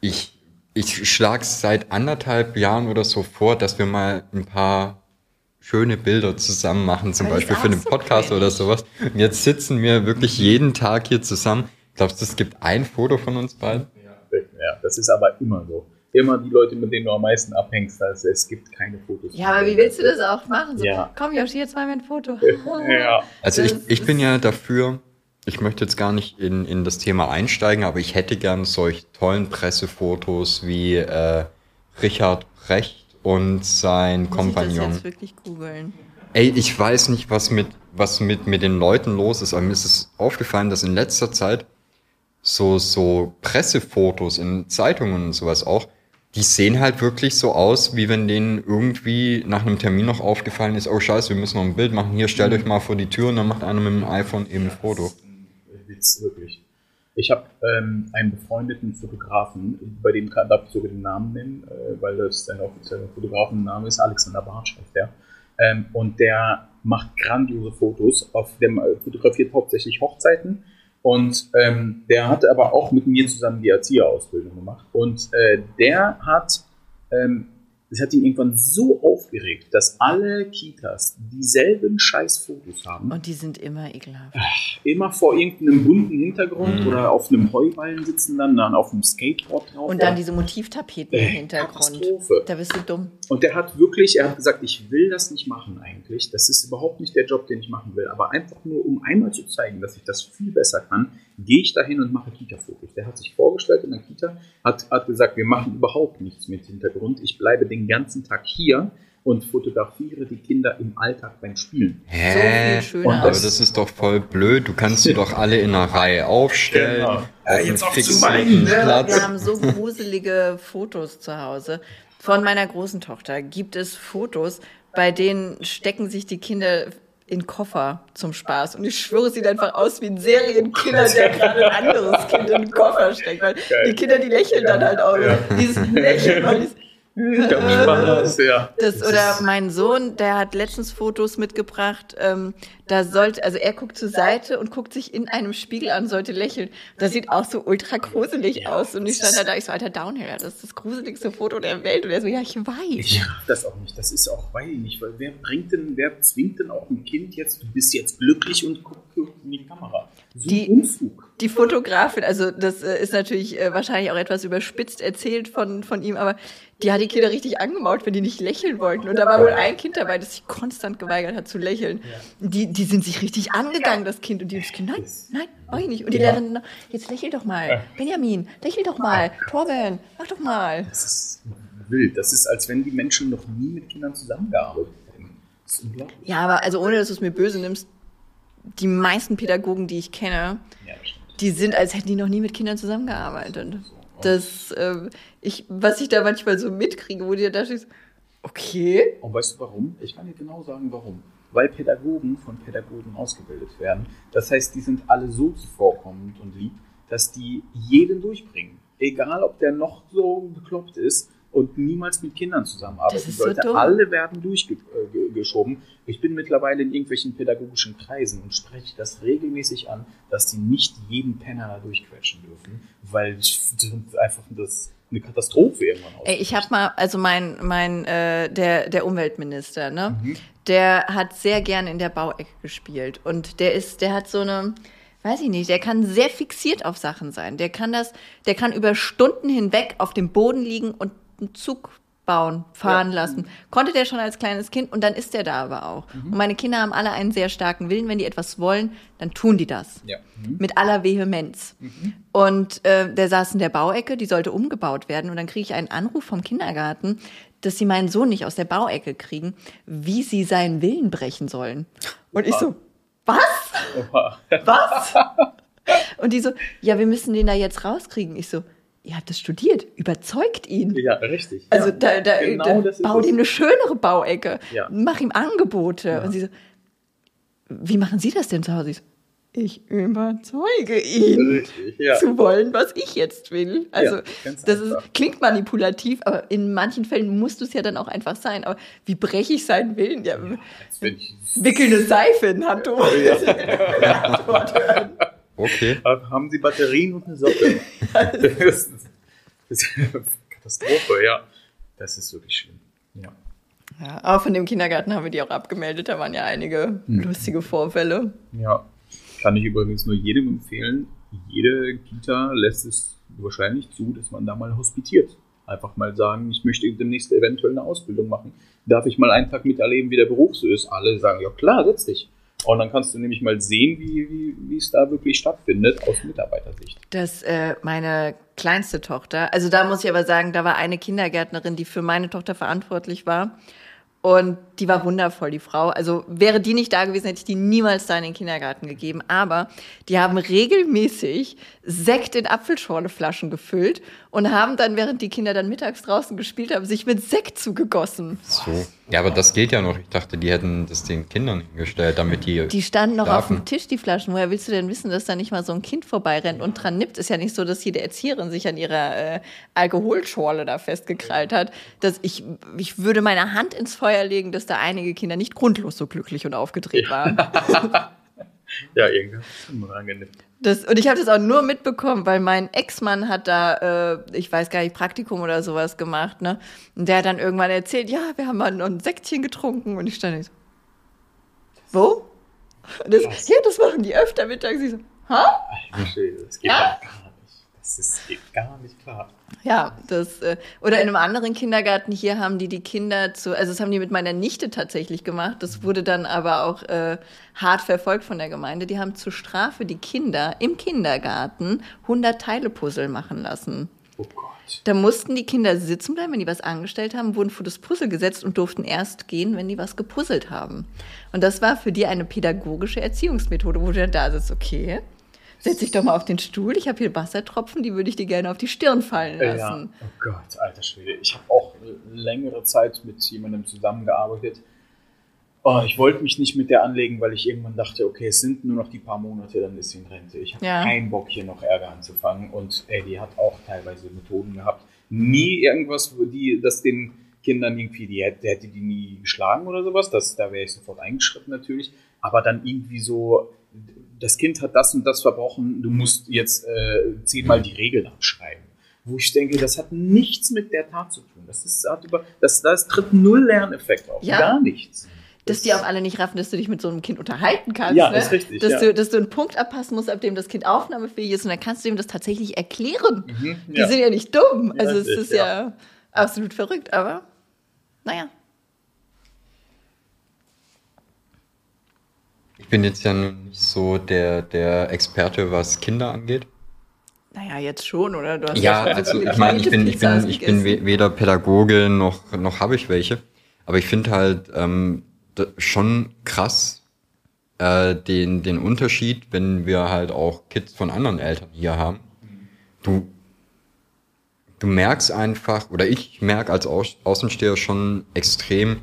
ich, ich schlage seit anderthalb Jahren oder so vor, dass wir mal ein paar schöne Bilder zusammen machen, zum ist Beispiel für den so Podcast cringe. oder sowas. Und jetzt sitzen wir wirklich jeden Tag hier zusammen. Glaubst du, es gibt ein Foto von uns beiden? Ja, das ist aber immer so. Immer die Leute, mit denen du am meisten abhängst, also es gibt keine Fotos. Ja, aber wie willst du das auch machen? So, Ja. Komm, Yoshi, jetzt machen wir ein Foto. Ja. Also ich, ich bin ja dafür, ich möchte jetzt gar nicht in, in das Thema einsteigen, aber ich hätte gern solch tollen Pressefotos wie äh, Richard Brecht und sein Muss ich Kompagnon. das jetzt wirklich googeln? Ey, ich weiß nicht, was mit, was mit, mit den Leuten los ist, aber mir ist es aufgefallen, dass in letzter Zeit so, so Pressefotos in Zeitungen und sowas auch, die sehen halt wirklich so aus, wie wenn denen irgendwie nach einem Termin noch aufgefallen ist, oh scheiße, wir müssen noch ein Bild machen, hier stellt euch mal vor die Tür und dann macht einer mit dem iPhone eben ein Foto. Witz, wirklich. Ich habe ähm, einen befreundeten Fotografen, bei dem kann, darf ich sogar den Namen nennen, äh, weil das sein offizieller Fotografenname ist, Alexander Bartsch heißt der. Ähm, und der macht grandiose Fotos, auf dem äh, fotografiert hauptsächlich Hochzeiten. Und ähm, der hat aber auch mit mir zusammen die Erzieherausbildung gemacht. Und äh, der hat, ähm, das hat ihn irgendwann so aufgeregt, dass alle Kitas dieselben Scheißfotos haben Und die sind immer ekelhaft. immer vor irgendeinem bunten Hintergrund Mhm. oder auf einem Heuballen sitzen dann, dann auf einem Skateboard drauf. Und dann diese Motivtapeten im Äh, Hintergrund. Katastrophe. Da bist du dumm. Und der hat wirklich, er hat gesagt, ich will das nicht machen eigentlich. Das ist überhaupt nicht der Job, den ich machen will. Aber einfach nur, um einmal zu zeigen, dass ich das viel besser kann, gehe ich dahin und mache Kita-Fotos. Der hat sich vorgestellt in der Kita, hat, hat gesagt, wir machen überhaupt nichts mit Hintergrund. Ich bleibe den ganzen Tag hier und fotografiere die Kinder im Alltag beim Spielen. Hä? schöner. Und aber das ist doch voll blöd. Du kannst sie doch alle in einer Reihe aufstellen. Genau. Auf Ja, jetzt auch zu meinen, ne? Platz. Wir haben so gruselige Fotos zu Hause. Von meiner großen Tochter gibt es Fotos, bei denen stecken sich die Kinder in Koffer zum Spaß. Und ich schwöre, es sieht einfach aus wie ein Serienkiller, der gerade ein anderes Kind in den Koffer steckt. Weil die Kinder, die lächeln dann halt auch. Dieses Lächeln, weil Spaß, ja. das, oder mein Sohn, der hat letztens Fotos mitgebracht. Ähm, da sollte, also er guckt zur Seite und guckt sich in einem Spiegel an, sollte lächeln. Das sieht auch so ultra gruselig aus. Und ich stand da, da, ich so, alter Downhill, das ist das gruseligste Foto der Welt. Und er so, ja, ich weiß. Ich raff das auch nicht. Das ist auch, weiß ich nicht, weil wer bringt denn, wer zwingt denn auch ein Kind jetzt, du bist jetzt glücklich und guck in die Kamera. So Die- Unfug. Die Fotografin, also das äh, ist natürlich äh, wahrscheinlich auch etwas überspitzt erzählt von, von ihm, aber die hat die Kinder richtig angemault, wenn die nicht lächeln wollten. Und da war wohl ein Kind dabei, das sich konstant geweigert hat zu lächeln. Die, die sind sich richtig angegangen, das Kind. Und die das Kind, nein, nein, mach ich nicht. Und die Lehrerin, jetzt lächel doch mal. Benjamin, lächel doch mal. Torben, mach doch mal. Das ist wild. Das ist, als wenn die Menschen noch nie mit Kindern zusammengearbeitet hätten. Das ist unglaublich. Ja, aber also ohne, dass du es mir böse nimmst, die meisten Pädagogen, die ich kenne, Ja. Die sind, als hätten die noch nie mit Kindern zusammengearbeitet. Das, ähm, ich, was ich da manchmal so mitkriege, wo dir da stehst, okay, Und weißt du warum? Ich kann dir genau sagen, warum. Weil Pädagogen von Pädagogen ausgebildet werden. Das heißt, die sind alle so zuvorkommend und lieb, dass die jeden durchbringen. Egal, ob der noch so bekloppt ist und niemals mit Kindern zusammenarbeiten Das ist so sollte. dumm. Alle werden durchgeschoben. Ich bin mittlerweile in irgendwelchen pädagogischen Kreisen und spreche das regelmäßig an, dass die nicht jeden Penner da durchquetschen dürfen, weil einfach das eine Katastrophe irgendwann aussieht. ich habe mal, also mein, mein, äh, der, der Umweltminister, ne, der hat sehr gerne in der Bauecke gespielt und der ist, der hat so eine, weiß ich nicht, der kann sehr fixiert auf Sachen sein. Der kann das, der kann über Stunden hinweg auf dem Boden liegen und einen Zug bauen, fahren lassen. Konnte der schon als kleines Kind und dann ist der da aber auch. Und meine Kinder haben alle einen sehr starken Willen. Wenn die etwas wollen, dann tun die das. Ja. Mit aller Vehemenz. Und äh, der saß in der Bauecke, die sollte umgebaut werden. Und dann kriege ich einen Anruf vom Kindergarten, dass sie meinen Sohn nicht aus der Bauecke kriegen, wie sie seinen Willen brechen sollen. Und ich so, was? Oha. Was? Und die so, ja, wir müssen den da jetzt rauskriegen. Ich so, ihr habt das studiert, überzeugt ihn. Ja, richtig. Also ja, da, da, genau da das ist bau es. ihm eine schönere Bauecke, Ja. mach ihm Angebote. Und sie so, wie machen Sie das denn zu Hause? Ich, so, ich überzeuge ihn Richtig, ja. zu wollen, was ich jetzt will. Also Ja, das ist, klingt manipulativ, aber in manchen Fällen musst du es ja dann auch einfach sein. Aber wie breche ich seinen Willen? Ja, wickel eine Seife in Handtuch. Okay. haben Sie Batterien und eine Socke? das, ist, das ist eine Katastrophe, ja. Das ist wirklich schlimm. Ja. Ja, aber von dem Kindergarten haben wir die auch abgemeldet. Da waren ja einige Hm. lustige Vorfälle. Ja, kann ich übrigens nur jedem empfehlen. Jede Kita lässt es wahrscheinlich zu, dass man da mal hospitiert. Einfach mal sagen, ich möchte demnächst eventuell eine Ausbildung machen. Darf ich mal einen Tag miterleben, wie der Beruf so ist? Alle sagen, ja klar, setz dich. Und dann kannst du nämlich mal sehen, wie, wie, wie es da wirklich stattfindet aus Mitarbeitersicht. dass äh, meine kleinste Tochter, also da muss ich aber sagen, da war eine Kindergärtnerin, die für meine Tochter verantwortlich war. Und die war wundervoll, die Frau. Also wäre die nicht da gewesen, hätte ich die niemals da in den Kindergarten gegeben. Aber die haben regelmäßig Sekt in Apfelschorleflaschen gefüllt und haben dann, während die Kinder dann mittags draußen gespielt haben, sich mit Sekt zugegossen. So. Ja, aber das geht ja noch. Ich dachte, die hätten das den Kindern hingestellt, damit die. Die standen noch auf dem Tisch, die Flaschen. Woher willst du denn wissen, dass da nicht mal so ein Kind vorbeirennt und dran nippt? Ist ja nicht so, dass jede Erzieherin sich an ihrer äh, Alkoholschorle da festgekrallt hat. Dass ich, ich würde meine Hand ins Feuer legen, dass da einige Kinder nicht grundlos so glücklich und aufgedreht waren. Ja, irgendwie ist. Das, und ich habe das auch nur mitbekommen, weil mein Ex-Mann hat da, äh, ich weiß gar nicht, Praktikum oder sowas gemacht, ne? Und der hat dann irgendwann erzählt, ja, wir haben mal noch ein Säckchen getrunken. Und ich stand da so, wo? Und das, ja, das machen die öfter mittags. Ich so, ha? Das geht ja. nicht. Das ist, geht gar nicht klar. Ja, das äh, oder in einem anderen Kindergarten hier haben die die Kinder zu, also das haben die mit meiner Nichte tatsächlich gemacht. Das wurde dann aber auch äh, hart verfolgt von der Gemeinde. Die haben zur Strafe die Kinder im Kindergarten 100 Teile Puzzle machen lassen. Oh Gott. Da mussten die Kinder sitzen bleiben, wenn die was angestellt haben, wurden vor das Puzzle gesetzt und durften erst gehen, wenn die was gepuzzelt haben. Und das war für die eine pädagogische Erziehungsmethode, wo du dann da sitzt, okay, setz dich doch mal auf den Stuhl, ich habe hier Wassertropfen, die würde ich dir gerne auf die Stirn fallen Ja. lassen. Oh Gott, alter Schwede. Ich habe auch längere Zeit mit jemandem zusammengearbeitet. Oh, ich wollte mich nicht mit der anlegen, weil ich irgendwann dachte, okay, es sind nur noch die paar Monate, dann ist sie in Rente. Ich habe Ja. keinen Bock, hier noch Ärger anzufangen. Und ey, die hat auch teilweise Methoden gehabt. Nie irgendwas, wo die, das den Kindern irgendwie, die hätte, hätte die nie geschlagen oder sowas. Das, da wäre ich sofort eingeschritten natürlich. Aber dann irgendwie so, das Kind hat das und das verbrochen, du musst jetzt äh, zehnmal die Regeln abschreiben. Wo ich denke, das hat nichts mit der Tat zu tun. Das ist hat über, das, das tritt null Lerneffekt auf. Ja. Gar nichts. Dass die auch alle nicht raffen, dass du dich mit so einem Kind unterhalten kannst. Ja, ne? ist richtig, Dass, ja. du, dass du einen Punkt abpassen musst, ab dem das Kind aufnahmefähig ist und dann kannst du ihm das tatsächlich erklären. Mhm, Die ja. sind ja nicht dumm. Ja, Also es ist ja, absolut verrückt, aber naja. Ich bin jetzt ja nicht so der, der Experte, was Kinder angeht. Naja, jetzt schon, oder? Du hast Ja, also ich meine, ich bin, ich bin, ich bin weder Pädagoge noch, noch habe ich welche. Aber ich finde halt ähm, schon krass äh, den, den Unterschied, wenn wir halt auch Kids von anderen Eltern hier haben. Du, du merkst einfach, oder ich merke als Außensteher schon extrem,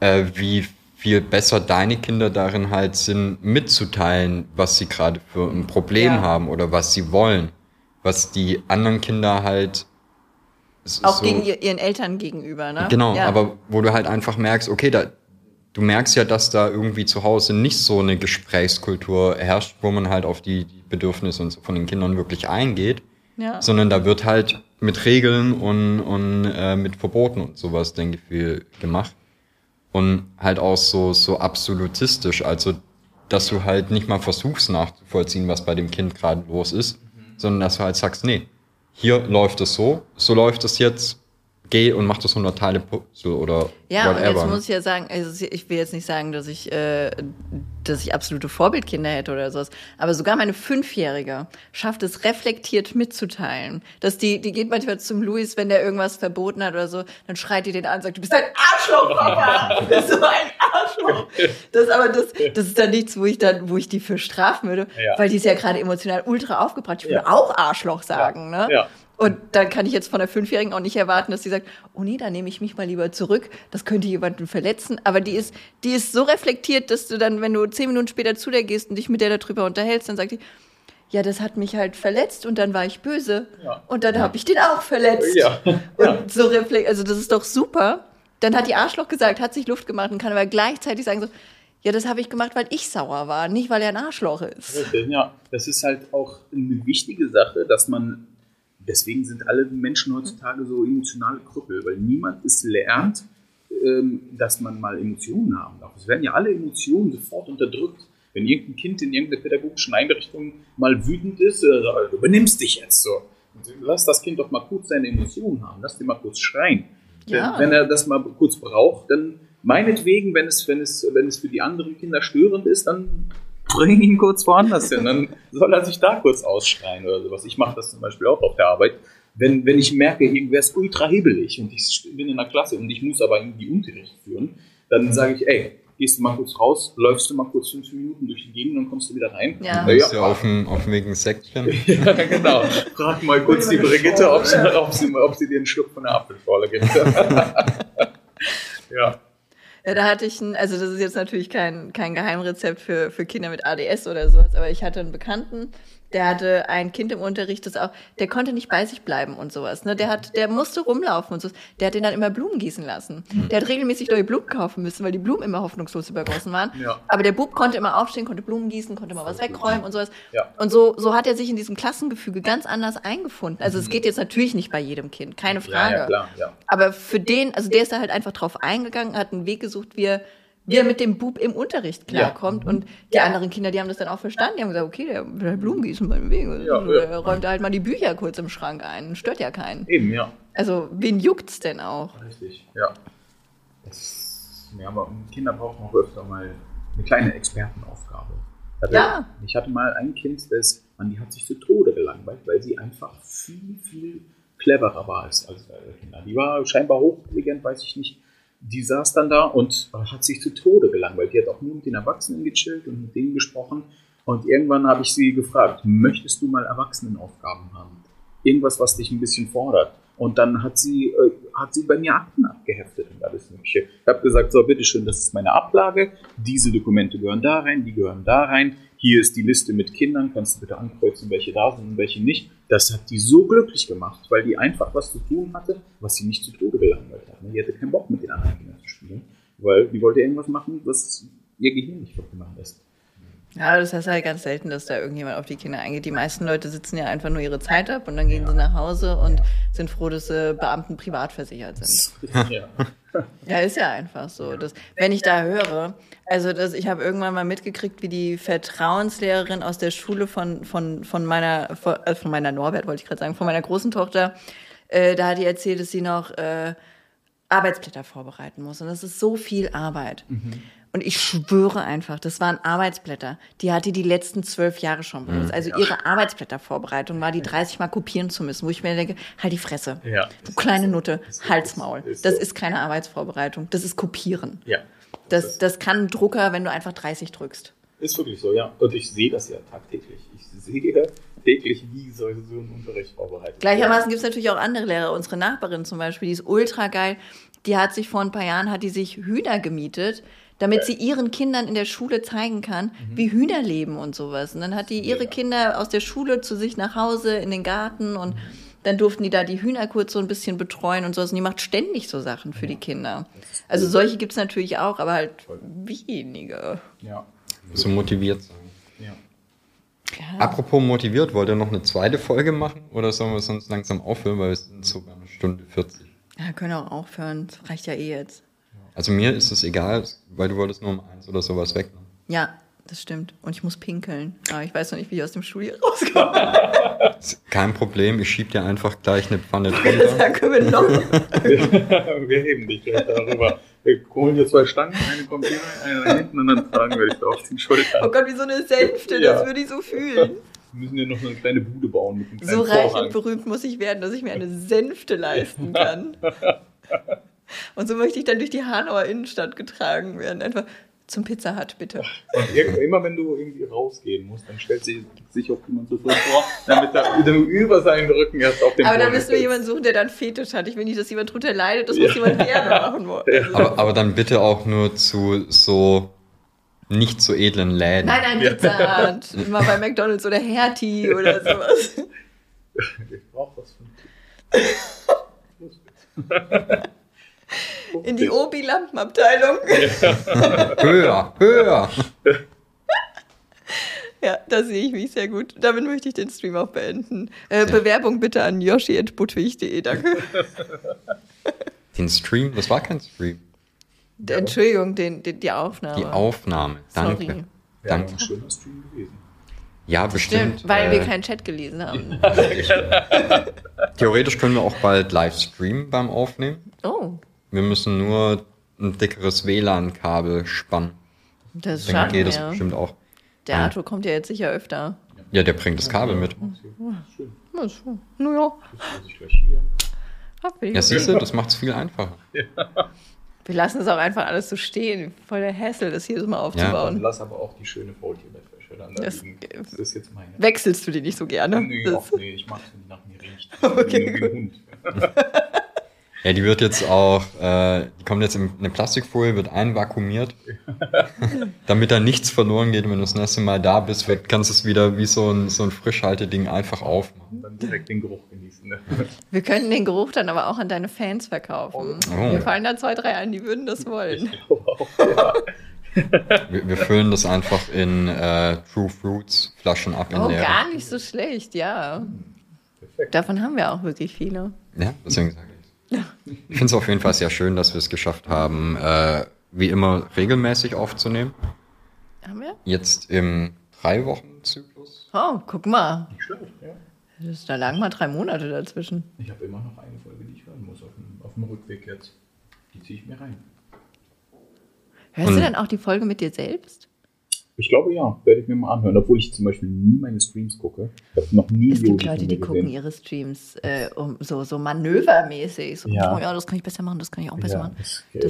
äh, wie viel besser deine Kinder darin halt sind, mitzuteilen, was sie gerade für ein Problem Ja. haben oder was sie wollen. Was die anderen Kinder halt Auch so- gegen ihr, ihren Eltern gegenüber, ne? Genau, ja. aber wo du halt einfach merkst, okay, da, du merkst ja, dass da irgendwie zu Hause nicht so eine Gesprächskultur herrscht, wo man halt auf die, die Bedürfnisse und so von den Kindern wirklich eingeht, Ja. sondern da wird halt mit Regeln und, und äh, mit Verboten und sowas, denke ich, viel gemacht. Und halt auch so, so absolutistisch, also dass du halt nicht mal versuchst nachzuvollziehen, was bei dem Kind gerade los ist, sondern dass du halt sagst, nee, hier läuft es so, so läuft es jetzt, geh und mach das 100 Teile Puzzle oder Ja, und whatever. jetzt muss ich ja sagen, also ich will jetzt nicht sagen, dass ich, äh, dass ich absolute Vorbildkinder hätte oder sowas, aber sogar meine Fünfjährige schafft es reflektiert mitzuteilen. Dass die, die geht manchmal zum Luis, wenn der irgendwas verboten hat oder so, dann schreit die den an und sagt, du bist ein Arschloch, Papa! Du bist so ein Arschloch! Das, aber das, das ist dann nichts, wo ich dann, wo ich die für strafen würde, Ja. weil die ist ja gerade emotional ultra aufgebracht. Ich würde Ja. auch Arschloch sagen, ne? Ja. Und dann kann ich jetzt von der Fünfjährigen auch nicht erwarten, dass sie sagt, oh nee, da nehme ich mich mal lieber zurück, das könnte jemanden verletzen. Aber die ist, die ist so reflektiert, dass du dann, wenn du zehn Minuten später zu der gehst und dich mit der darüber unterhältst, dann sagt die, ja, das hat mich halt verletzt und dann war ich böse. Ja. Und dann habe ich den auch verletzt. Ja. Und so reflekt, also das ist doch super. Dann hat die Arschloch gesagt, hat sich Luft gemacht und kann aber gleichzeitig sagen so, ja, das habe ich gemacht, weil ich sauer war, nicht weil er ein Arschloch ist. Ja. Das ist halt auch eine wichtige Sache, dass man, deswegen sind alle Menschen heutzutage so emotionale Krüppel, weil niemand es lernt, ähm, dass man mal Emotionen haben darf. Es werden ja alle Emotionen sofort unterdrückt. Wenn irgendein Kind in irgendeiner pädagogischen Einrichtung mal wütend ist, äh, sagt, du benimmst dich jetzt so. Lass das Kind doch mal kurz seine Emotionen haben, lass den mal kurz schreien. Ja. Wenn, wenn er das mal kurz braucht, dann meinetwegen, wenn es, wenn es, wenn es für die anderen Kinder störend ist, dann bring ihn kurz woanders hin. Dann soll er sich da kurz ausschreien oder sowas. Ich mache das zum Beispiel auch auf der Arbeit. Wenn, wenn ich merke, irgendwer ist ultra hibbelig und ich bin in der Klasse und ich muss aber irgendwie Unterricht führen, dann sage ich, ey, gehst du mal kurz raus, läufst du mal kurz fünf Minuten durch die Gegend und kommst du wieder rein. Ja. Da ist ja auf dem, auf dem Weg ein Säckchen. Ja, genau. Frag mal kurz die Brigitte, ob sie, ob sie, ob sie dir einen Schluck von der Apfelschorle gibt. ja. Ja, da hatte ich ein, also das ist jetzt natürlich kein, kein Geheimrezept für, für Kinder mit ADS oder sowas, aber ich hatte einen Bekannten, der hatte ein Kind im Unterricht, das auch, der konnte nicht bei sich bleiben und sowas. Ne? Der hat, der musste rumlaufen und so. Der hat den dann immer Blumen gießen lassen. Der hat regelmäßig neue Blumen kaufen müssen, weil die Blumen immer hoffnungslos übergossen waren. Ja. Aber der Bub konnte immer aufstehen, konnte Blumen gießen, konnte mal was wegräumen und sowas. Ja. Und so, so hat er sich in diesem Klassengefüge ganz anders eingefunden. Also es geht jetzt natürlich nicht bei jedem Kind, keine Ja, Frage. ja, klar, ja. Aber für den, also der ist da halt einfach drauf eingegangen, hat einen Weg gesucht, wie er, wie er mit dem Bub im Unterricht klarkommt. Und die anderen Kinder, die haben das dann auch verstanden. Die haben gesagt, okay, der will halt Blumen gießen beim Weg. Ja, Also, ja. er räumt halt mal die Bücher kurz im Schrank ein. Stört ja keinen. Eben, ja. Also, wen juckt's denn auch? Richtig, ja. Das, ja, aber Kinder brauchen auch öfter mal eine kleine Expertenaufgabe. Ich hatte, Ja. Ich hatte mal ein Kind, das, man, die hat sich zu Tode gelangweilt, weil sie einfach viel, viel cleverer war als, als Kinder. Die war scheinbar hochintelligent, weiß ich nicht. Die saß dann da und hat sich zu Tode gelangweilt. Die hat auch nur mit den Erwachsenen gechillt und mit denen gesprochen. Und irgendwann habe ich sie gefragt, möchtest du mal Erwachsenenaufgaben haben? Irgendwas, was dich ein bisschen fordert. Und dann hat sie, äh, hat sie bei mir Akten abgeheftet und alles Mögliche. Ich habe gesagt, so, bitteschön, das ist meine Ablage. Diese Dokumente gehören da rein, die gehören da rein. Hier ist die Liste mit Kindern. Kannst du bitte ankreuzen, welche da sind und welche nicht. Das hat die so glücklich gemacht, weil die einfach was zu tun hatte, was sie nicht zu Tode gelangweilt Die hatte keinen Bock, mit den anderen Kindern zu spielen, weil die wollte irgendwas machen, was ihr Gehirn nicht machen lässt. Ja, das heißt halt ganz selten, dass da irgendjemand auf die Kinder eingeht. Die meisten Leute sitzen ja einfach nur ihre Zeit ab und dann gehen sie nach Hause und sind froh, dass sie Beamten privat versichert sind. Ja. Ja, ist ja einfach so. Das, wenn ich da höre, also das, ich habe irgendwann mal mitgekriegt, wie die Vertrauenslehrerin aus der Schule von, von, von meiner, von, äh, von meiner Norbert, wollte ich gerade sagen, von meiner großen Tochter, äh, da hat die erzählt, dass sie noch äh, Arbeitsblätter vorbereiten muss. Und das ist so viel Arbeit. Und ich schwöre einfach, das waren Arbeitsblätter. Die hat die die letzten zwölf Jahre schon benutzt. Also ihre Arbeitsblättervorbereitung war, die 30 Mal kopieren zu müssen, wo ich mir denke, halt die Fresse. Ja. Du kleine Nutte, Halsmaul. ist Das so. ist keine Arbeitsvorbereitung. Das ist Kopieren. ja. Das, das kann ein Drucker, wenn du einfach 30 drückst. Ist wirklich so, ja. Und ich sehe das ja tagtäglich. Ich sehe täglich, wie soll so ein Unterricht vorbereitet Gleichermaßen gibt es natürlich auch andere Lehrer. Unsere Nachbarin zum Beispiel, die ist ultra geil. Die hat sich vor ein paar Jahren, hat die sich Hühner gemietet, damit sie ihren Kindern in der Schule zeigen kann, wie Hühner leben und sowas. Und dann hat die ihre Ja. Kinder aus der Schule zu sich nach Hause in den Garten und dann durften die da die Hühner kurz so ein bisschen betreuen und sowas. Und die macht ständig so Sachen für die Kinder. Also solche gibt es natürlich auch, aber halt wenige. Ja. So motiviert sein. Ja. Ja. Apropos motiviert, wollt ihr noch eine zweite Folge machen? Oder sollen wir sonst langsam aufhören, weil wir sind sogar eine Stunde 40. Ja, können auch aufhören. Das reicht ja eh jetzt. Also mir ist es egal, weil du wolltest nur um eins oder sowas weg. ne? Ja, das stimmt. Und ich muss pinkeln. Aber ich weiß noch nicht, wie ich aus dem Studio rauskomme. Kein Problem, ich schieb dir einfach gleich eine Pfanne drunter. da können wir noch. wir heben dich gleich darüber. Wir holen hier zwei Stangen, eine kommt hier rein, eine da hinten und dann tragen wir dich da auf den Oh. Gott, wie so eine Sänfte. Ja. Das würde ich so fühlen. Wir müssen hier noch eine kleine Bude bauen mit einem kleinen So reich und berühmt muss ich werden, dass ich mir eine Sänfte leisten kann. Und so möchte ich dann durch die Hanauer Innenstadt getragen werden. Einfach Zum Pizza Hut, bitte. Und immer wenn du irgendwie rausgehen musst, dann stellt sich, sich auch jemand so vor, damit er du über seinen Rücken erst auf dem Aber da Boden müssen wir jemanden suchen, der dann Fetisch hat. Ich will nicht, dass jemand drunter leidet. Das muss jemand gerne machen wollen. Aber, aber dann bitte auch nur zu so nicht so edlen Läden. Nein, nein, Pizza Hut. Immer bei McDonalds oder Hertie oder sowas. Ich brauch was von. In die Obi-Lampenabteilung. Höher, höher. Ja, da sehe ich mich sehr gut. Damit möchte ich den Stream auch beenden. Äh, Bewerbung bitte an yoshi.budwig.de, danke. Den Stream, das war kein Stream. Entschuldigung, den, den, die Aufnahme. Die Aufnahme. Danke. Sorry. Danke. ein schöner Stream gewesen. Ja, bestimmt. Stimmt, weil äh, wir keinen Chat gelesen haben. Theoretisch können wir auch bald live streamen beim Aufnehmen. Oh, Wir müssen nur ein dickeres WLAN-Kabel spannen. das ist Dann geht Ja. bestimmt auch. Der Ja. Arthur kommt ja jetzt sicher öfter. Ja, der bringt das Kabel mit. Schön. Na so. Naja, Das hier. hab ich. Ja, siehst du, das macht es viel einfacher. Wir lassen es auch einfach alles so stehen. Voll der Hassel, das jedes Mal Dann aufzubauen. lass aber auch die schöne Faultierbettwäsche dann da Das-. Das ist jetzt meine. Wechselst du die nicht so gerne? Nee, Das- ach nee, ich mag es, wenn die nach mir riecht. Okay, wie, wie ein Hund. Ja, die wird jetzt auch, äh, die kommt jetzt in eine Plastikfolie, wird einvakuumiert, damit da nichts verloren geht. Und wenn du das nächste Mal da bist, wird, kannst du es wieder wie so ein, so ein Frischhalteding einfach aufmachen. Dann direkt den Geruch genießen. Ne? Wir könnten den Geruch dann aber auch an deine Fans verkaufen. Oh. Mir fallen da zwei, drei ein, die würden das wollen. Auch, ja. Wir, wir füllen das einfach in äh, True Fruits Flaschen ab in Oh, gar nicht so schlecht, ja. Perfekt. Davon haben wir auch wirklich viele. Ja, deswegen sage ich Ich finde es auf jeden Fall sehr schön, dass wir es geschafft haben, äh, wie immer regelmäßig aufzunehmen. Haben wir? Jetzt im drei Wochen Zyklus. Oh, guck mal. Nicht schlecht, ja. Das, da lagen mal drei Monate dazwischen. Ich habe immer noch eine Folge, die ich hören muss auf dem, auf dem Rückweg jetzt. Die ziehe ich mir rein. Hörst du Und- dann auch die Folge mit dir selbst? Ich glaube ja, werde ich mir mal anhören, obwohl ich zum Beispiel nie meine Streams gucke. Ich habe noch nie Es gibt Leute, die gucken gesehen. ihre Streams äh, um, so, so manövermäßig. So, Ja. oh ja, das kann ich besser machen, das kann ich auch besser Ja, machen. das, Das-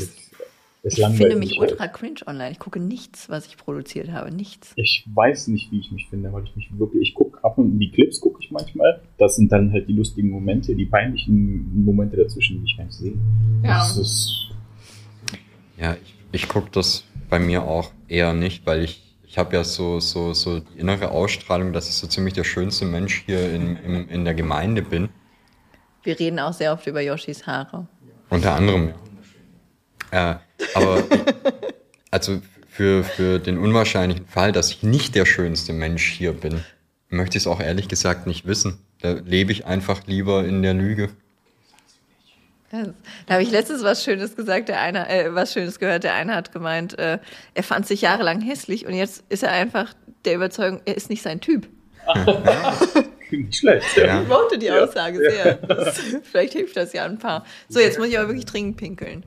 das, Ich finde mich halt. ultra cringe online. Ich gucke nichts, was ich produziert habe. Nichts. Ich weiß nicht, wie ich mich finde, weil ich mich wirklich, ich gucke ab und die Clips gucke ich manchmal. Das sind dann halt die lustigen Momente, die peinlichen Momente dazwischen, die ich gar nicht sehe. Ja. Das ist, Ja, ich, ich gucke das bei mir auch eher nicht, weil ich habe ja so, so, so die innere Ausstrahlung, dass ich so ziemlich der schönste Mensch hier in, in, in der Gemeinde bin. Wir reden auch sehr oft über Yoshis Haare. Unter anderem. Äh, aber also für, für den unwahrscheinlichen Fall, dass ich nicht der schönste Mensch hier bin, möchte ich es auch ehrlich gesagt nicht wissen. Da lebe ich einfach lieber in der Lüge. Das, da habe ich letztens was Schönes gesagt, der eine, äh, was Schönes gehört. Der eine hat gemeint, äh, er fand sich jahrelang hässlich und jetzt ist er einfach der Überzeugung, er ist nicht sein Typ. nicht schlecht. Ja. Ja. Ich mochte die Ja, Aussage sehr. Das, vielleicht hilft das ja ein paar. So, jetzt muss ich aber wirklich dringend pinkeln.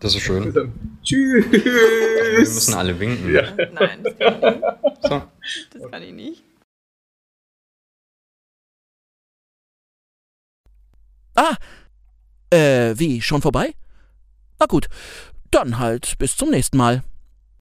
Das ist schön. Dann, Tschüss. Wir müssen alle winken. Ja. Nein, das kann ich nicht. So. Das kann ich nicht. Ah, äh, wie, schon vorbei? Na gut, dann halt bis zum nächsten Mal.